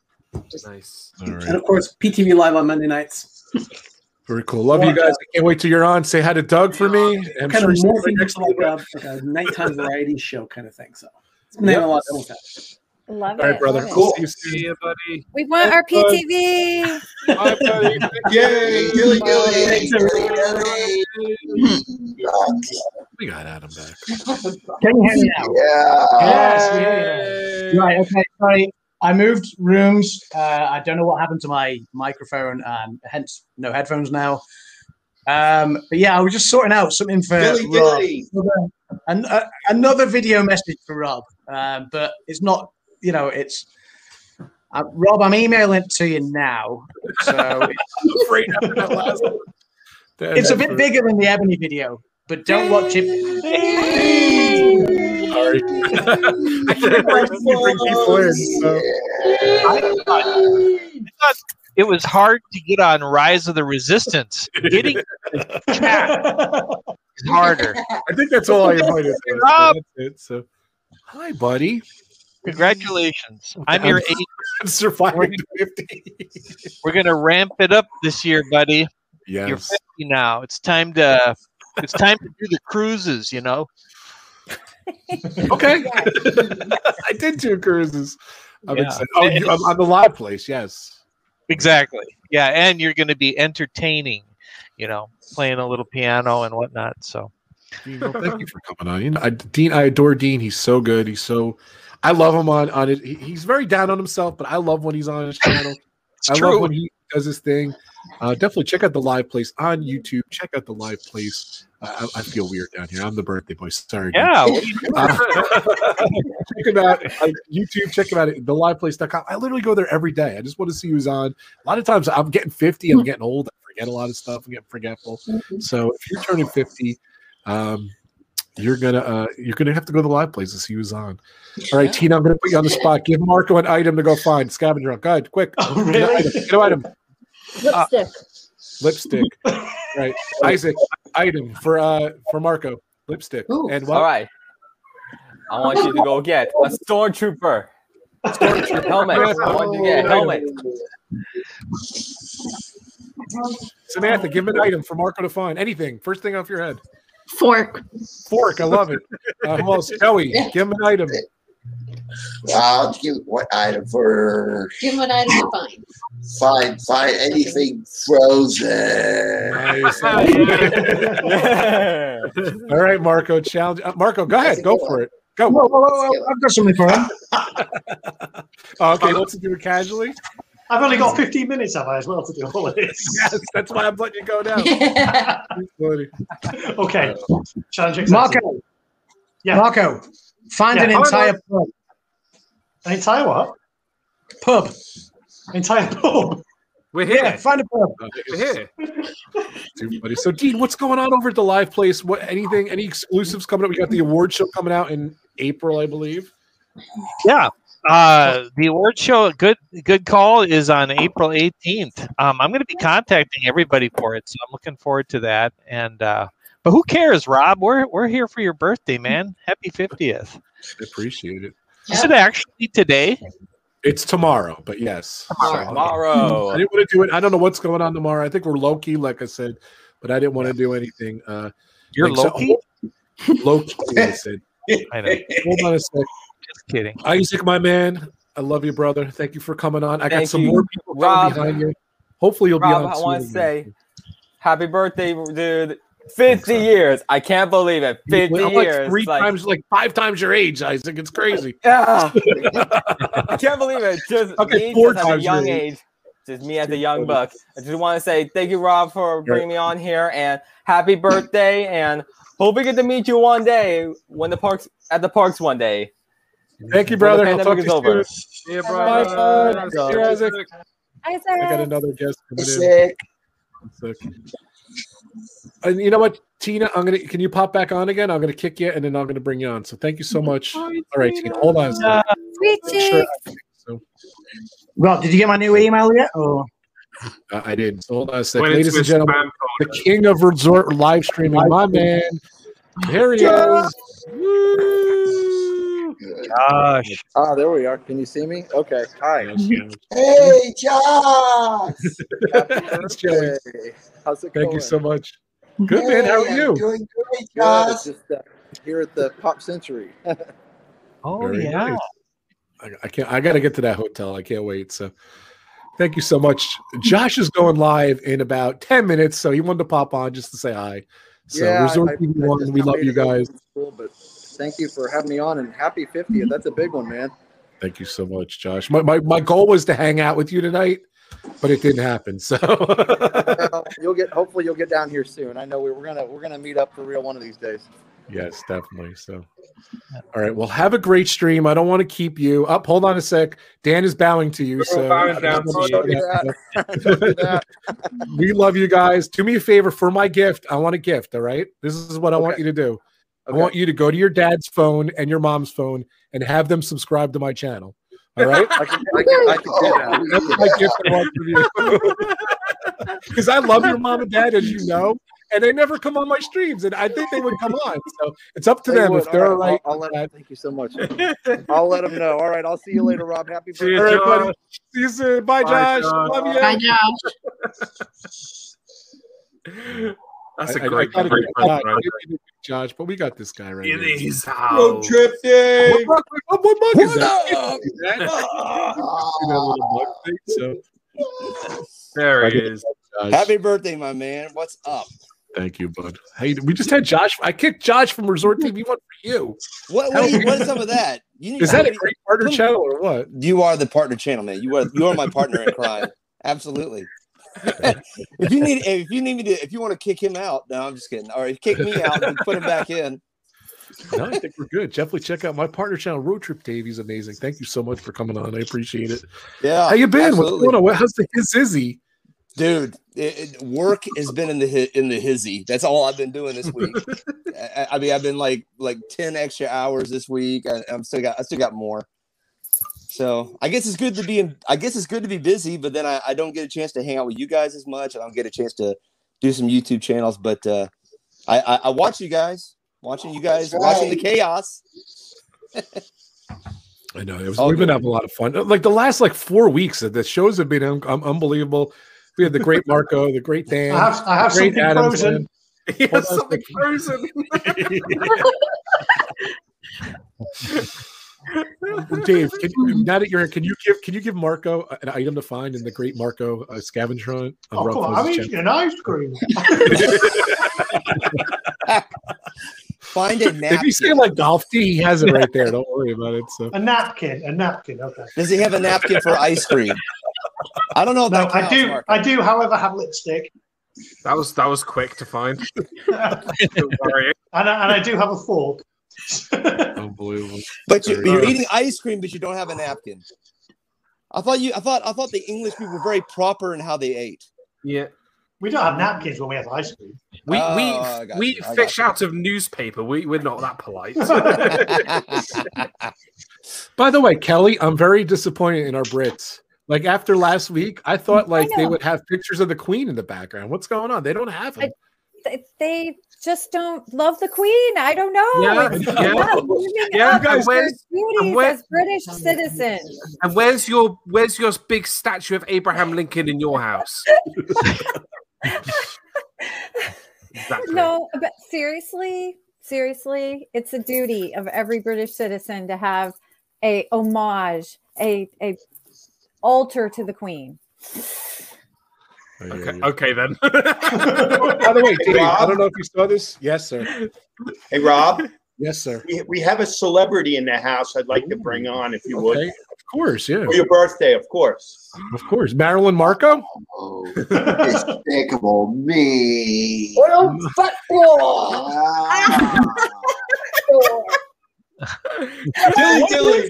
Nice. All right. And of course, PTV Live on Monday nights. Very cool. Love you guys. I can't wait till you're on. Say hi to Doug for me. I'm kind sure of he's morphing next into like a, like a nighttime variety show kind of thing. So it's been Yep. a lot of fun with that. Love All right, it. brother. Cool. See you. See you, buddy. We want our PTV. Bye, buddy. Yay, Gilly Gilly. Thanks, We got Adam back. Can you hear me now? Yeah. Yes, we hear you. Right, okay, sorry. I moved rooms. Uh, I don't know what happened to my microphone, and hence no headphones now. Um, but yeah, I was just sorting out something for Gilly Rob. Gilly. An- uh, another video message for Rob, um, but it's not. You know, it's uh, Rob. I'm emailing it to you now. So I'm afraid after that last one. That- it's a bit bigger than the Ebony video, but don't watch it. Sorry. I can't bring, bring people in. So. I thought it was hard to get on Rise of the Resistance. Getting chat is harder. I think that's all I invited. Rob. It. So, hi, buddy. Congratulations. I'm your eight. I'm surviving to 50. We're gonna ramp it up this year, buddy. Yeah. You're Yes. 50 now. It's time to it's time to do the cruises, you know. Okay. I did two cruises. I'm Yeah. Oh, you, I'm on the live place. Yes. Exactly. Yeah, and you're gonna be entertaining, you know, playing a little piano and whatnot. So Dean, well, thank you for coming on. You know, I, Dean, I adore Dean. He's so good. He's so. I love him on on it. He, he's very down on himself, but I love when he's on his channel. It's I true. love when he does his thing. Uh, definitely check out the live place on YouTube. Check out the live place I, I feel weird down here. I'm the birthday boy. Sorry. Yeah, what are you? Uh, check him out on YouTube. Check him out at theliveplace.com. I literally go there every day. I just want to see who's on. A lot of times I'm getting 50. I'm getting old. I forget a lot of stuff. I'm getting forgetful. So if you're turning 50, um, you're gonna uh, you're gonna have to go to the live place to see who's on. All right, Tina, I'm gonna put you on the spot. Give Marco an item to go find. Scavenger hunt. Go ahead, quick. Oh, Get an item. Get an item. Lipstick. Lipstick. right. Isaac, item for uh for Marco. Lipstick. And what? All right. I want you to go get a stormtrooper. Stormtrooper helmet. I want you to get a helmet. Samantha, give him an item for Marco to find. Anything. First thing off your head. Fork. Fork. I love it. Uh, who else? Joey, give him an item. I'll give what item for Give him an item to find. find find anything frozen. Nice. All right, Marco. Challenge. Uh, Marco, go ahead. Go for it. Go. Whoa, whoa, whoa, whoa, I've got something for him. Okay, let's do it casually. I've only got 15 minutes, have I, as well, to do all of this? Yes, that's why I'm letting you go now. Funny. okay. Challenge accepted. Marco. Yeah. Marco, find Yeah, an entire on. pub. An entire what? Pub. Entire pub. We're here. Yeah, find a pub. Uh, we're here. Too. So, Dean, what's going on over at the live place? What anything? Any exclusives coming up? We got the award show coming out in April, I believe. Yeah. Uh, the award show, good good call, is on April 18th. Um, I'm going to be contacting everybody for it, so I'm looking forward to that. And uh, but who cares, Rob? We're we're here for your birthday, man. Happy 50th. I appreciate it. Is it actually today? It's tomorrow, but yes. Tomorrow. I didn't want to do it. I don't know what's going on tomorrow. I think we're low key, like I said, but I didn't want to do anything. Uh, You're like, so- low-key? low key, I said. I know. Hold on a sec. Just kidding. Isaac, my man, I love you, brother. Thank you for coming on. I got some you. more people Rob. behind you. Hopefully, you'll Rob, be on. I want to say happy birthday, dude. 50 years. I can't believe it. 50 I'm like years. three Like, times, like five times your age, Isaac. It's crazy. Yeah. I can't believe it. Just Okay, me four just at a young age. age. Just me as a young buck. I just want to say thank you, Rob, for bringing me on here and happy birthday. And hope we get to meet you one day when the parks at the parks one day. Thank you, When the brother. I'll talk to is you over. soon. Yeah, Bye, brother. bud. See you, Isaac. Isaac. I got another guest coming in. Sick. Sick. And you know what, Tina? I'm gonna. Can you pop back on again? I'm gonna kick you, and then I'm gonna bring you on. So thank you so much. All right, Tina. Hold on. a second. Sweet Sure. So, Well, did you get my new email yet? Or uh, I did. So hold on a second, Went ladies and gentlemen. spam The king of resort live streaming, my man. There he is. Gosh. Ah, there we are. Can you see me? Okay. Hi. Hey, Josh! Thanks, how's it going? Thank going? you so much. Good man. How are you? I'm doing great, Good. Josh. Just uh, here at the Pop Century. Oh Very yeah. nice. I, I can't. I got to get to that hotel. I can't wait. So, thank you so much. Josh is going live in about ten minutes, so he wanted to pop on just to say hi. So, yeah, Resort I- I- TV I One, just we love you guys. to School, but thank you for having me on and happy 50th. Mm-hmm. That's a big one, man. Thank you so much, Josh. My, my my goal was to hang out with you tonight, but it didn't happen. So, Well, you'll get. Hopefully, you'll get down here soon. I know we, we're gonna we're gonna meet up for real one of these days. yes, definitely. So, all right. Well, have a great stream. I don't want to keep you up. Hold on a sec. Dan is bowing to you. So, bowing down to Don't that. That. we love you guys. Do me a favor for my gift. I want a gift. All right. This is what I want you to do. Okay. I want you to go to your dad's phone and your mom's phone and have them subscribe to my channel. All right. I can, I can, I can do that. That's my gift I want from you. Because I love your mom and dad, as you know, and they never come on my streams, and I think they would come on. So it's up to They them would. if they're all All right, right. I'll, I'll let, that. thank you so much. I'll let them know. All right. I'll see you later, Rob. Happy See you, birthday. All right, buddy. See you soon. Bye, Bye, Josh. Josh. Love you. Bye, Josh. That's I- a I- I great, gotta great get person Josh. right I Josh, but we got this guy right there. here. It is Road trip day. What bug, what, what bug is What that? that- See that little bug thing? So, There he is. Josh. Happy birthday, my man. What's up? Thank you, bud. Hey, we just had Josh. I kicked Josh from Resort TV One for you. What what, is, what is some of that? You need Is that a great partner channel or what? You are the partner channel, man. You are you are my partner in crime. Absolutely. If you need, if you need me to, if you want to kick him out, no, I'm just kidding. All right, kick me out and put him back in. No, I think we're good. Definitely check out my partner channel, Road Trip Dave. He's amazing. Thank you so much for coming on. I appreciate it. Yeah, How you been? absolutely. What's going on? How's the his Izzy? Dude, it, it- work has been in the in the hizzy. That's all I've been doing this week. I, I mean, I've been like like ten extra hours this week. I, I'm still got I still got more. So I guess it's good to be in. I guess it's good to be busy, but then I, I don't get a chance to hang out with you guys as much. I don't get a chance to do some YouTube channels, but uh, I, I I watch you guys, watching you guys, That's watching the chaos. I know it was, we've been having a lot of fun. Like the last like four weeks, the shows have been un- um, unbelievable. We had the great Marco, the great Dan, I have- I have the great something Adams, frozen. He has something frozen. Dave, can you, now that you're here, can you give can you give Marco an item to find in the Great Marco uh, scavenger hunt? on Oh, Rob come on. Fozz's I'm channel? eating an ice cream. Find a If napkin. you say like golf tee, he has it right there. Don't worry about it. So a napkin. A napkin. Okay. Does he have a napkin for ice cream? I don't know if No, that I do. Mark. I do, however, have lipstick, That was that was quick to find. Don't worry. and I, and I do have a fork. unbelievable. But you, you're eating ice cream, but you don't have a napkin. I thought you. I thought. I thought the English people were very proper in how they ate. Yeah. We don't have napkins when we have ice cream. We Oh, we we you, I got fish you. out of newspaper. We we're not that polite. By the way, Kelly, I'm very disappointed in our Brits. Like after last week, I thought like they would have pictures of the Queen in the background. What's going on? They don't have them. They- They just don't love the Queen. I don't know. Yeah, yeah. Yeah, guys, where's- where- as British citizens. and where's your where's your big statue of Abraham Lincoln in your house? Exactly. No, but seriously, seriously, it's a duty of every British citizen to have a homage, a a altar to the Queen. Oh, okay, okay then. By the way, Dave, I don't know if you saw this. Yes, sir. Hey, Rob. Yes, sir. We, we have a celebrity in the house I'd like to bring on if you would. Of course, yeah. For your birthday, of course. Of course. Marilyn Marco? Oh, despicable me. What a fat boy! Dilly dilly.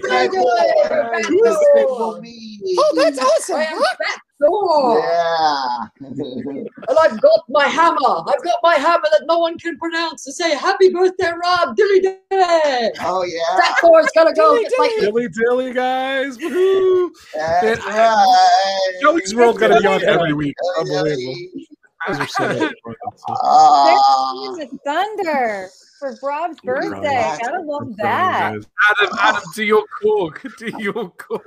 Me. Oh, that's awesome! I am. Yeah. And I've got my hammer. I've got my hammer that no one can pronounce to say happy birthday, Rob. Dilly dilly. Oh yeah. That boy's gotta go get my Dilly dilly, guys. Woohoo. That's Man, right. Joey's World gonna be on every week. Unbelievable. You guys are so much fun. There's thunder for Rob's birthday. Gotta love that. Adam, Adam, do your cork. Do your cork.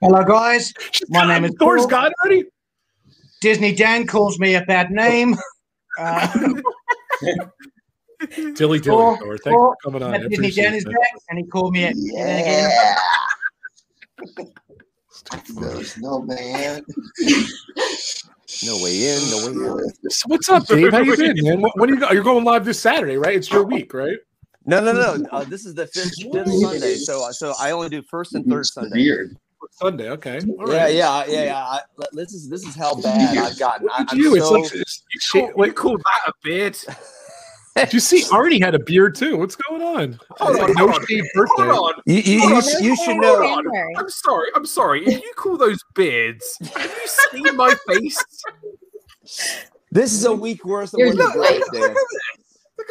Hello, guys. My name is Thor's Paul. got it already? Disney Dan calls me a bad name. Uh, Dilly dilly, Thor- Thor. Thanks Thor- for coming on. Disney Dan appreciate is that. back, and he called me a Yeah. No snowman. No way in. No way out. So what's up, Dave? How you been, man? What, when are you go? You're going live this Saturday, right? It's your week, right? No, no, no. Uh, this is the fifth, fifth Sunday, so so I only do first and third Sunday. Weird. Sunday, okay. All Yeah, right. yeah, yeah, yeah. I, this is this is how bad I've gotten. I, I'm you. It's like it's, You call, you call that a beard? Did you see? Artie had a beard too. What's going on? Hold on, no hold on. shave birthday. Hold on. you, you, Hold you, on, you should know. On. I'm sorry. I'm sorry. If you call those beards, have you seen my face? This is a week worse than Here's what the the face.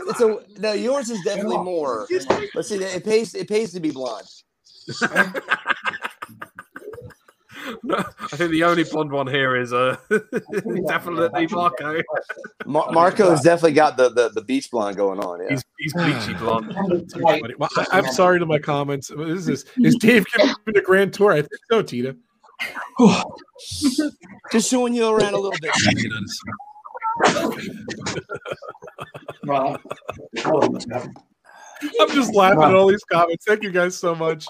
It's a no. Yours is definitely more. But see, it pays. It pays to be blonde. I think the only blonde one here is uh, definitely Marco. Mar- Marco's definitely got the, the the beach blonde going on. Yeah. He's, he's bleachy blonde. Well, I, I'm sorry to my comments. What is this? Is is Dave giving the grand tour? I think so, Tita. Just showing you around a little bit. I'm just laughing at all these comments. Thank you guys so much.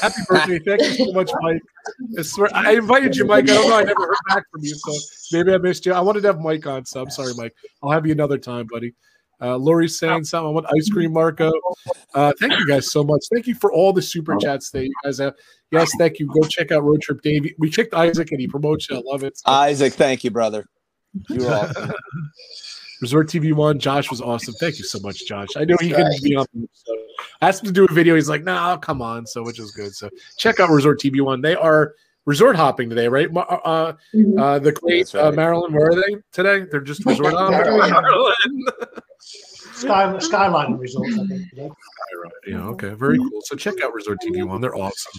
Happy birthday. Thank you so much, Mike. I swear I invited you, Mike. I don't know. I never heard back from you, so maybe I missed you. I wanted to have Mike on, so I'm sorry, Mike. I'll have you another time, buddy. Uh, Lori's saying something. I want ice cream, Marco. Uh, thank you guys so much. Thank you for all the super chats that you guys have. Yes, thank you. Go check out Road Trip Dave. We kicked Isaac and he promotes you. I love it. Isaac, thank you, brother. You're awesome. Resort TV One. Josh was awesome. Thank you so much, Josh. I knew he couldn't be on. So I asked him to do a video. He's like, "Nah, come on." So which is good. So check out Resort TV One. They are resort hopping today, right? Ma- Uh, uh, the Clay, uh, Maryland. Where are they today? They're just resort hopping. Sky, Skyline Resorts, I think. today. Yeah. Okay. Very cool. So check out Resort TV One. They're awesome.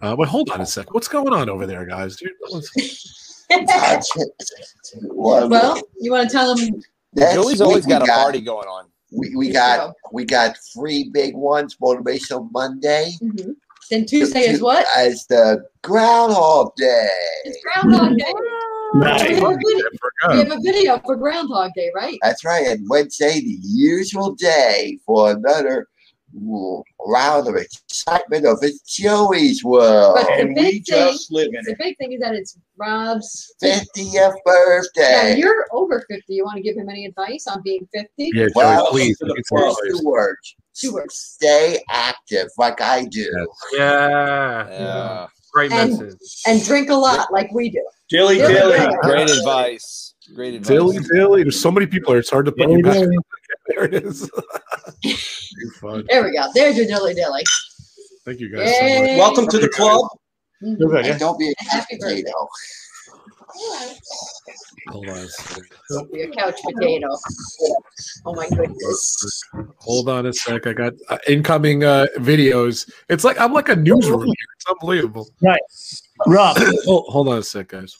Uh, wait, hold on a second. What's going on over there, guys? Dude, well, you want to tell them? Next Joey's always week we got a party going on. We, we Yes, got we got three big ones. Motivational Monday. Mhm. Then Tuesday is what? As the Groundhog Day. It's Groundhog Day. Nice. We have video- we have a video for Groundhog Day, right? That's right. And Wednesday, the usual day for another round of excitement of it's Joey's World. But the big thing, the big thing is that it's Rob's 50th birthday. Now you're over 50. You want to give him any advice on being 50? Yeah, Well, please. the first two words. Two words. Stay active like I do. Yeah. Yeah. Great And- message. And drink a lot like we do. Dilly Dilly dilly. dilly. Great advice. Great advice. Dilly dilly. There's so many people here. It's hard to put you back. There it is. Too fun. There we go. There's your dilly dilly. Thank you guys so much. Yay. Welcome to the club. You're good, yeah? And don't be a Happy birthday. potato. Hold on. a. Don't be a couch potato. Oh my goodness. Hold on a sec. I got uh, incoming uh, videos. It's like I'm like a newsroom here. It's unbelievable. Right. Rob. hold, hold on a sec, guys.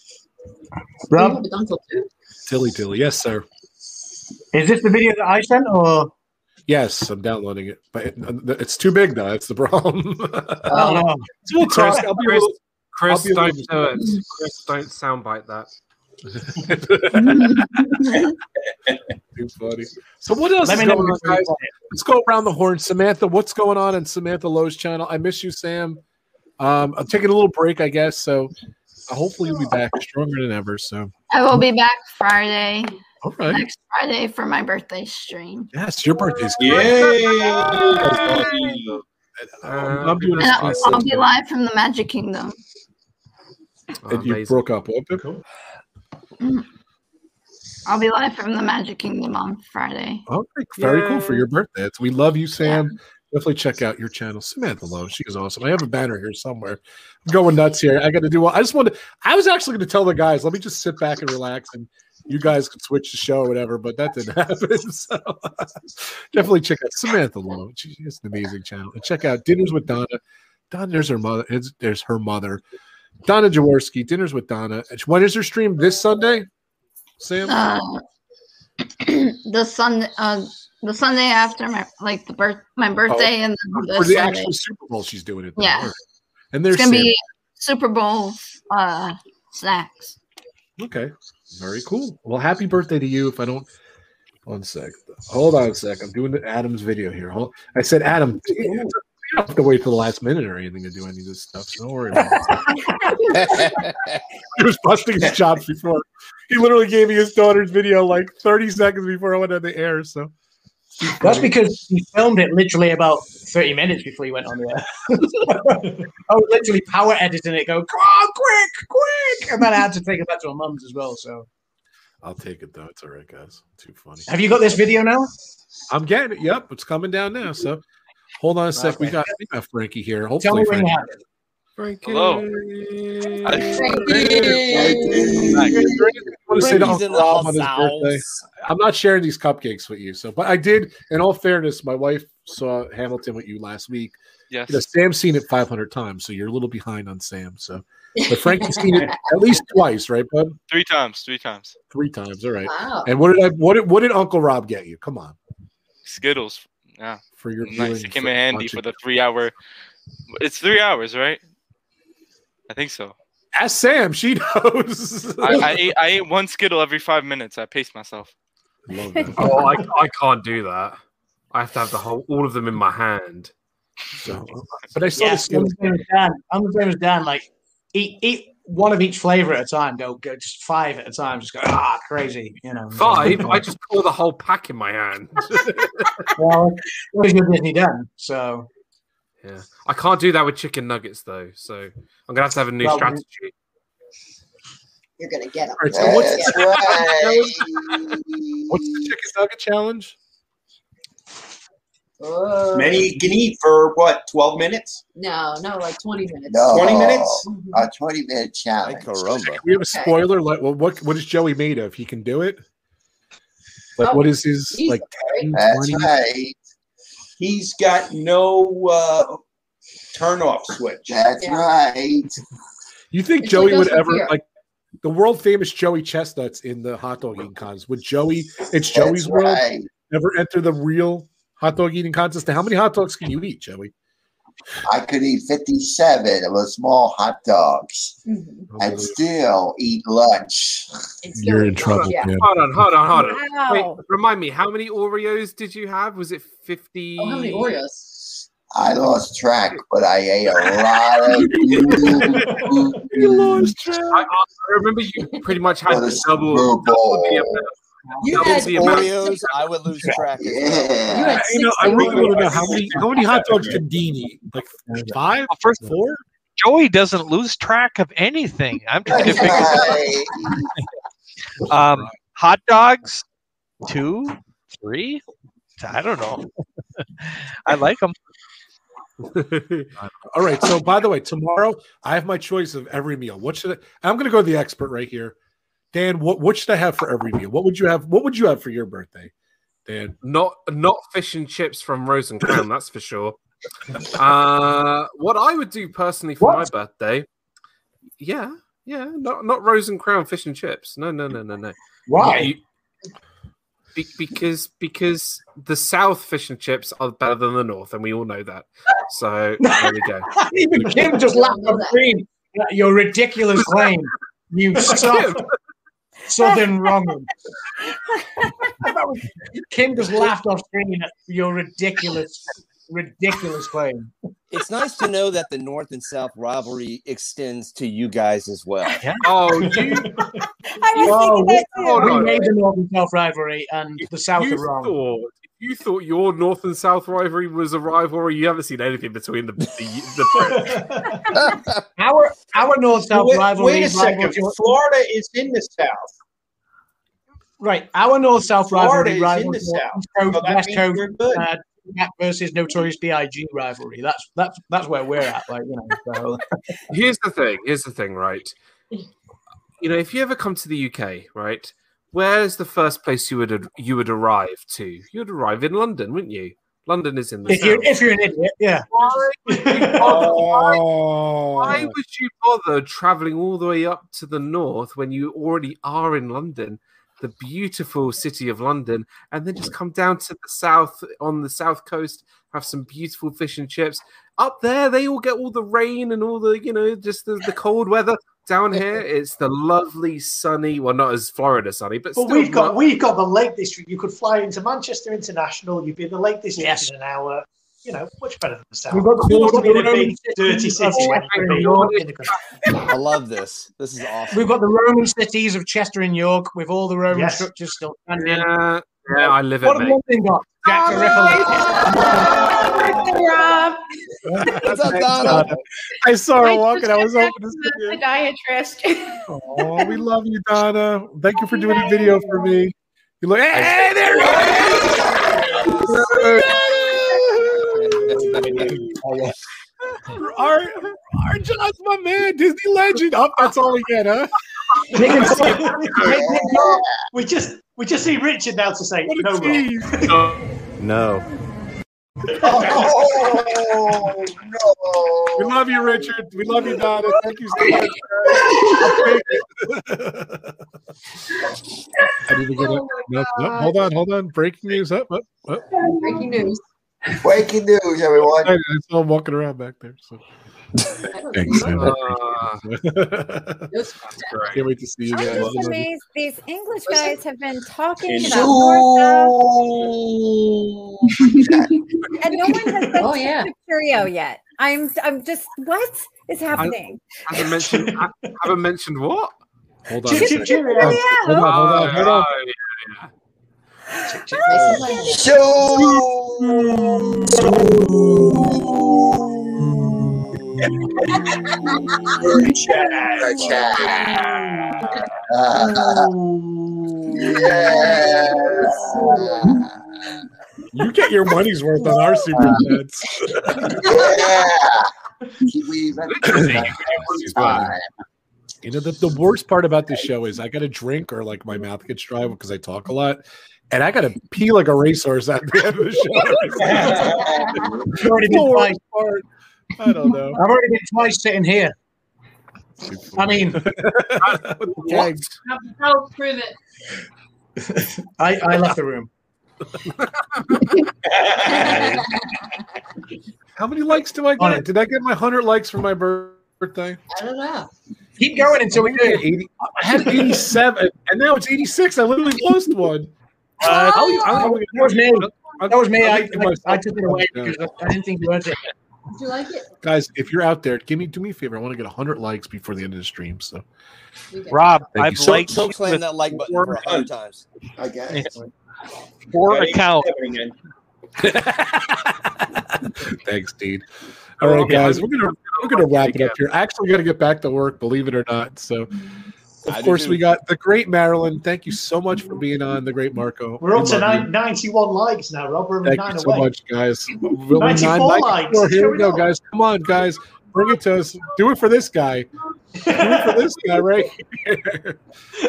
Rob, With Uncle. Dilly dilly. Yes, sir. Is this the video that I sent or? Yes, I'm downloading it, but it, it's too big though. That's the problem. Oh, no. It's a Chris. I'll be Chris, Chris be don't little- do it. Chris, don't soundbite that. Too funny. So what else Let is going on, guys? Let's go around the horn. Samantha, what's going on in Samantha Lowe's channel? I miss you, Sam. Um, I'm taking a little break, I guess. So hopefully you'll be back stronger than ever. So I will be back Friday. All right. Next Friday for my birthday stream. Yes, your birthday's Yay! Um, I'm doing And I'll, a I'll be live from the Magic Kingdom. And you broke up. What? Mm. I'll be live from the Magic Kingdom on Friday. Okay, very cool for your birthday. It's, we love you, Sam. Definitely check out your channel, Samantha Lowe. She is awesome. I have a banner here somewhere. I'm going nuts here. I got to do. I just wanted. I was actually going to tell the guys, let me just sit back and relax, and you guys could switch the show or whatever. But that didn't happen. So definitely check out Samantha Lowe. She has an amazing channel. And check out Dinners with Donna. Donna, there's her mother. it's- There's her mother. Donna Jaworski, Dinners with Donna. When is her stream? This Sunday, Sam? Uh, the sun, uh, the Sunday after my like the birth, my birthday, and then For the the Sunday. actual Super Bowl, she's doing it. Yeah. Right. And there's It's gonna Sam. be Super Bowl uh, snacks. Okay. Very cool. Well, happy birthday to you. If I don't, one sec. Hold on a sec. I'm doing the Adam's video here. Hold, I said, Adam, you don't have to wait for the last minute or anything to do any of this stuff. So don't worry about it. he was busting his chops before. He literally gave me his daughter's video like 30 seconds before I went on the air. So That's because he filmed it literally about 30 minutes before he went on the air. I was literally power editing it, go, come on, quick, quick. And then I had to take it back to my mum's as well. So, I'll take it though. It's all right, guys. Too funny. have you got this video now? I'm getting it. Yep, it's coming down now. So hold on a sec. We Okay. got, we got Frankie here. Tell Hopefully, me when you Frankie. Have it. Frankie. Hello. want to say to Frankie's Uncle Rob on his birthday. I'm not sharing these cupcakes with you. So, but I did. In all fairness, my wife saw Hamilton with you last week. Yes. You know, Sam's seen it 500 times, so you're a little behind on Sam. So, but Frankie's seen it at least twice, right, bud? Three times. Three times. Three times. All right. Wow. And what did I? What did, what did Uncle Rob get you? Come on, Skittles. Yeah. for your Nice. It came in handy for the three hour. It's three hours, right? I think so. Ask Sam. She knows. I, I ate I ate one Skittle every five minutes. I paced myself. Love that. Oh, I, I can't do that. I have to have the whole all of them in my hand. So, but I saw Yeah, the Skittles. I'm the same as Dan. I'm the same as Dan. Like, eat, eat one of each flavor at a time. Go, go just five at a time. Just go ah crazy. You know. Five. I just pour the whole pack in my hand. well, it was your Disney done. So yeah, I can't do that with chicken nuggets though. So I'm gonna have to have a new Well, strategy. You're gonna get them. All right, so what's the right. What's the chicken nugget challenge? Uh, Many you can eat for what, 12 minutes? No, no, like 20 minutes. No, 20 minutes? A 20 minute challenge. Caramba. We have a Okay. spoiler. Like, well, what what is Joey made of? He can do it. Like, Oh, what is his like? 10, That's 20? right. He's got no uh, turn off switch. That's Yeah. right. You think It's Joey would ever beer. like the world famous Joey Chestnuts in the hot dog eating contest? Would Joey? It's Joey's That's world. right. Ever enter the real hot dog eating contest? Now, how many hot dogs can you eat, Joey? I could eat 57 of those small hot dogs Mhm. and still eat lunch. It's You're in trouble, Yeah. man. Hold on, hold on, hold on. Wow. Wait, remind me, how many Oreos did you have? Was it 50? Oh, how many Oreos? I lost track, but I ate a lot of. You lost track. I, I remember you pretty much had For the double, double the Bowl. amount. You double had. Oreos, I would lose track. as. Yeah. You had You know, I really want to know how many how many hot dogs can Dean eat? Like five, Well, first, four? Joey doesn't lose track of anything. I'm trying to figure right. um, hot dogs, two, three. I don't know. I like them. All right. So, by the way, tomorrow I have my choice of every meal. What should I? I'm going to go to the expert right here. Dan, what what should I have for every meal? What would you have? What would you have for your birthday, Dan? Not not fish and chips from Rose and Crown, that's for sure. Uh, what I would do personally for my birthday, yeah, yeah, not not Rose and Crown fish and chips. No, no, no, no, no. Why? You- be, because because the South fish and chips are better than the North, and we all know that. So there we go. Even Kim just laughed off screen. at Your ridiculous claim. You soft southern wrong. Kim just laughed off screen at your ridiculous, ridiculous claim. It's nice to know that the North and South rivalry extends to you guys as well. Oh, you I was Whoa, thinking we, that too. Hold we made the North and South rivalry, and the South you are wrong. thought you thought your North and South rivalry was a rivalry. You haven't seen anything between the the, the Our our North South Wait, rivalry. wait a second. rivals your- Florida is in the South. Right, our North South Florida rivalry is in the your South. Coast, So West Coast uh, versus Notorious B.I.G. rivalry. That's that's that's where we're at. Like you know, so Here's the thing. Here's the thing, right? You know, if you ever come to the UK, right, where's the first place you would you would arrive to? You'd arrive in London, wouldn't you? London is in the if you're if you're an idiot, yeah. Why would you bother, why, Oh, why would you bother traveling all the way up to the north when you already are in London, the beautiful city of London, and then just come down to the south on the south coast, have some beautiful fish and chips? Up there, they all get all the rain and all the, you know, just the, the cold weather. Down here, it's the lovely sunny, well, not as Florida sunny, but But still we've got not- we've got the Lake District. You could fly into Manchester International. You'd be in the Lake District Yes. in an hour. You know, much better than the South. We've got the- Who to be in a big, dirty city city of when Chester you and can be York. in the country? I love this. This is awesome. We've got the Roman cities of Chester and York with all the Roman Yes. structures still standing. Yeah, yeah, I live it, What have mate. London got? Jack the Ripper. Rob, What's up, Donna? I saw her I walking. I was just hoping to see the you. podiatrist. Oh, we love you, Donna. Thank you for doing a video for me. You look. Hey, there Our, R. Johns my man, Disney legend. Oh, that's all we get, huh? we just we just see Richard now to say What no. No. Oh, no. We love you, Richard. We love you, Donna. Thank you so much. I'll take it. I need to get up. Oh no, no, hold on, hold on. Breaking news. Up, up, up. breaking news. Breaking news, everyone. I, I saw him walking around back there. So. Thanks. Uh, Can't wait to see you guys. I'm just amazed these English guys have been talking about North South, and no one has said Oh, yeah. Cheerio yet. I'm I'm just what is happening. Haven't mentioned. ha- haven't mentioned what? Hold on Chip, chip, second. cheerio. Hold on, hold on, hold on. Oh, yeah, yeah. You get your money's worth on our super chats. You know, the, the worst part about this show is I got to drink or like my mouth gets dry because I talk a lot. And I got to pee like a racehorse at the end of the show. I've already been The worst part. I don't know. I've already been twice sitting here. I mean, What? I'll prove it. I, I left the room. How many likes do I get? Did I get my 100 likes for my birthday? I don't know. Keep going until we do. 80, I had 87, and now it's 86. I literally lost one. Uh, I'll- I'll- that was me. That was me. I'll I, I, took it away because I didn't think you wanted it. Did you like it? Guys, if you're out there, give me do me a favor. I want to get 100 likes before the end of the stream. So, Rob, Thank I've you so- liked So you slam with that like button four- for hundred times. I guess. four Got eight accounts. thanks, Dean. All right, guys, we're gonna we're gonna wrap it up here. Actually, got to get back to work, believe it or not. So, I of do course, too. we got the great Marilyn. Thank you so much for being on. The great Marco. We're up to nine, 91 likes now, Rob. We're Thank nine you so away. much, guys. We'll 94 nine- 94. likes. Here we Here we go, go. guys. Come on, guys. Bring it to us. Do it for this guy. Do it for this guy right here.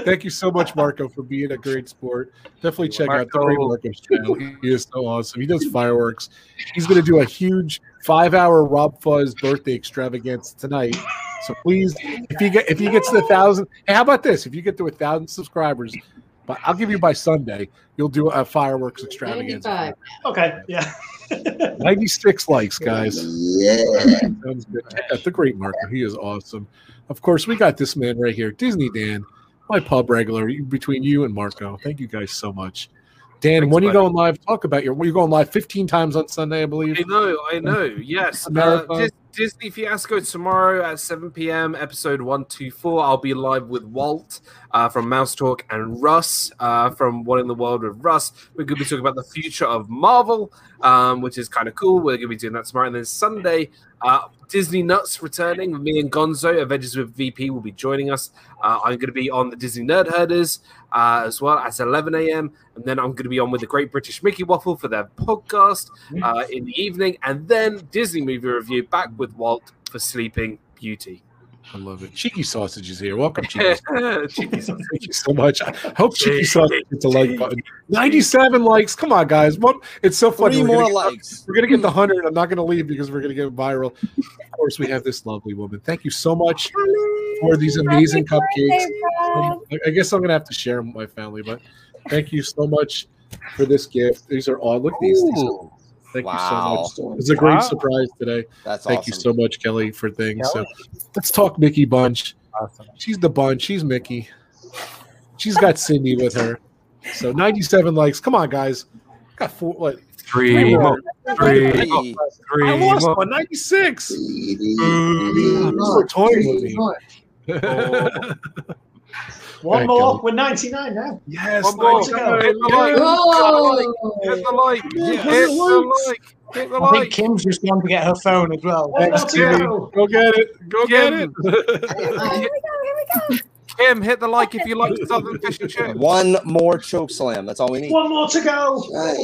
Thank you so much, Marco, for being a great sport. Definitely check out the great Marco. Marco's channel. He is so awesome. He does fireworks. He's going to do a huge five-hour Rob Fuzz birthday extravaganza tonight. So please, if you get if you get to the thousand, hey, how about this? If you get to a thousand subscribers, but I'll give you by Sunday, you'll do a fireworks extravaganza. 95. Okay, yeah. 96 likes, guys. Yeah. Sounds good. Check out the great Marco. He is awesome. Of course, we got this man right here, Disney Dan, my pub regular between you and Marco. Thank you guys so much. Dan, when are you buddy. going live? Talk about your. You're going live 15 times on Sunday, I believe. I know, I know. Yes, uh, Dis- Disney Fiasco tomorrow at 7 p.m. Episode one two four. I'll be live with Walt uh, from Mouse Talk and Russ uh, from What in the World with Russ. We're going to be talking about the future of Marvel, um, which is kind of cool. We're going to be doing that tomorrow. And then Sunday, uh, Disney Nuts returning with me and Gonzo. Avengers with VP will be joining us. Uh, I'm going to be on the Disney Nerd Herders uh, as well at 11 a.m. And then I'm going to be on with the Great British Mickey Waffle for their podcast uh, in the evening. And then Disney movie review back with Walt for Sleeping Beauty. I love it. Cheeky Sausage is here. Welcome, Cheeky. Cheeky Sausage. Thank you so much. I hope Cheeky Sausage gets a like button. 97 likes. Come on, guys. What? It's so funny. Three We're gonna more get- likes. We're gonna get the hundred. I'm not gonna leave because we're gonna get viral. Of course, we have this lovely woman. Thank you so much for these amazing cupcakes. Um, I- I guess I'm gonna have to share them with my family, but thank you so much for this gift. These are all look at these. these are- Ooh. Thank Wow. you so much. It's a great Wow. surprise today. That's thank you so much, Kelly, for things. So let's talk Mickey Bunch. She's the bunch. She's Mickey. She's got Cindy with her. So 97 likes. Come on, guys. Got four. What? Three more. Three. I lost more. one. 96. We're toying with me. One more. you. We're 99 now. Yes. One more. to go. Hit the like. Whoa. Hit the like. Hit the like. Hit the I think. Kim's just gone to get her phone as well. Thanks, Let's Timmy. go. Get it, go get it. Here we go get it. Kim, hit the like if you like Southern Fish and Chips. One more choke slam. That's all we need. One more to go.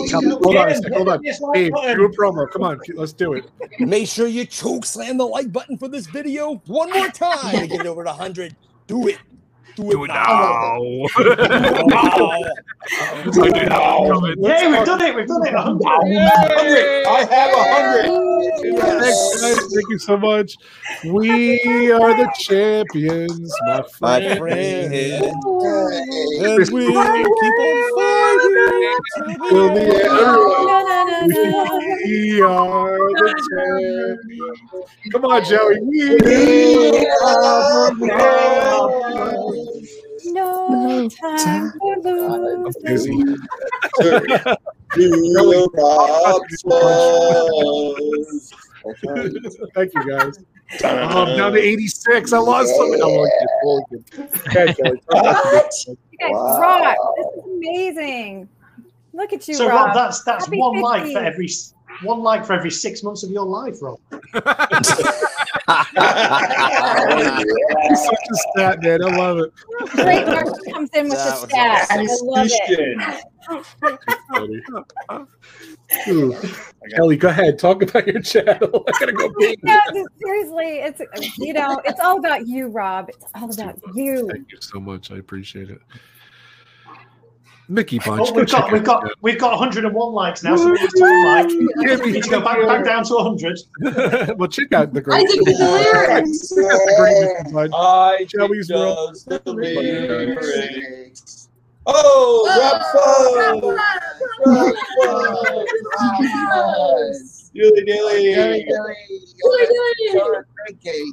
Come- hold on a second. Hold on. Yes, like Hey, button. do a promo. Come on. Let's do it. Make sure you choke slam the like button for this video one more time to get it over to 100. Do it. Do it, now. Yay, we've done it. We've done it. 100. I have a hundred. Thanks, guys. Thank you so much. We are the champions, my My friend. friend. And we keep on fighting. Till the end. No, no, no, no. We are the champions. Come on, Joey. We are the No time to lose. I'm. Thank you guys. Oh, I'm down to 86. I lost something. I'm only kidding, only kidding. Okay, Kelly, talk about the- You guys rock. This is amazing. Look at you, So Rob. Rob, that's that's Happy one like for every one like for every six months of your life, Rob. He's such a stat man. I love it. Great Mark comes in with That the was stats. I love it. Ooh. Kelly, go ahead. Talk about your channel. I gotta go pee. No, seriously, it's you know, it's all about you, Rob. It's all about you. Thank you so much. I appreciate it. Mickey Bunch. Oh, we've go got we've got we've got 101 likes now, so we need to like. We need to go back, back down to 100. well, check out the great. I think it's hilarious. Check out the great Mickey Bunch. I Joey's World. does the lyrics. Oh, Rob Fo! Rob Fo! Dilly dilly. Dilly dilly. You're drinking.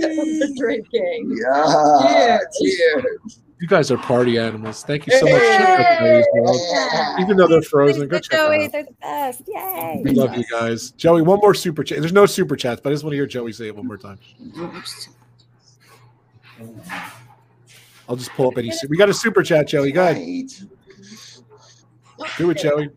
The drinking. Yeah. Cheers. Cheers. You guys are party animals. Thank you so much. Check out Joey's World. Even though they're frozen, go Thanks, check them Joey, out. they're the best. Yay. We love you guys. Joey, one more super chat. There's no super chats, but I just want to hear Joey say it one more time. I'll just pull up any. su- We got a super chat, Joey. Go ahead. Do it, Joey.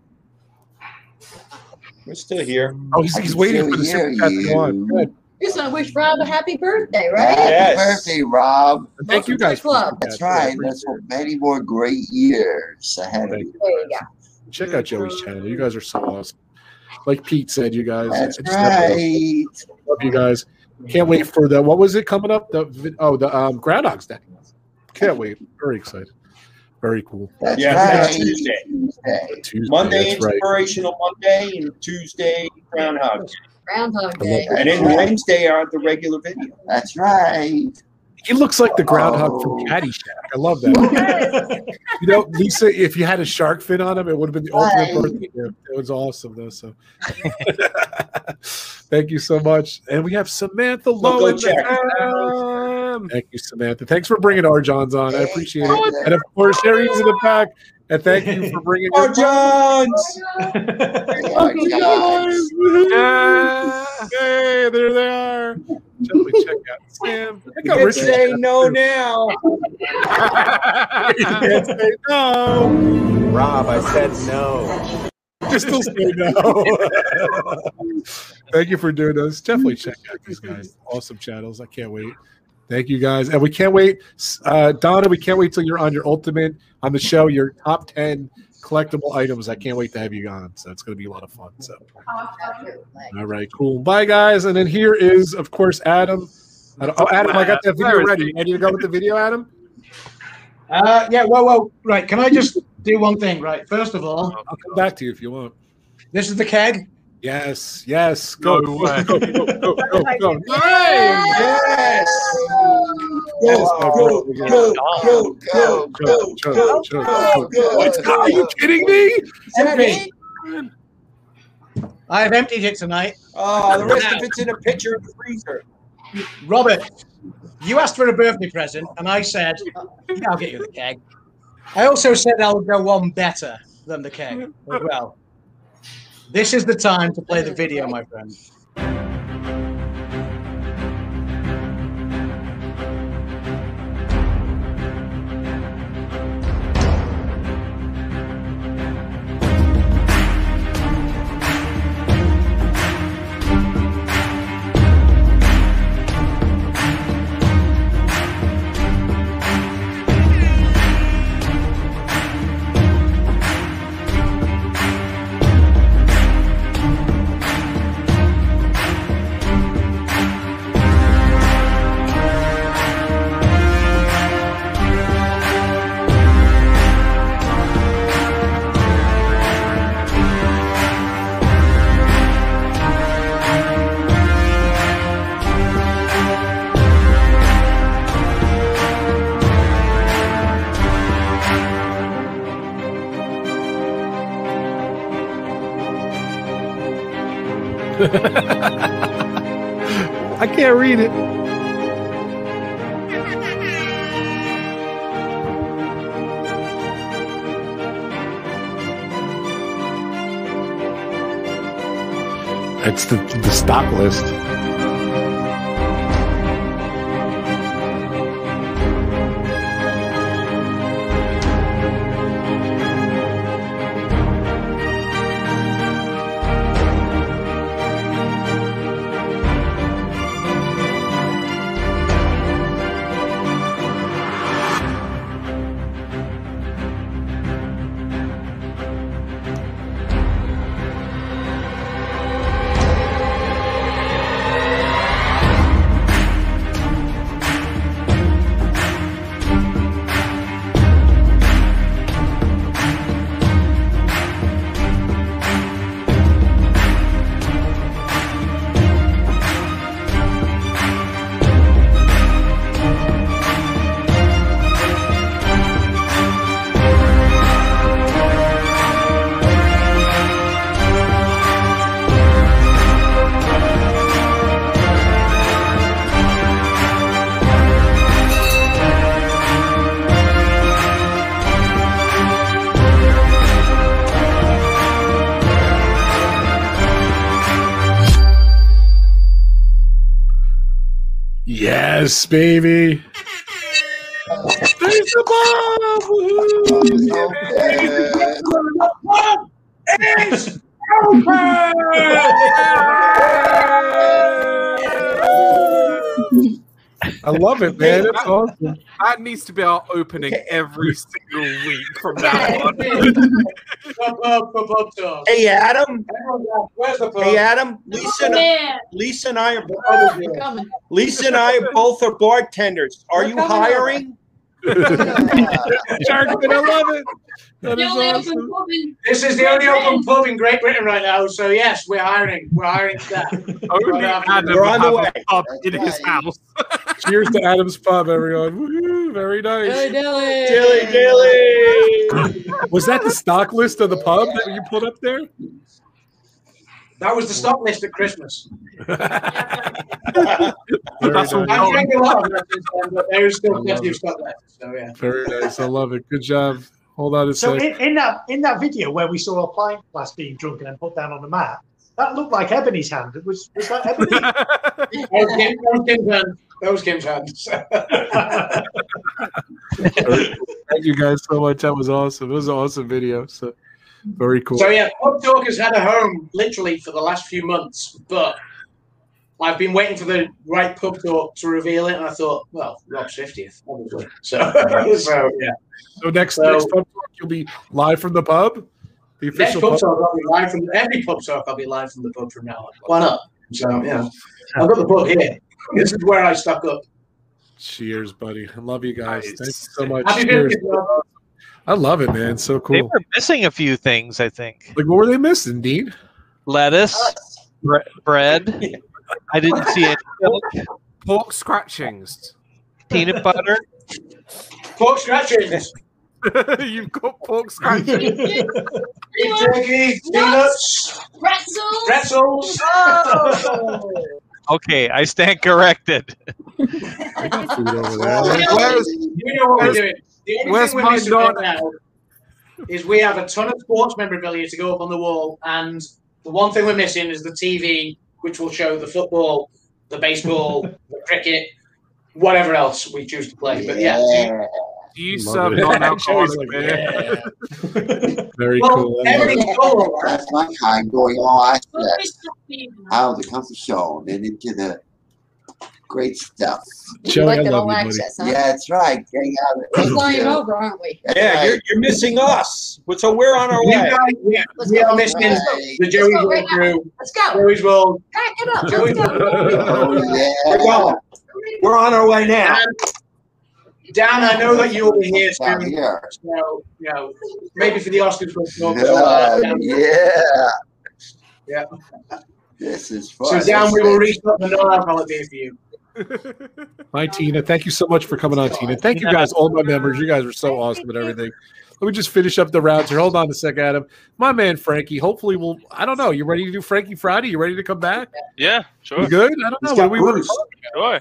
We're still here. Oh, he's, he's waiting for the super chat to go on. Go ahead. Just want to wish Rob a happy birthday, right? Happy birthday, Rob. And thank you guys the Club. That's chats. Right. That's for many more great years ahead of you. There you go. Check out Joey's channel. You guys are so awesome. Like Pete said, you guys. That's it's definitely right. awesome. Love you guys. Can't wait for the what was it coming up? The oh the um Groundhog's Day. Can't wait. Very excited. Very cool. That's Yeah, right. that's Tuesday. Tuesday, Monday that's right. inspirational Monday and Tuesday Groundhog. Day. Groundhog Day. And then Wednesday are the regular video. That's right. He looks like the groundhog from Caddyshack. I love that. you know, Lisa, if you had a shark fin on him, it would have been the ultimate Right. birthday gift. It was awesome, though. So, thank you so much. And we have Samantha Lowe go in check. house. Thank you, Samantha. Thanks for bringing R. Johns on. I appreciate it. And of course, Sherry's in the back. And thank you for bringing R. Johns. Uncle Johns. Hey, there they are. Definitely check out Sam. You can Richard's say no now. you can't say no. Rob, I said no. You still say no. Thank you for doing this. Definitely check out these guys. Awesome channels. I can't wait. Thank you guys. And we can't wait. Uh, Donna, we can't wait till you're on your ultimate on the show, your top 10 collectible items. I can't wait to have you on. So it's going to be a lot of fun. So, all right, cool. Bye, guys. And then here is, of course, Adam. Oh, Adam, I got that video ready. Ready to go with the video, Adam? Uh, yeah, whoa, whoa. Right, can I just do one thing? Right, first of all, I'll come back to you if you want. this is the keg. Yes, yes. Go, No go, way. go, go, go, go, go. Yes. Yes, my Go, brother. go, go, go, Go, go, go, go, go, go, What? go. Are you kidding me? Empty. I have emptied it tonight. Oh, the rest of it's in a pitcher in the freezer. Robert, you asked for a birthday present, and I said, yeah, I'll get you the keg. I also said I'll go one better than the keg as well. This is the time to play the video, my friend. I can't read it. It's the the stock list. Yes, baby. There's the bomb. It's I love it, man. It's awesome. That needs to be our opening every single week from now on. Hey Adam. Where's the Hey Adam. Lisa and, Lisa and I are We're coming. Lisa and I both are bartenders. Are you hiring? over. hiring? Sharkman, I love it. That The is awesome. in This is the only open pub in Great Britain right now, so yes, we're hiring. We're hiring staff. Only um, Adam We're on the way. pub in his house. Cheers to Adam's Pub, everyone. Woohoo, very nice. Dilly dilly. Dilly dilly. Was that the stock list of the pub that you put up there? That was the stop list at Christmas. Very That's all nice. I'm drinking a lot of it since but there's still love plenty of it. left. So yeah. Very nice. I love it. Good job. Hold on a So sec. in, in that in that video where we saw a pint glass being drunk and then put down on the mat, that looked like Ebony's hand. It was was that Ebony? Was Kim- that was Kim's hand. That was Kim's hand. Thank you guys so much. That was awesome. It was an awesome video. So very cool. So yeah, Pub Talk has had a home literally for the last few months, but I've been waiting for the right Pub Talk to reveal it, and I thought, well, Rob's fiftieth, obviously. So, so yeah. So next So- next pub talk, you'll be live from the pub. The Next official Pub pub. Talk, I'll be live from every Pub Talk. I'll be live from the pub from now on. Why not? So yeah, I've got the pub here. This is where I stuck up. Cheers, buddy. I love you guys. Thank you so much. Happy Cheers. birthday. I love it, man. So cool. They cool. were missing a few things, I think. Like, what were they missing, Dean? Lettuce, bre- bread. I didn't see any milk, Pork scratchings. peanut butter. Pork scratchings. You've got pork scratchings. Beef jerky, peanuts, Pretzels. pretzels. Okay, I stand corrected. Food over there. Where's, You know what we're doing. The only where's thing we're missing right now is we have a ton of sports memorabilia to go up on the wall, and the one thing we're missing is the TV, which will show the football, the baseball, the cricket, whatever else we choose to play. But yeah, Do you Love serve non-alcoholic Joey's like, beer? Very well, cool. I love it. everything's cool. That's my kind going on. Oh, I What said, is something? out of the comfort zone and into the great stuff. Joey, like I love all you, buddy. access, huh? Yeah, that's right. Getting out of We're the flying over, aren't we? That's Yeah, right. you're, you're missing us. So we're on our way. guys, yeah, Let's we go. are missing Right. the Joey's Let's go World right now. crew. Let's go. Joey's World. Back it up. Joey's Let's go. Oh, We're going. We're on our way now. Dan, Dan, I know that you will be here soon. here. So, you know, maybe for the Oscars, we'll talk Uh, yeah. Yeah. This is fun. So, Dan, we will restock the non-alcoholic beer for you. Hi, Tina. Thank you so much for coming on, Tina. Thank you guys, all my members. You guys are so awesome and everything. Let me just finish up the rounds here. Hold on a sec, Adam. My man Frankie. Hopefully, we'll. I don't know. You ready to do Frankie Friday? You ready to come back? Yeah, sure. You good? I don't know. What got do we want Bruce. Sure.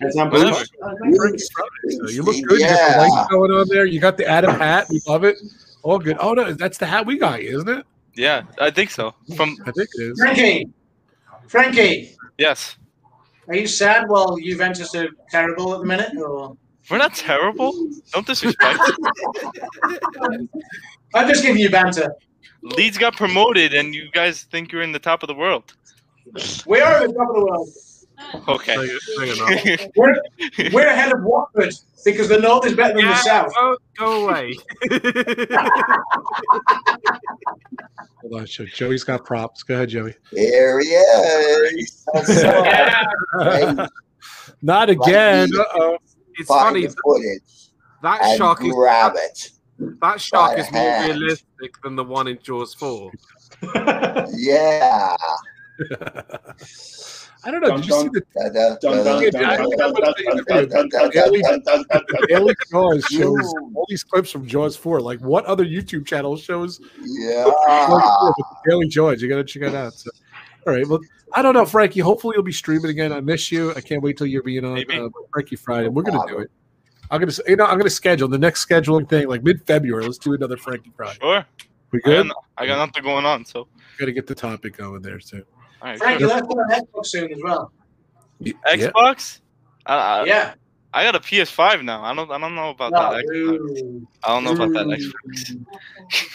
That's not Friday. So you look good. You got the Yeah. lights going on there. You got the Adam hat. We love it. All good. Oh no, that's the hat we got, isn't it? Yeah, I think so. From I think it is. Frankie, Frankie, Yes. Are you sad while Juventus are terrible at the minute? Or We're not terrible. Don't disrespect. I'm just giving you banter. Leeds got promoted, and you guys think you're in the top of the world. We are in the top of the world. Okay. We're, we're ahead of Watford because the north is better than the south. Go, go away. Hold on, Joey's got props. Go ahead, Joey. Here he is. Not again. Uh-oh. It's funny. footage That shark is grab it. that shark is more hand. realistic than the one in Jaws four. Yeah. I don't know. Did you see the the Daily Jaws shows all these clips from Jaws 4? Like, what other YouTube channel shows? Yeah. Daily Jaws. You got to check it out. So, all right. Well, I don't know, Frankie. Hopefully, you'll be streaming again. I miss you. I can't wait till you're being on uh, Frankie Friday. We're gonna do it. I'm gonna, you know, I'm gonna schedule the next scheduling thing like mid February. Let's do another Frankie Friday. Sure. We I got, good? I got nothing going on, so. Got to get the topic going there too. All right, Frankie, sure. let's do an Xbox soon as well. Xbox? I, I, Yeah. I got a PS5 now. I don't. I don't know about No, that Xbox. I don't know about that Xbox.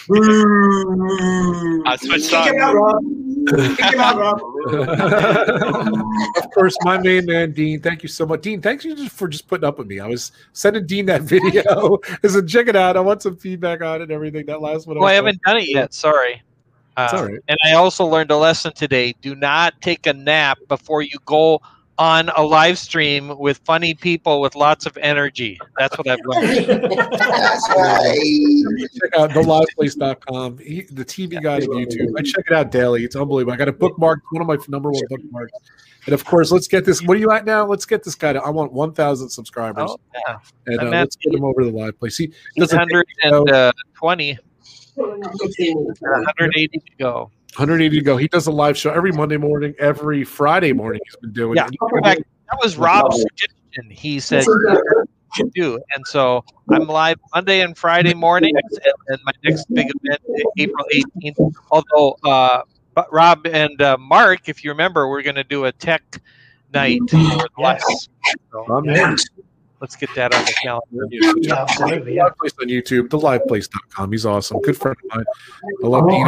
I switched Kick him out, on. Rob. Kick him out, Rob. of course, my main man, Dean. Thank you so much, Dean. Thanks you just for just putting up with me. I was sending Dean that video. I said, check it out. I want some feedback on it and everything. That last one. Well, I was haven't done it yet. Sorry. It's Uh, all right. And I also learned a lesson today. Do not take a nap before you go on a live stream with funny people with lots of energy. That's what I've learned. That's right. check out theliveplace.com. He, the TV guy on YouTube. I check it out daily. It's unbelievable. I got it bookmarked, one of my number one bookmarks. And of course, let's get this. What are you at now? Let's get this guy to. I want 1,000 subscribers. Oh, yeah. And uh, let's get him over to the live place. He doesn't take, you know, 120. 180 to go. 180 to go. He does a live show every Monday morning, every Friday morning. He's been doing. Yeah. it. In fact, that was Rob's suggestion. He said you do, and so I'm live Monday and Friday mornings, and, and my next big event is April 18th. Although, uh, Rob and uh, Mark, if you remember, we're going to do a tech night. for the live. So, I'm in. Let's get that on the calendar. Yeah, absolutely. Live place on YouTube, theliveplace.com. He's awesome. Good friend of mine. I love Dean.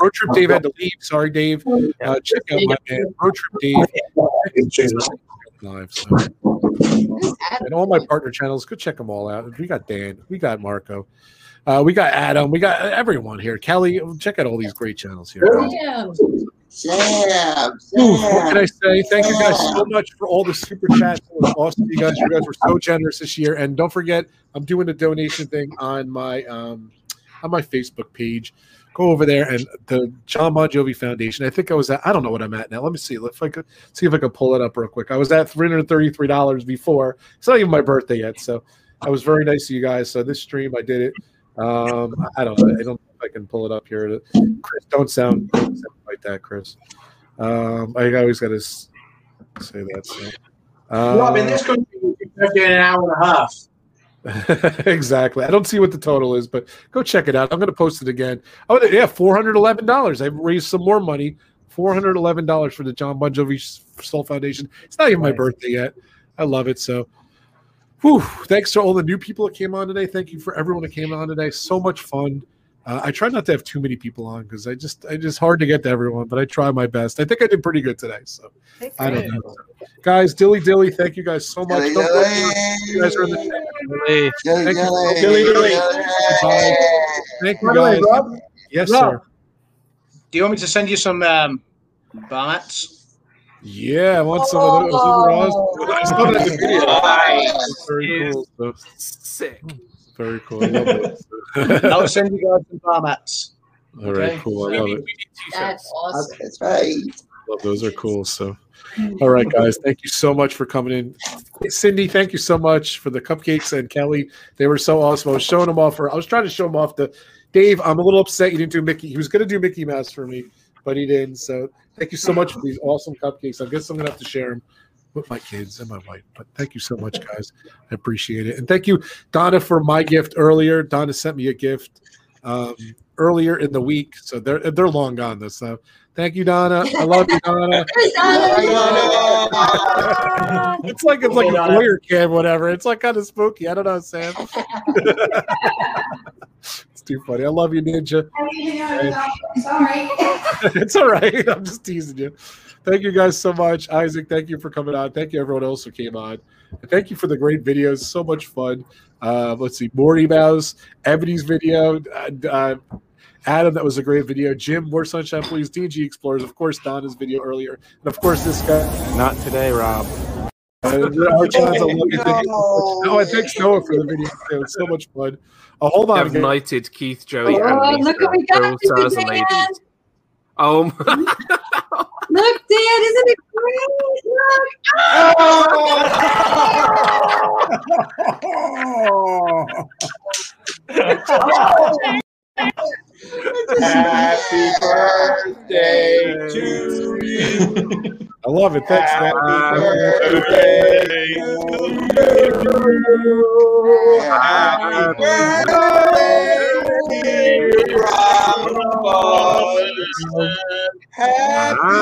Road Trip Dave had to leave. Sorry, Dave. Uh, check out my man, Road Trip Dave. Live, so. And all my partner channels, go check them all out. We got Dan, we got Marco, uh, we got Adam, we got everyone here. Kelly, check out all these great channels here. Sam, Sam, Ooh, what can I say? Thank you guys so much for all the super chats. It was awesome. You guys, you guys were so generous this year. And don't forget, I'm doing a donation thing on my um, on my Facebook page. Go over there and the Jon Bon Jovi Foundation. I think I was at. I don't know what I'm at now. Let me see if I could see if I could pull it up real quick. I was at three hundred thirty-three dollars before. It's not even my birthday yet, so I was very nice to you guys. So this stream, I did it. Um, I don't know. I don't know if I can pull it up here. Chris, don't sound, don't sound like that, Chris. Um, I always got to say that. So. In Uh, this country, you in an hour and a half. exactly. I don't see what the total is, but go check it out. I'm going to post it again. Oh, yeah, four hundred eleven dollars. I've raised some more money. Four hundred eleven dollars for the Jon Bon Jovi Soul Foundation. It's not even my birthday yet. I love it. So, whew, thanks to all the new people that came on today. Thank you for everyone that came on today. So much fun. Uh, I try not to have too many people on because I just I just hard to get to everyone, but I try my best. I think I did pretty good today. So I don't know, guys. Dilly dilly, thank you guys so much. Dilly dilly. you guys are in the Hey. Thank you. Dilly Dilly dilly. dilly. Bye. Thank you By way, guys. Rob, Yes, Rob, sir. Do you want me to send you some um, bar mats? Yeah, I want some of those. Those are awesome. I saw that in the video. Nice. Very cool. So, Sick. Very cool. I love it. I'll send you guys some bar mats. All right, Okay. cool. I love it. That's awesome. That's right. Love those are cool. So, all right, guys, thank you so much for coming in. Cindy, thank you so much for the cupcakes and Kelly. They were so awesome. I was showing them off. For I was trying to show them off. To Dave, I'm a little upset you didn't do Mickey. He was going to do Mickey Mouse for me, but he didn't. So, thank you so much for these awesome cupcakes. I guess I'm going to have to share them with my kids and my wife. But thank you so much, guys. I appreciate it. And thank you, Donna, for my gift earlier. Donna sent me a gift um, earlier in the week, so they're they're long gone though. So Thank you, Donna. I love you, Donna. it's like it's like a Donna. lawyer cam, whatever. It's like kind of spooky. I don't know, Sam. it's too funny. I love you, Ninja. Sorry. it's all right. I'm just teasing you. Thank you guys so much. Isaac, thank you for coming on. Thank you everyone else who came on. And thank you for the great videos. So much fun. Uh, let's see, Morty Mouse, Ebony's video, uh, uh, Adam, that was a great video. Jim, more sunshine, please. DG Explorers, of course, Donna's video earlier, and of course this guy. Not today, Rob. Uh, our chance, I love you. Thank so much. Oh, and thanks Noah for the video too. It's so much fun. Oh, hold on. Have again. knighted Keith, Joey, Oh, and look Lisa. what we got Oh, um, my- Look, Dan, isn't it great? Oh! Oh, Happy birthday to you. I love it. Thanks, man. Happy birthday to you. Happy birthday, dear Rob. Happy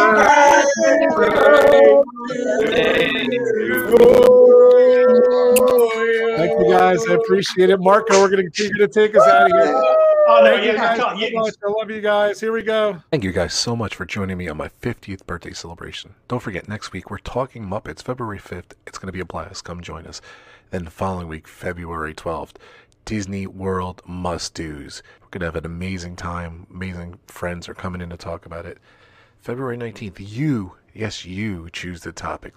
birthday. Thank you guys. I appreciate it. Marco, we're going to continue to take us out of here. Oh, no, you yeah, guys I so You, much. I love you guys. Here we go. Thank you guys so much for joining me on my 50th birthday celebration. Don't forget, next week we're talking Muppets, February 5th. It's going to be a blast. Come join us. Then the following week, February 12th, Disney World must do's. We're going to have an amazing time. Amazing friends are coming in to talk about it. February 19th, you, yes, you choose the topic.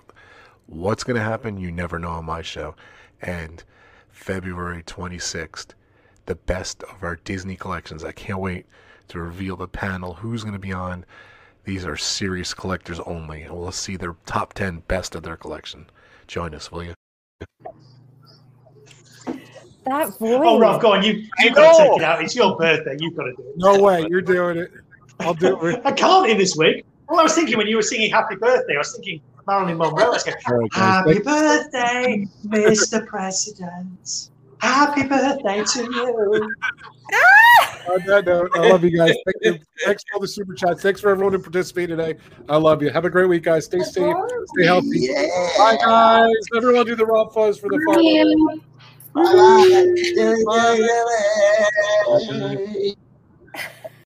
What's going to happen? You never know on my show. And February 26th, the best of our Disney collections. I can't wait to reveal the panel, who's going to be on. These are serious collectors only, and we'll see their top 10 best of their collection. Join us, will you? That oh, voice. oh, Rob, go on. You, you've got to take it out. It's your birthday. You've got to do it. No way, you're doing it. I'll do it. I can't in this week. Well, I was thinking when you were singing Happy Birthday, I was thinking Marilyn Monroe. I was going, All right. Happy Thank- birthday, Mr. President. Happy birthday to you. On that note, I love you guys. Thank you. Thanks for all the super chats. Thanks for everyone who participated today. I love you. Have a great week, guys. Stay safe. Stay healthy. Bye, guys. Everyone do the Rob Fuzz for the fun. Bye.